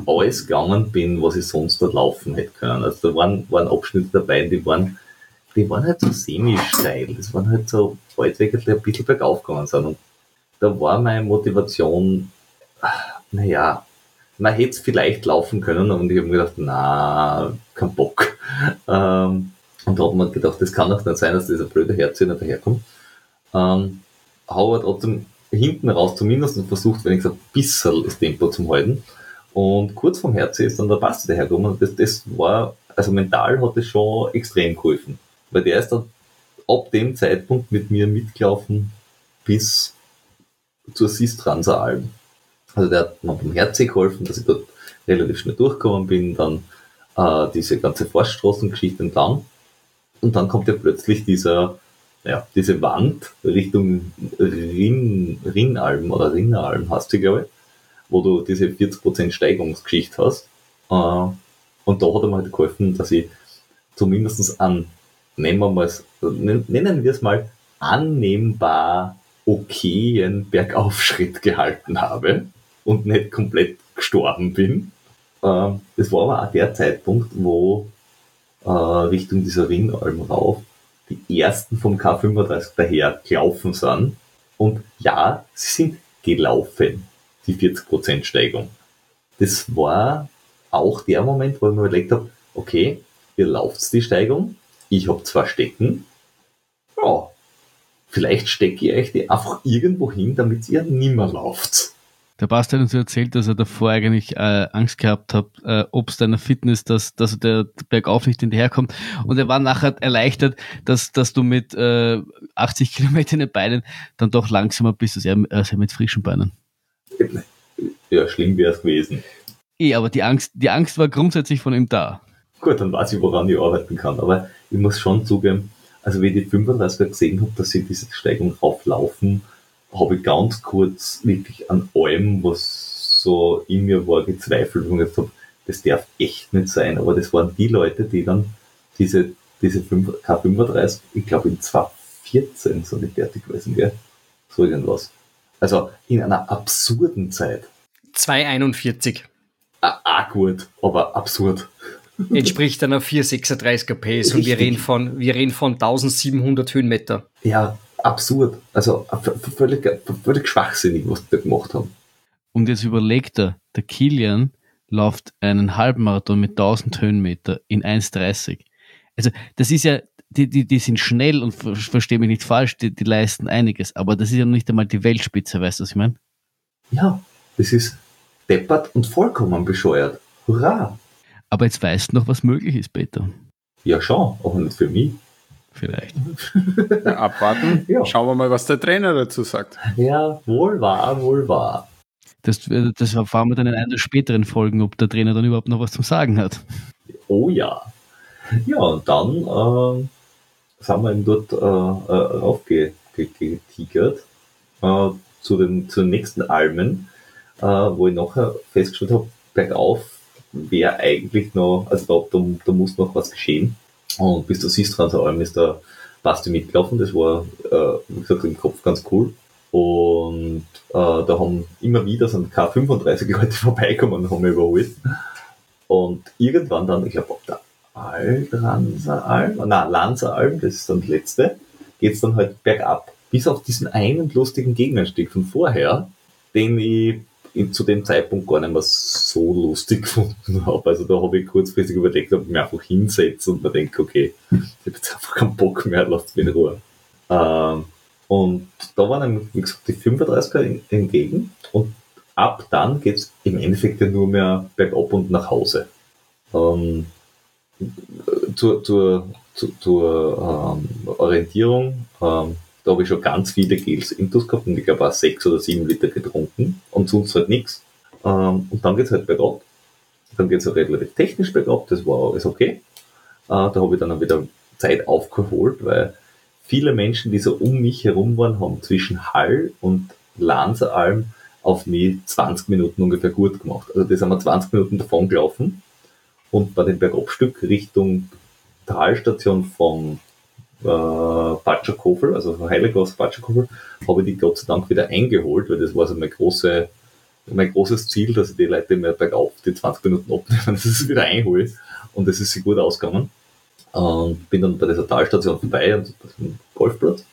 alles gegangen bin, was ich sonst dort laufen hätte können. Also da waren, waren Abschnitte dabei, die waren, die waren halt so semi-steil. Das waren halt so Waldwege, die ein bisschen bergauf gegangen sind. Und da war meine Motivation, naja, man hätte es vielleicht laufen können und ich habe mir gedacht, na, kein Bock. Ähm, und da hat man gedacht, das kann doch nicht sein, dass dieser blöde Herz nicht daherkommt. Ähm, habe trotzdem hinten raus zumindest versucht, gesagt, ein bisschen das Tempo zu halten. Und kurz vom Herz ist dann der Basti dahergekommen und das, das war, also mental hat das schon extrem geholfen. Weil der ist dann ab dem Zeitpunkt mit mir mitgelaufen bis zur Sistranser Alm. Also der hat mir beim Herz geholfen, dass ich dort relativ schnell durchgekommen bin, dann äh, diese ganze Forststraßengeschichte entlang. Und dann kommt ja plötzlich dieser, ja, diese Wand Richtung Rin, Rinnalm oder Rinneralm hast du, glaube ich, wo du diese 40% Steigungsgeschichte hast. Äh, und da hat er mir halt geholfen, dass ich zumindest an, nennen wir, mal, nennen wir es mal, annehmbar okayen Bergaufschritt gehalten habe und nicht komplett gestorben bin. Äh, das war aber auch der Zeitpunkt, wo äh, Richtung dieser Ringalm rauf die ersten vom K35 daher gelaufen sind. Und ja, sie sind gelaufen, die 40% Steigung. Das war auch der Moment, wo ich mir überlegt habe, okay, ihr lauft die Steigung, ich habe zwei Stecken, ja, vielleicht stecke ich euch die einfach irgendwo hin, damit ihr nimmer lauft. Der Bast hat uns erzählt, dass er davor eigentlich äh, Angst gehabt hat, äh, ob es deiner Fitness, dass, dass der Bergauf nicht hinterherkommt. Und er war nachher erleichtert, dass, dass du mit äh, 80 Kilometern in den Beinen dann doch langsamer bist als er, als er mit frischen Beinen. Ja, schlimm wäre es gewesen. Eh, aber die Angst, die Angst war grundsätzlich von ihm da. Gut, dann weiß ich, woran ich arbeiten kann. Aber ich muss schon zugeben, also wie ich die 35er gesehen habe, dass sie diese Steigung rauflaufen, habe ich ganz kurz wirklich an allem, was so in mir war, gezweifelt und gesagt habe, das darf echt nicht sein. Aber das waren die Leute, die dann diese, diese K35, ich glaube in 2014 so nicht fertig gewesen wäre. So irgendwas. Also in einer absurden Zeit. 241. Ah, ah gut, aber absurd. Entspricht einer 436er Pace und wir reden von, wir reden von 1700 Höhenmeter. Ja, absurd. Also völlig, völlig schwachsinnig, was die da gemacht haben. Und jetzt überlegt er, der Kilian läuft einen Halbmarathon mit 1000 Höhenmeter in 1,30. Also das ist ja, die, die, die sind schnell und verstehe mich nicht falsch, die, die leisten einiges, aber das ist ja noch nicht einmal die Weltspitze, weißt du, was ich meine? Ja, das ist deppert und vollkommen bescheuert. Hurra! Aber jetzt weißt du noch, was möglich ist, Peter. Ja, schon, aber nicht für mich vielleicht. Ja, [laughs] abwarten. Ja. Schauen wir mal, was der Trainer dazu sagt. Ja, wohl wahr, wohl wahr. Das, das erfahren wir dann in einer der späteren Folgen, ob der Trainer dann überhaupt noch was zum Sagen hat. Oh ja. Ja, und dann äh, sind wir eben dort äh, äh raufgetigert äh, zu, den, zu den nächsten Almen, äh, wo ich nachher festgestellt habe, bergauf wäre eigentlich noch, also da, da, da muss noch was geschehen. Und bis du siehst, Hans allem ist da Basti mitgelaufen. Das war, äh, wie gesagt, im Kopf ganz cool. Und äh, da haben immer wieder ein K35 Leute [laughs] vorbeikommen und haben mich überholt. Und irgendwann dann, ich glaube, auf der Aldranser Alm, nein, Lanzer Alm, das ist dann die letzte, geht's dann halt bergab. Bis auf diesen einen lustigen Gegenanstieg von vorher, den ich zu dem Zeitpunkt gar nicht mehr so lustig [laughs] gefunden habe. Also da habe ich kurzfristig überlegt, ob ich mich einfach hinsetze und mir denke, okay, ich habe jetzt einfach keinen Bock mehr, lasst mich in Ruhe. Ähm, und da waren dann, wie gesagt, die 35er entgegen und ab dann geht es im Endeffekt ja nur mehr bergab und nach Hause. Ähm, zur, zur, zur, zur ähm, Orientierung, ähm, da habe ich schon ganz viele Gels intus gehabt und ich glaube auch sechs oder sieben Liter getrunken und sonst halt nichts. Ähm, und dann geht es halt bergab. Dann geht es halt relativ technisch bergab, das war alles okay. Äh, da habe ich dann wieder Zeit aufgeholt, weil viele Menschen, die so um mich herum waren, haben zwischen Hall und Lanzeralm auf mich 20 Minuten ungefähr gut gemacht. Also das haben wir 20 Minuten davon gelaufen und bei dem Bergabstück Richtung Talstation vom äh, Batschakofel, also Heilighaus Batschakofel, habe ich die Gott sei Dank wieder eingeholt, weil das war so meine große mein großes Ziel, dass ich die Leute mehr bergauf die 20 Minuten abnehmen, [laughs] dass ich es wieder einhole. Und es ist sich gut ausgegangen. Und bin dann bei dieser Talstation vorbei und dem Golfplatz.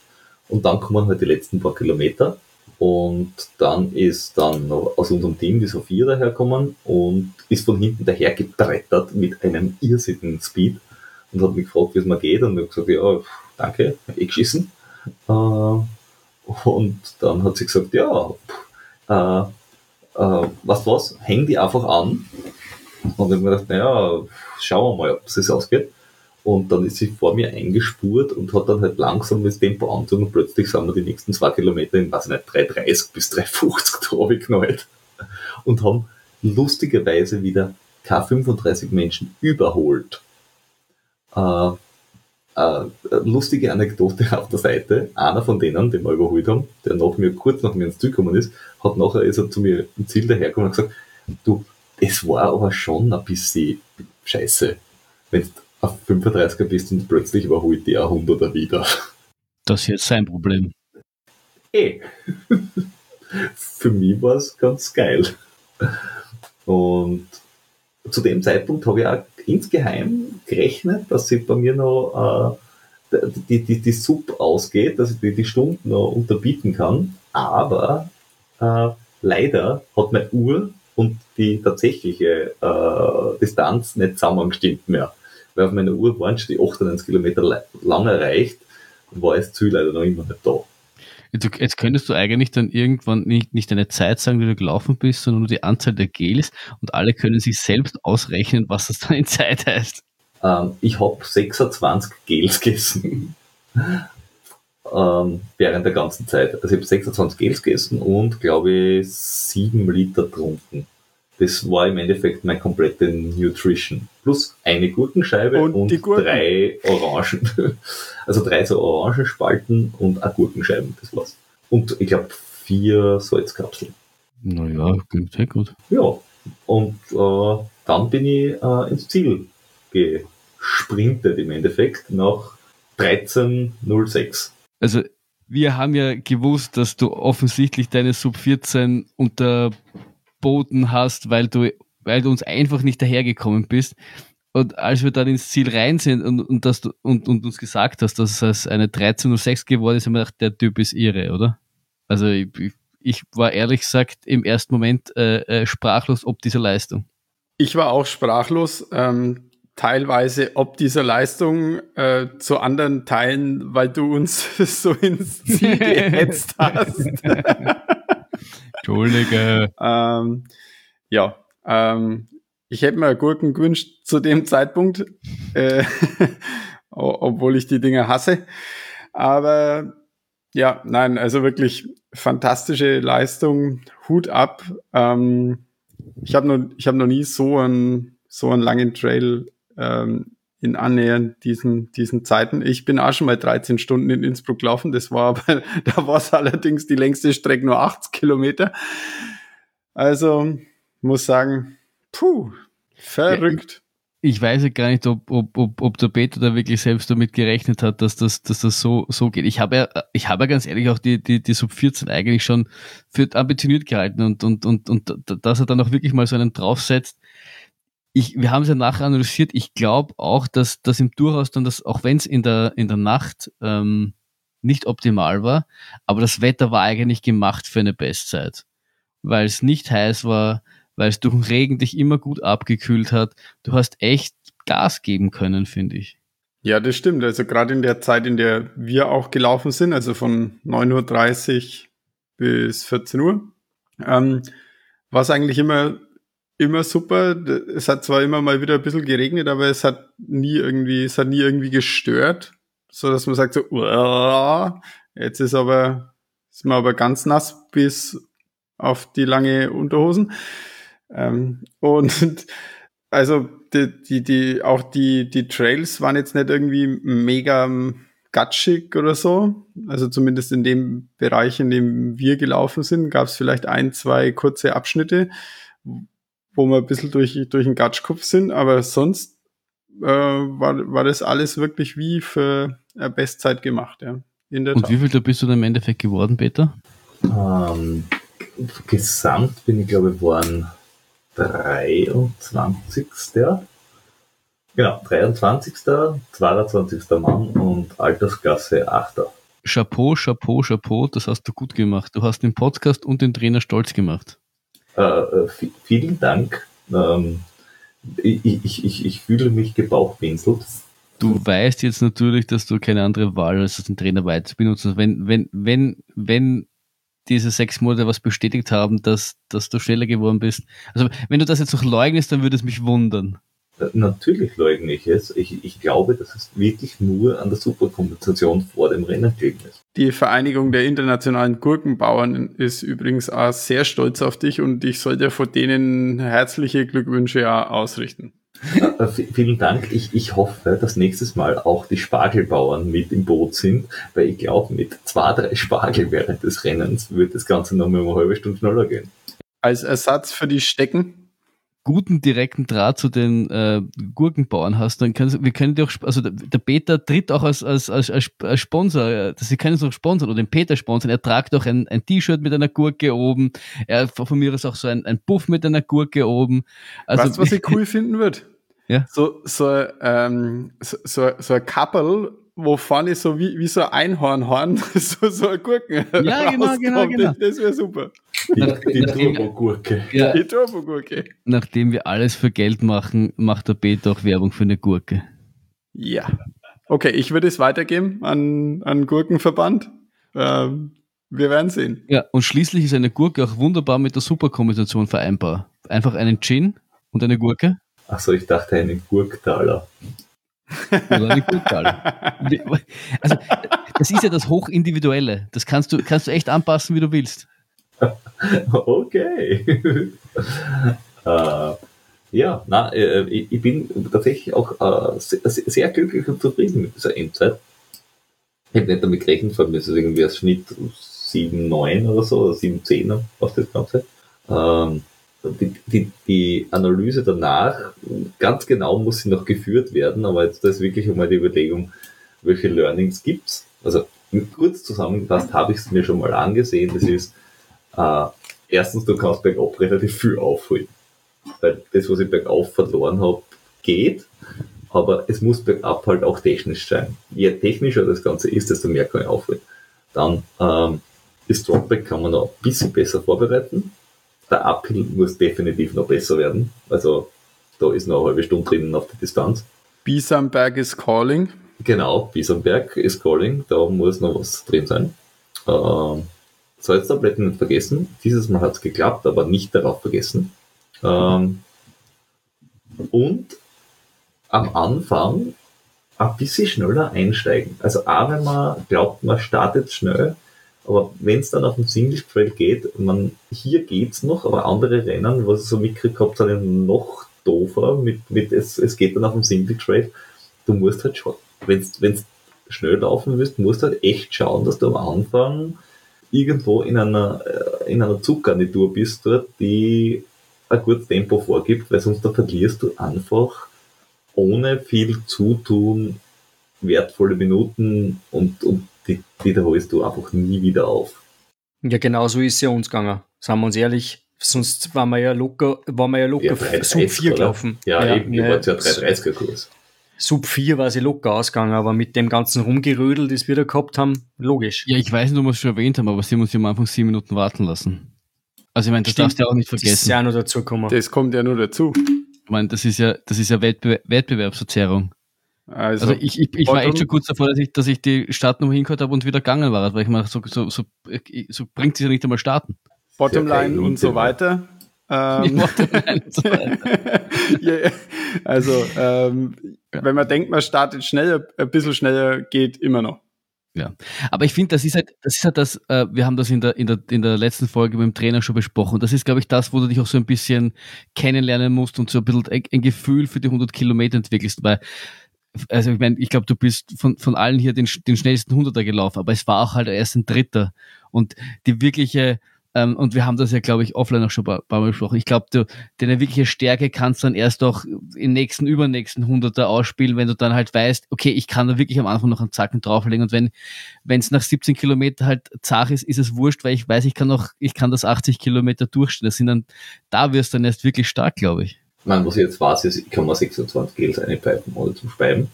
Und dann kommen halt die letzten paar Kilometer. Und dann ist dann aus unserem Team die Sophia daherkommen und ist von hinten daher gebrettert mit einem irrsinnigen Speed und hat mich gefragt, wie es mir geht. Und ich habe gesagt, ja, danke, eh geschissen. Äh, und dann hat sie gesagt, ja, äh, äh, was was, häng die einfach an. Und ich habe mir gedacht, naja, schauen wir mal, ob es ausgeht. Und dann ist sie vor mir eingespurt und hat dann halt langsam das Tempo angezogen und plötzlich sind wir die nächsten zwei Kilometer in, weiß ich nicht, 3,30 bis 3,50 [laughs] da geknallt. Und haben lustigerweise wieder K35 Menschen überholt. Äh, äh, lustige Anekdote [laughs] auf der Seite. Einer von denen, den wir überholt haben, der nach mir, kurz nach mir ins Ziel gekommen ist, hat nachher ist er zu mir im Ziel dahergekommen und gesagt, du, es war aber schon ein bisschen scheiße, wenn du auf 35er bist und plötzlich überholt die 100er wieder. [laughs] Das ist jetzt sein Problem. Eh. [laughs] Für mich war es ganz geil. Und zu dem Zeitpunkt habe ich auch insgeheim gerechnet, dass sich bei mir noch äh, die, die, die Sub ausgeht, dass ich die, die Stunden noch unterbieten kann. Aber äh, leider hat meine Uhr und die tatsächliche äh, Distanz nicht zusammengestimmt mehr. Weil auf meiner Uhr waren schon die 98 Kilometer lang erreicht und war das Ziel leider noch immer nicht da. Jetzt könntest du eigentlich dann irgendwann nicht, nicht deine Zeit sagen, wie du gelaufen bist, sondern nur die Anzahl der Gels und alle können sich selbst ausrechnen, was das dann in Zeit heißt. Ähm, ich habe 26 Gels gegessen. ähm, während der ganzen Zeit. Also ich habe 26 Gels gegessen und glaube ich 7 Liter getrunken. Das war im Endeffekt meine komplette Nutrition. Plus eine Gurkenscheibe und, und Gurken. drei Orangen. [laughs] Also drei so Orangenspalten und eine Gurkenscheiben, das war's. Und ich glaube vier Salzkapseln. Naja, klingt sehr gut. Ja, und äh, dann bin ich äh, ins Ziel gesprintet im Endeffekt nach 13.06. Also wir haben ja gewusst, dass du offensichtlich deine Sub 14 unter angeboten hast, weil du, weil du uns einfach nicht dahergekommen bist. Und als wir dann ins Ziel rein sind und, und, dass du, und, und uns gesagt hast, dass es eine 13.06 geworden ist, haben wir gedacht, der Typ ist irre, oder? Also ich, ich war ehrlich gesagt im ersten Moment äh, äh, sprachlos ob dieser Leistung. Ich war auch sprachlos, ähm, teilweise ob dieser Leistung, äh, zu anderen Teilen, weil du uns [laughs] so ins Ziel [laughs] gehetzt hast. [laughs] Entschuldige. [laughs] ähm, ja, ähm, ich hätte mir Gurken gewünscht zu dem Zeitpunkt, äh, [laughs] obwohl ich die Dinge hasse. Aber ja, nein, also wirklich fantastische Leistung, Hut ab. Ähm, ich habe noch, ich habe noch nie so einen so einen langen Trail ähm, in annähernd diesen, diesen Zeiten. Ich bin auch schon mal 13 Stunden in Innsbruck gelaufen. Das war [laughs] da war es allerdings die längste Strecke nur 80 Kilometer. Also, muss sagen, puh, verrückt. Ich weiß ja gar nicht, ob, ob, ob, ob der Peter da wirklich selbst damit gerechnet hat, dass das, dass das so, so geht. Ich habe ja, ich habe ja ganz ehrlich auch die, die, die Sub 14 eigentlich schon für ambitioniert gehalten und, und, und, und dass er dann auch wirklich mal so einen draufsetzt, ich, wir haben es ja nachher analysiert, ich glaube auch, dass das im Durchaus dann das, auch wenn es in der, in der Nacht ähm, nicht optimal war, aber das Wetter war eigentlich gemacht für eine Bestzeit. Weil es nicht heiß war, weil es durch den Regen dich immer gut abgekühlt hat. Du hast echt Gas geben können, finde ich. Ja, das stimmt. Also gerade in der Zeit, in der wir auch gelaufen sind, also von 9.30 Uhr bis 14 Uhr, ähm, war es eigentlich immer immer super. Es hat zwar immer mal wieder ein bisschen geregnet, aber es hat nie irgendwie, es hat nie irgendwie gestört, so dass man sagt so, jetzt ist aber, ist man aber ganz nass bis auf die lange Unterhosen. Ähm, und [laughs] also die, die, die, auch die, die Trails waren jetzt nicht irgendwie mega gatschig oder so. Also zumindest in dem Bereich, in dem wir gelaufen sind, gab es vielleicht ein, zwei kurze Abschnitte, wo wir ein bisschen durch, durch den Gatschkopf sind, aber sonst äh, war, war das alles wirklich wie für eine Bestzeit gemacht, ja. In der Und Tat. wie viel da bist du dann im Endeffekt geworden, Peter? Ähm, gesamt bin ich, glaube ich, waren 23. Genau, 23. 22. Mann und Altersklasse 8. Chapeau, Chapeau, Chapeau, das hast du gut gemacht. Du hast den Podcast und den Trainer stolz gemacht. Äh, äh, vielen Dank. Ähm, ich, ich, ich, ich fühle mich gebauchpinselt. Du weißt jetzt natürlich, dass du keine andere Wahl hast, als den Trainer weiter benutzen. Wenn, wenn, wenn, wenn diese sechs Monate was bestätigt haben, dass, dass du schneller geworden bist. Also wenn du das jetzt noch leugnest, dann würde es mich wundern. Natürlich leugne ich es. Ich, ich glaube, dass es wirklich nur an der Superkompensation vor dem Rennen gelegen ist. Die Vereinigung der internationalen Gurkenbauern ist übrigens auch sehr stolz auf dich und ich sollte vor denen herzliche Glückwünsche ausrichten. Äh, vielen Dank. Ich, ich hoffe, dass nächstes Mal auch die Spargelbauern mit im Boot sind, weil ich glaube, mit zwei, drei Spargel während des Rennens wird das Ganze noch mal eine halbe Stunde schneller gehen. Als Ersatz für die Stecken guten direkten Draht zu den äh, Gurkenbauern hast, dann können wir können die auch, also der, Peter tritt auch als, als, als, als Sponsor, äh, sie können uns auch sponsern oder den Peter sponsern. Er tragt auch ein, ein T-Shirt mit einer Gurke oben. Er von mir ist auch so ein, ein Puff mit einer Gurke oben. Also, weißt du, was ich [laughs] cool finden würde? Ja. So, so, ähm, so, so, so ein Couple, wo vorne so wie, wie so ein Einhornhorn, [laughs] so, so ein Gurken. Ja, genau, genau, genau. Das wäre super. Die, die Turbo-Gurke. Ja. Die Turbo-Gurke. Nachdem wir alles für Geld machen, macht der Peter auch Werbung für eine Gurke. Ja. Okay, ich würde es weitergeben an, an Gurkenverband. Ähm, wir werden sehen. Ja, und schließlich ist eine Gurke auch wunderbar mit der Superkombination vereinbar. Einfach einen Gin und eine Gurke. Achso, ich dachte einen Gurktaler. Oder eine Gurktaler. [laughs] Also, das ist ja das Hochindividuelle. Das kannst du, kannst du echt anpassen, wie du willst. [laughs] okay. [laughs] äh, ja, na, äh, ich bin tatsächlich auch äh, sehr, sehr, glücklich und zufrieden mit dieser Endzeit. Ich habe nicht damit gerechnet, vor allem ist es irgendwie als Schnitt 7, 9 oder so, oder 7, 10 was das Ganze. Ähm, die, die, die Analyse danach, ganz genau muss sie noch geführt werden, aber jetzt ist wirklich einmal die Überlegung, welche Learnings gibt's. Also kurz zusammengefasst habe ich es mir schon mal angesehen. Das ist äh, erstens, du kannst bergab relativ viel aufholen. Weil das, was ich bergauf verloren habe, geht, aber es muss bergab halt auch technisch sein. Je technischer das Ganze ist, desto mehr kann ich aufholen. Dann ähm, das Dropback kann man noch ein bisschen besser vorbereiten. Der Uphill muss definitiv noch besser werden. Also da ist noch eine halbe Stunde drinnen auf der Distanz. Biesamberg ist calling. Genau, Biesamberg ist calling. Da muss noch was drin sein. Ähm, Salztabletten nicht vergessen. Dieses Mal hat es geklappt, aber nicht darauf vergessen. Ähm, und am Anfang ein bisschen schneller einsteigen. Also auch wenn man glaubt, man startet schnell, aber wenn es dann auf den Single Trail geht, man, hier geht's noch, aber andere Rennen, was ich so mitgekriegt habe, sind noch doofer mit, mit es, es geht dann auf dem Single Trail. Du musst halt schon, wenn du schnell laufen willst, musst du halt echt schauen, dass du am Anfang irgendwo in einer, äh, in einer Zuggarnitur bist dort, die ein gutes Tempo vorgibt, weil sonst da verlierst du einfach ohne viel Zutun wertvolle Minuten und, und die wiederholst du einfach nie wieder auf. Ja, genau so ist es ja uns gegangen. Sagen wir uns ehrlich, sonst waren wir ja locker, waren wir ja locker ja, Sub 4 gelaufen. Ja, ja, eben, ihr wart ja 330er Kurs. Sub 4 war sie locker ausgegangen, aber mit dem ganzen Rumgerödel, das wir da gehabt haben, logisch. Ja, ich weiß nicht, ob wir es schon erwähnt haben, aber sie haben uns ja am Anfang sieben Minuten warten lassen. Also ich meine, das Stimmt, darfst du ja auch nicht vergessen. Das ist ja nur dazu gekommen. Das kommt ja nur dazu. Ich meine, das ist ja, das ist ja Wettbe Wettbewerbsverzerrung. Also, also, ich, ich, ich war echt schon kurz davor, dass ich, dass ich die Startnummer hingehört habe und wieder gegangen war, weil ich mir so, so, so, so bringt sich ja nicht einmal starten. Bottomline und so weiter. Ähm, [laughs] ja, also, ähm, ja. wenn man denkt, man startet schneller, ein bisschen schneller geht immer noch. Ja, aber ich finde, das ist halt, das ist halt das, äh, wir haben das in der, in der, in der letzten Folge mit dem Trainer schon besprochen. Das ist, glaube ich, das, wo du dich auch so ein bisschen kennenlernen musst und so ein bisschen ein, ein Gefühl für die 100 Kilometer entwickelst, weil, also ich meine, ich glaube, du bist von, von allen hier den, den schnellsten Hunderter gelaufen, aber es war auch halt erst ein Dritter. Und die wirkliche, Ähm, und wir haben das ja, glaube ich, offline auch schon ein paar Mal besprochen. Ich glaube, deine wirkliche Stärke kannst du dann erst auch im nächsten, übernächsten Hunderter ausspielen, wenn du dann halt weißt, okay, ich kann da wirklich am Anfang noch einen Zacken drauflegen. Und wenn es nach 17 Kilometern halt zart ist, ist es wurscht, weil ich weiß, ich kann noch, ich kann das 80 Kilometer durchstehen. Das sind dann, da wirst du dann erst wirklich stark, glaube ich. Man, was ich jetzt weiß, ist, ich kann mal 26 Gels einpfeifen ohne zum Speiben.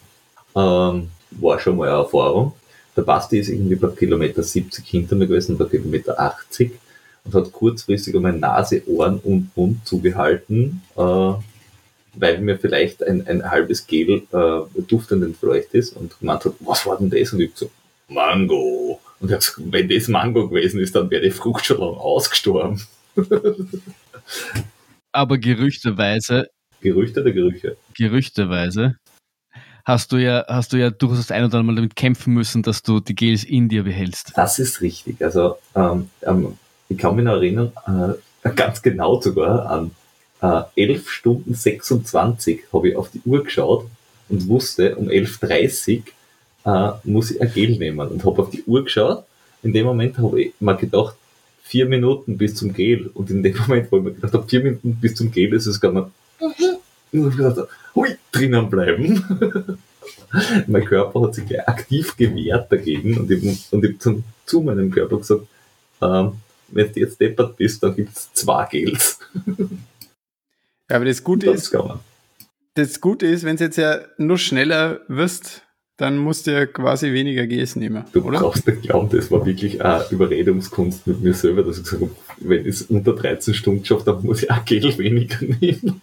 Ähm, war schon mal eine Erfahrung. Der Basti ist irgendwie bei Kilometer 70 hinter mir gewesen, bei Kilometer 80 und hat kurzfristig einmal Nase, Ohren und Mund zugehalten, äh, weil mir vielleicht ein, ein halbes Gel äh, duftend entfleucht ist und gemeint hat, was war denn das? Und ich so, Mango. Und er hat gesagt, wenn das Mango gewesen ist, dann wäre die Frucht schon lang ausgestorben. [laughs] Aber gerüchteweise. Gerüchte oder Gerüche? Gerüchteweise hast du ja, hast du ja durchaus das ein oder andere Mal damit kämpfen müssen, dass du die Gels in dir behältst. Das ist richtig. Also ähm, ähm, ich kann mich noch erinnern, äh, [laughs] ganz genau sogar an äh, 11 Stunden 26 habe ich auf die Uhr geschaut und wusste, um 11.30 Uhr äh, muss ich ein Gel nehmen und habe auf die Uhr geschaut. In dem Moment habe ich mir gedacht, vier Minuten bis zum Gel. Und in dem [laughs] Moment, wo ich mir gedacht habe, vier Minuten bis zum Gel, ist es gegangen. Und ich gedacht, hui, drinnen bleiben. [laughs] mein Körper hat sich gleich aktiv gewehrt dagegen und ich, und ich zum, zu meinem Körper gesagt, ähm, wenn du jetzt deppert bist, dann gibt es zwei Gels. Ja, aber das Gute das ist, das Gute ist, wenn du jetzt ja nur schneller wirst, dann musst du ja quasi weniger Gs nehmen. Du oder? brauchst nicht glauben, das war wirklich eine Überredungskunst mit mir selber, dass ich gesagt habe, wenn ich es unter 13 Stunden schaffe, dann muss ich auch Gel weniger [laughs] nehmen.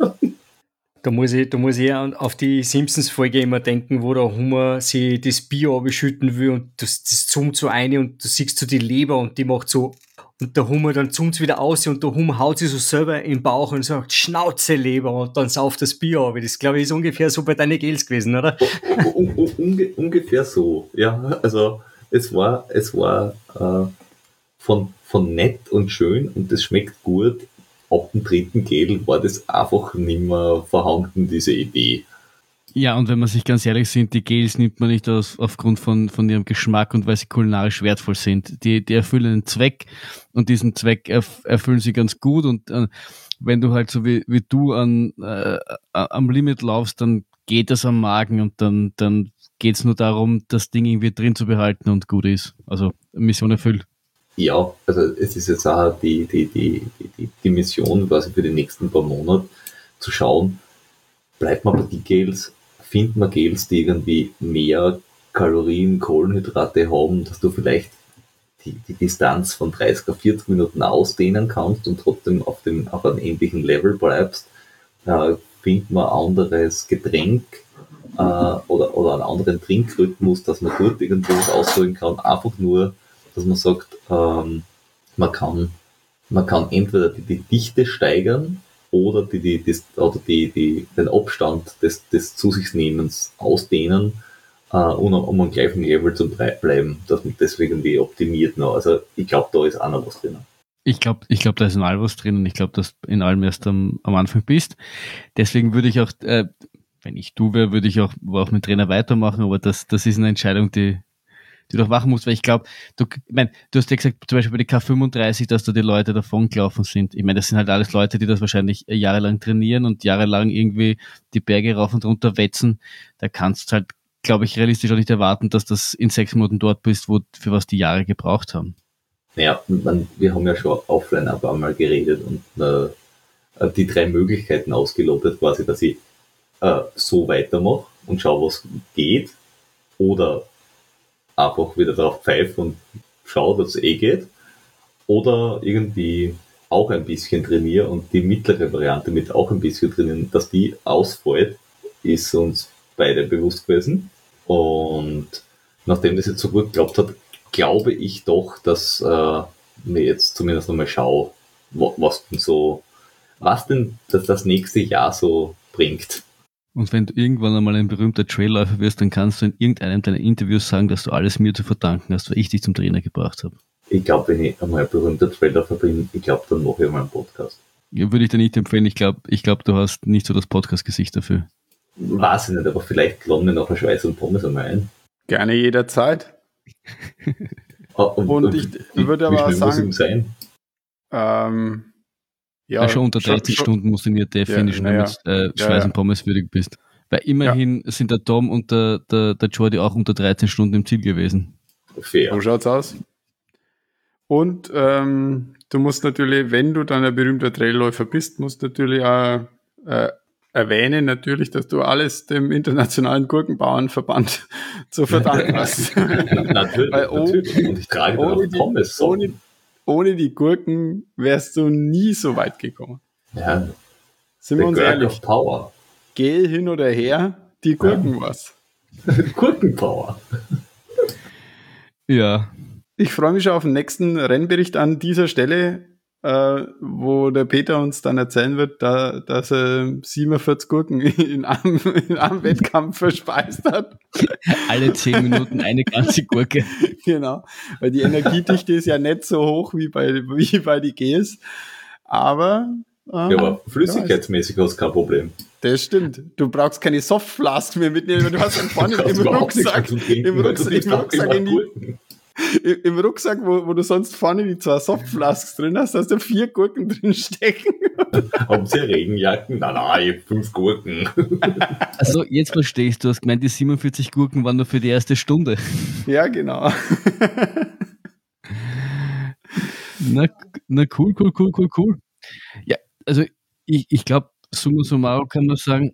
Da muss ich, da muss ich auf die Simpsons-Folge immer denken, wo der Hummer sich das Bier abschütten will und das, das zoomt so eine und du siehst so die Leber und die macht so und der Hummer dann zoomt wieder aus und der Hummer haut sich so selber im Bauch und sagt Schnauze Leber und dann sauft das Bier ab. Das glaube ich ist ungefähr so bei deinen Gels gewesen, oder? Unge ungefähr so, ja. Also es war, es war äh, von, von nett und schön und es schmeckt gut. Ab dem dritten Gel war das einfach nicht mehr vorhanden, diese Idee. Ja, und wenn man sich ganz ehrlich sind, die Gels nimmt man nicht aus, aufgrund von, von ihrem Geschmack und weil sie kulinarisch wertvoll sind. Die, die erfüllen einen Zweck und diesen Zweck erf erfüllen sie ganz gut. Und äh, wenn du halt so wie, wie du an, äh, am Limit laufst, dann geht das am Magen und dann, dann geht es nur darum, das Ding irgendwie drin zu behalten und gut ist. Also Mission erfüllt. Ja, also es ist jetzt auch die, die, die, die, die Mission quasi für die nächsten paar Monate zu schauen, bleibt man bei die Gels findet man Gels, die irgendwie mehr Kalorien, Kohlenhydrate haben, dass du vielleicht die, die Distanz von 30 auf 40 Minuten ausdehnen kannst und trotzdem auf, dem, auf einem ähnlichen Level bleibst. Äh, findet man anderes Getränk äh, oder, oder einen anderen Trinkrhythmus, dass man dort irgendwo was ausholen kann. Einfach nur, dass man sagt, ähm, man kann man kann entweder die, die Dichte steigern oder die, die, das, oder die, die, den Abstand des, des Zu sich Nehmens ausdehnen, äh, um, um am gleichen Level zu bleiben, dass man deswegen die optimiert noch. Also ich glaube, da ist auch noch was drin. Ich glaube, ich glaub, da ist in allem was drin und ich glaube, dass in allem erst am, am Anfang bist. Deswegen würde ich auch, äh, wenn ich du wäre, würde ich auch, auch mit Trainer weitermachen, aber das, das ist eine Entscheidung, die, die du auch machen musst, weil ich glaube, du, ich mein, du hast ja gesagt, zum Beispiel bei der K35, dass da die Leute davon gelaufen sind. Ich meine, das sind halt alles Leute, die das wahrscheinlich jahrelang trainieren und jahrelang irgendwie die Berge rauf und runter wetzen. Da kannst du halt, glaube ich, realistisch auch nicht erwarten, dass das in sechs Monaten dort bist, wo, für was die Jahre gebraucht haben. Naja, man, wir haben ja schon offline ein paar Mal geredet und äh, die drei Möglichkeiten ausgelotet, quasi, dass ich äh, so weitermache und schaue, was geht, oder einfach wieder drauf pfeife und schaue, dass es eh geht. Oder irgendwie auch ein bisschen trainiere und die mittlere Variante mit auch ein bisschen trainieren, dass die ausfällt, ist uns beide bewusst gewesen. Und nachdem das jetzt so gut geklappt hat, glaube ich doch, dass äh, mir jetzt zumindest nochmal schaue, was denn so, was denn das, das nächste Jahr so bringt. Und wenn du irgendwann einmal ein berühmter Trailläufer wirst, dann kannst du in irgendeinem deiner Interviews sagen, dass du alles mir zu verdanken hast, weil ich dich zum Trainer gebracht habe. Ich glaube, wenn ich einmal ein berühmter Trailläufer bin, ich glaube, dann mache ich mal einen Podcast. Ja, würde ich dir nicht empfehlen. Ich glaube, ich glaub, du hast nicht so das Podcast-Gesicht dafür. Weiß ich nicht, aber vielleicht laden wir nachher Schweiß und Pommes einmal ein. Gerne jederzeit. oh, und, und, ich, ich würde aber sagen, Ähm, ja, ja, schon unter 30 schon, Stunden musst du in IATF ja, finishen, damit du äh, Schweiß und Pommes würdig bist. Weil immerhin sind der Tom und der, der, der Jordi auch unter 13 Stunden im Ziel gewesen. Fair. So schaut's aus. Und ähm, du musst natürlich, wenn du dann ein berühmter Trailläufer bist, musst natürlich auch äh, erwähnen natürlich, dass du alles dem Internationalen Gurkenbauernverband [laughs] zu verdanken hast. natürlich, Weil, oh, natürlich. Und ich trage ohne die, Pommes. Ohne, ohne die Gurken wärst du nie so weit gekommen. Ja. Sind wir uns ehrlich? Power. Geh hin oder her, die Gurken ja. was. [laughs] Gurkenpower. ja. Ich freue mich schon auf den nächsten Rennbericht an dieser Stelle äh, wo der Peter uns dann erzählen wird, da, dass er 47 Gurken [laughs] in einem, in einem Wettkampf verspeist hat. [laughs] Alle 10 Minuten eine ganze Gurke. [laughs] genau, weil die Energiedichte ist ja nicht so hoch wie bei, wie bei die Gs. Aber ja, aber flüssigkeitsmäßig hast du kein Problem. Das stimmt. Du brauchst keine Softflask mehr mitnehmen, du hast dann vorne im Rucksack, im Rucksack, im Rucksack in die, im Rucksack, wo, wo du sonst vorne die zwei Softflasks drin hast, hast du vier Gurken drin stecken. [laughs] Haben sie Regenjacken? Nein, nein, fünf Gurken. [laughs] Also jetzt verstehst du, du hast gemeint, die 47 Gurken waren nur für die erste Stunde. [laughs] Ja, genau. Na, na cool, cool, cool, cool, cool. Ja, also ich, ich glaube, summa summarum kann man sagen,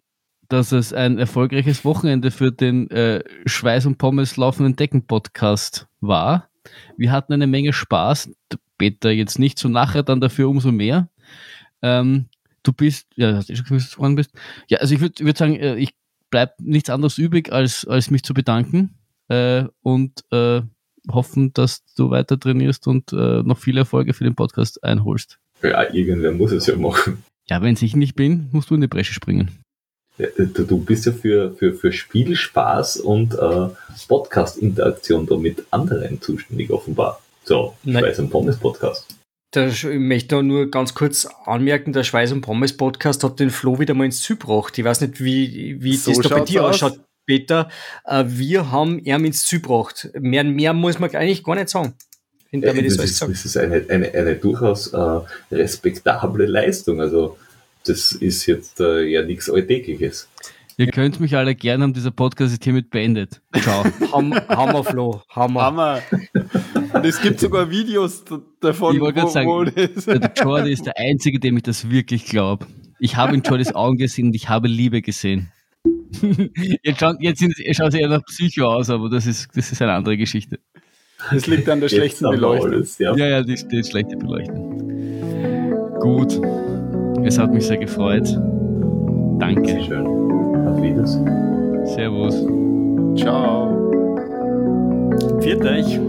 dass es ein erfolgreiches Wochenende für den äh, Schweiß und Pommes laufenden Decken Podcast war. Wir hatten eine Menge Spaß. Peter jetzt nicht so nachher, dann dafür umso mehr. Ähm, du bist, ja, hast du schon gesagt, dass du bist. Ja, also ich würde würd sagen, äh, ich bleibt nichts anderes übrig, als, als mich zu bedanken äh, und äh, hoffen, dass du weiter trainierst und äh, noch viele Erfolge für den Podcast einholst. Ja, irgendwer muss es ja machen. Ja, wenn ich nicht bin, musst du in die Bresche springen. Du bist ja für, für, für Spielspaß und äh, Podcast-Interaktion da mit anderen zuständig offenbar. So, Schweiß und Pommes Podcast. Da, ich möchte nur ganz kurz anmerken, der Schweiß und Pommes Podcast hat den Flo wieder mal ins Ziel gebracht. Ich weiß nicht, wie, wie so das da bei dir aus. ausschaut, Peter. Äh, wir haben ihn ins Ziel gebracht. Mehr, mehr muss man eigentlich gar nicht sagen. Das, das, ist, das ist eine, eine, eine durchaus äh, respektable Leistung. Also das ist jetzt äh, ja nichts Alltägliches. Ihr könnt mich alle gerne haben, dieser Podcast ist hiermit beendet. Ciao. [laughs] Hammer, Hammer, Flo. Hammer. Hammer. Und es gibt sogar Videos davon, ich wo, sagen, wo das Der [laughs] Jordi ist der Einzige, dem ich das wirklich glaube. Ich habe in Jordis Augen gesehen und ich habe Liebe gesehen. [laughs] jetzt, schaut, jetzt sind, schaut eher nach Psycho aus, aber das ist, das ist eine andere Geschichte. Das liegt an der schlechten Beleuchtung. ja. ja, ja, die, die schlechte Beleuchtung. Gut. Es hat mich sehr gefreut. Danke. Sehr schön. Auf Wiedersehen. Servus. Ciao. Viert euch.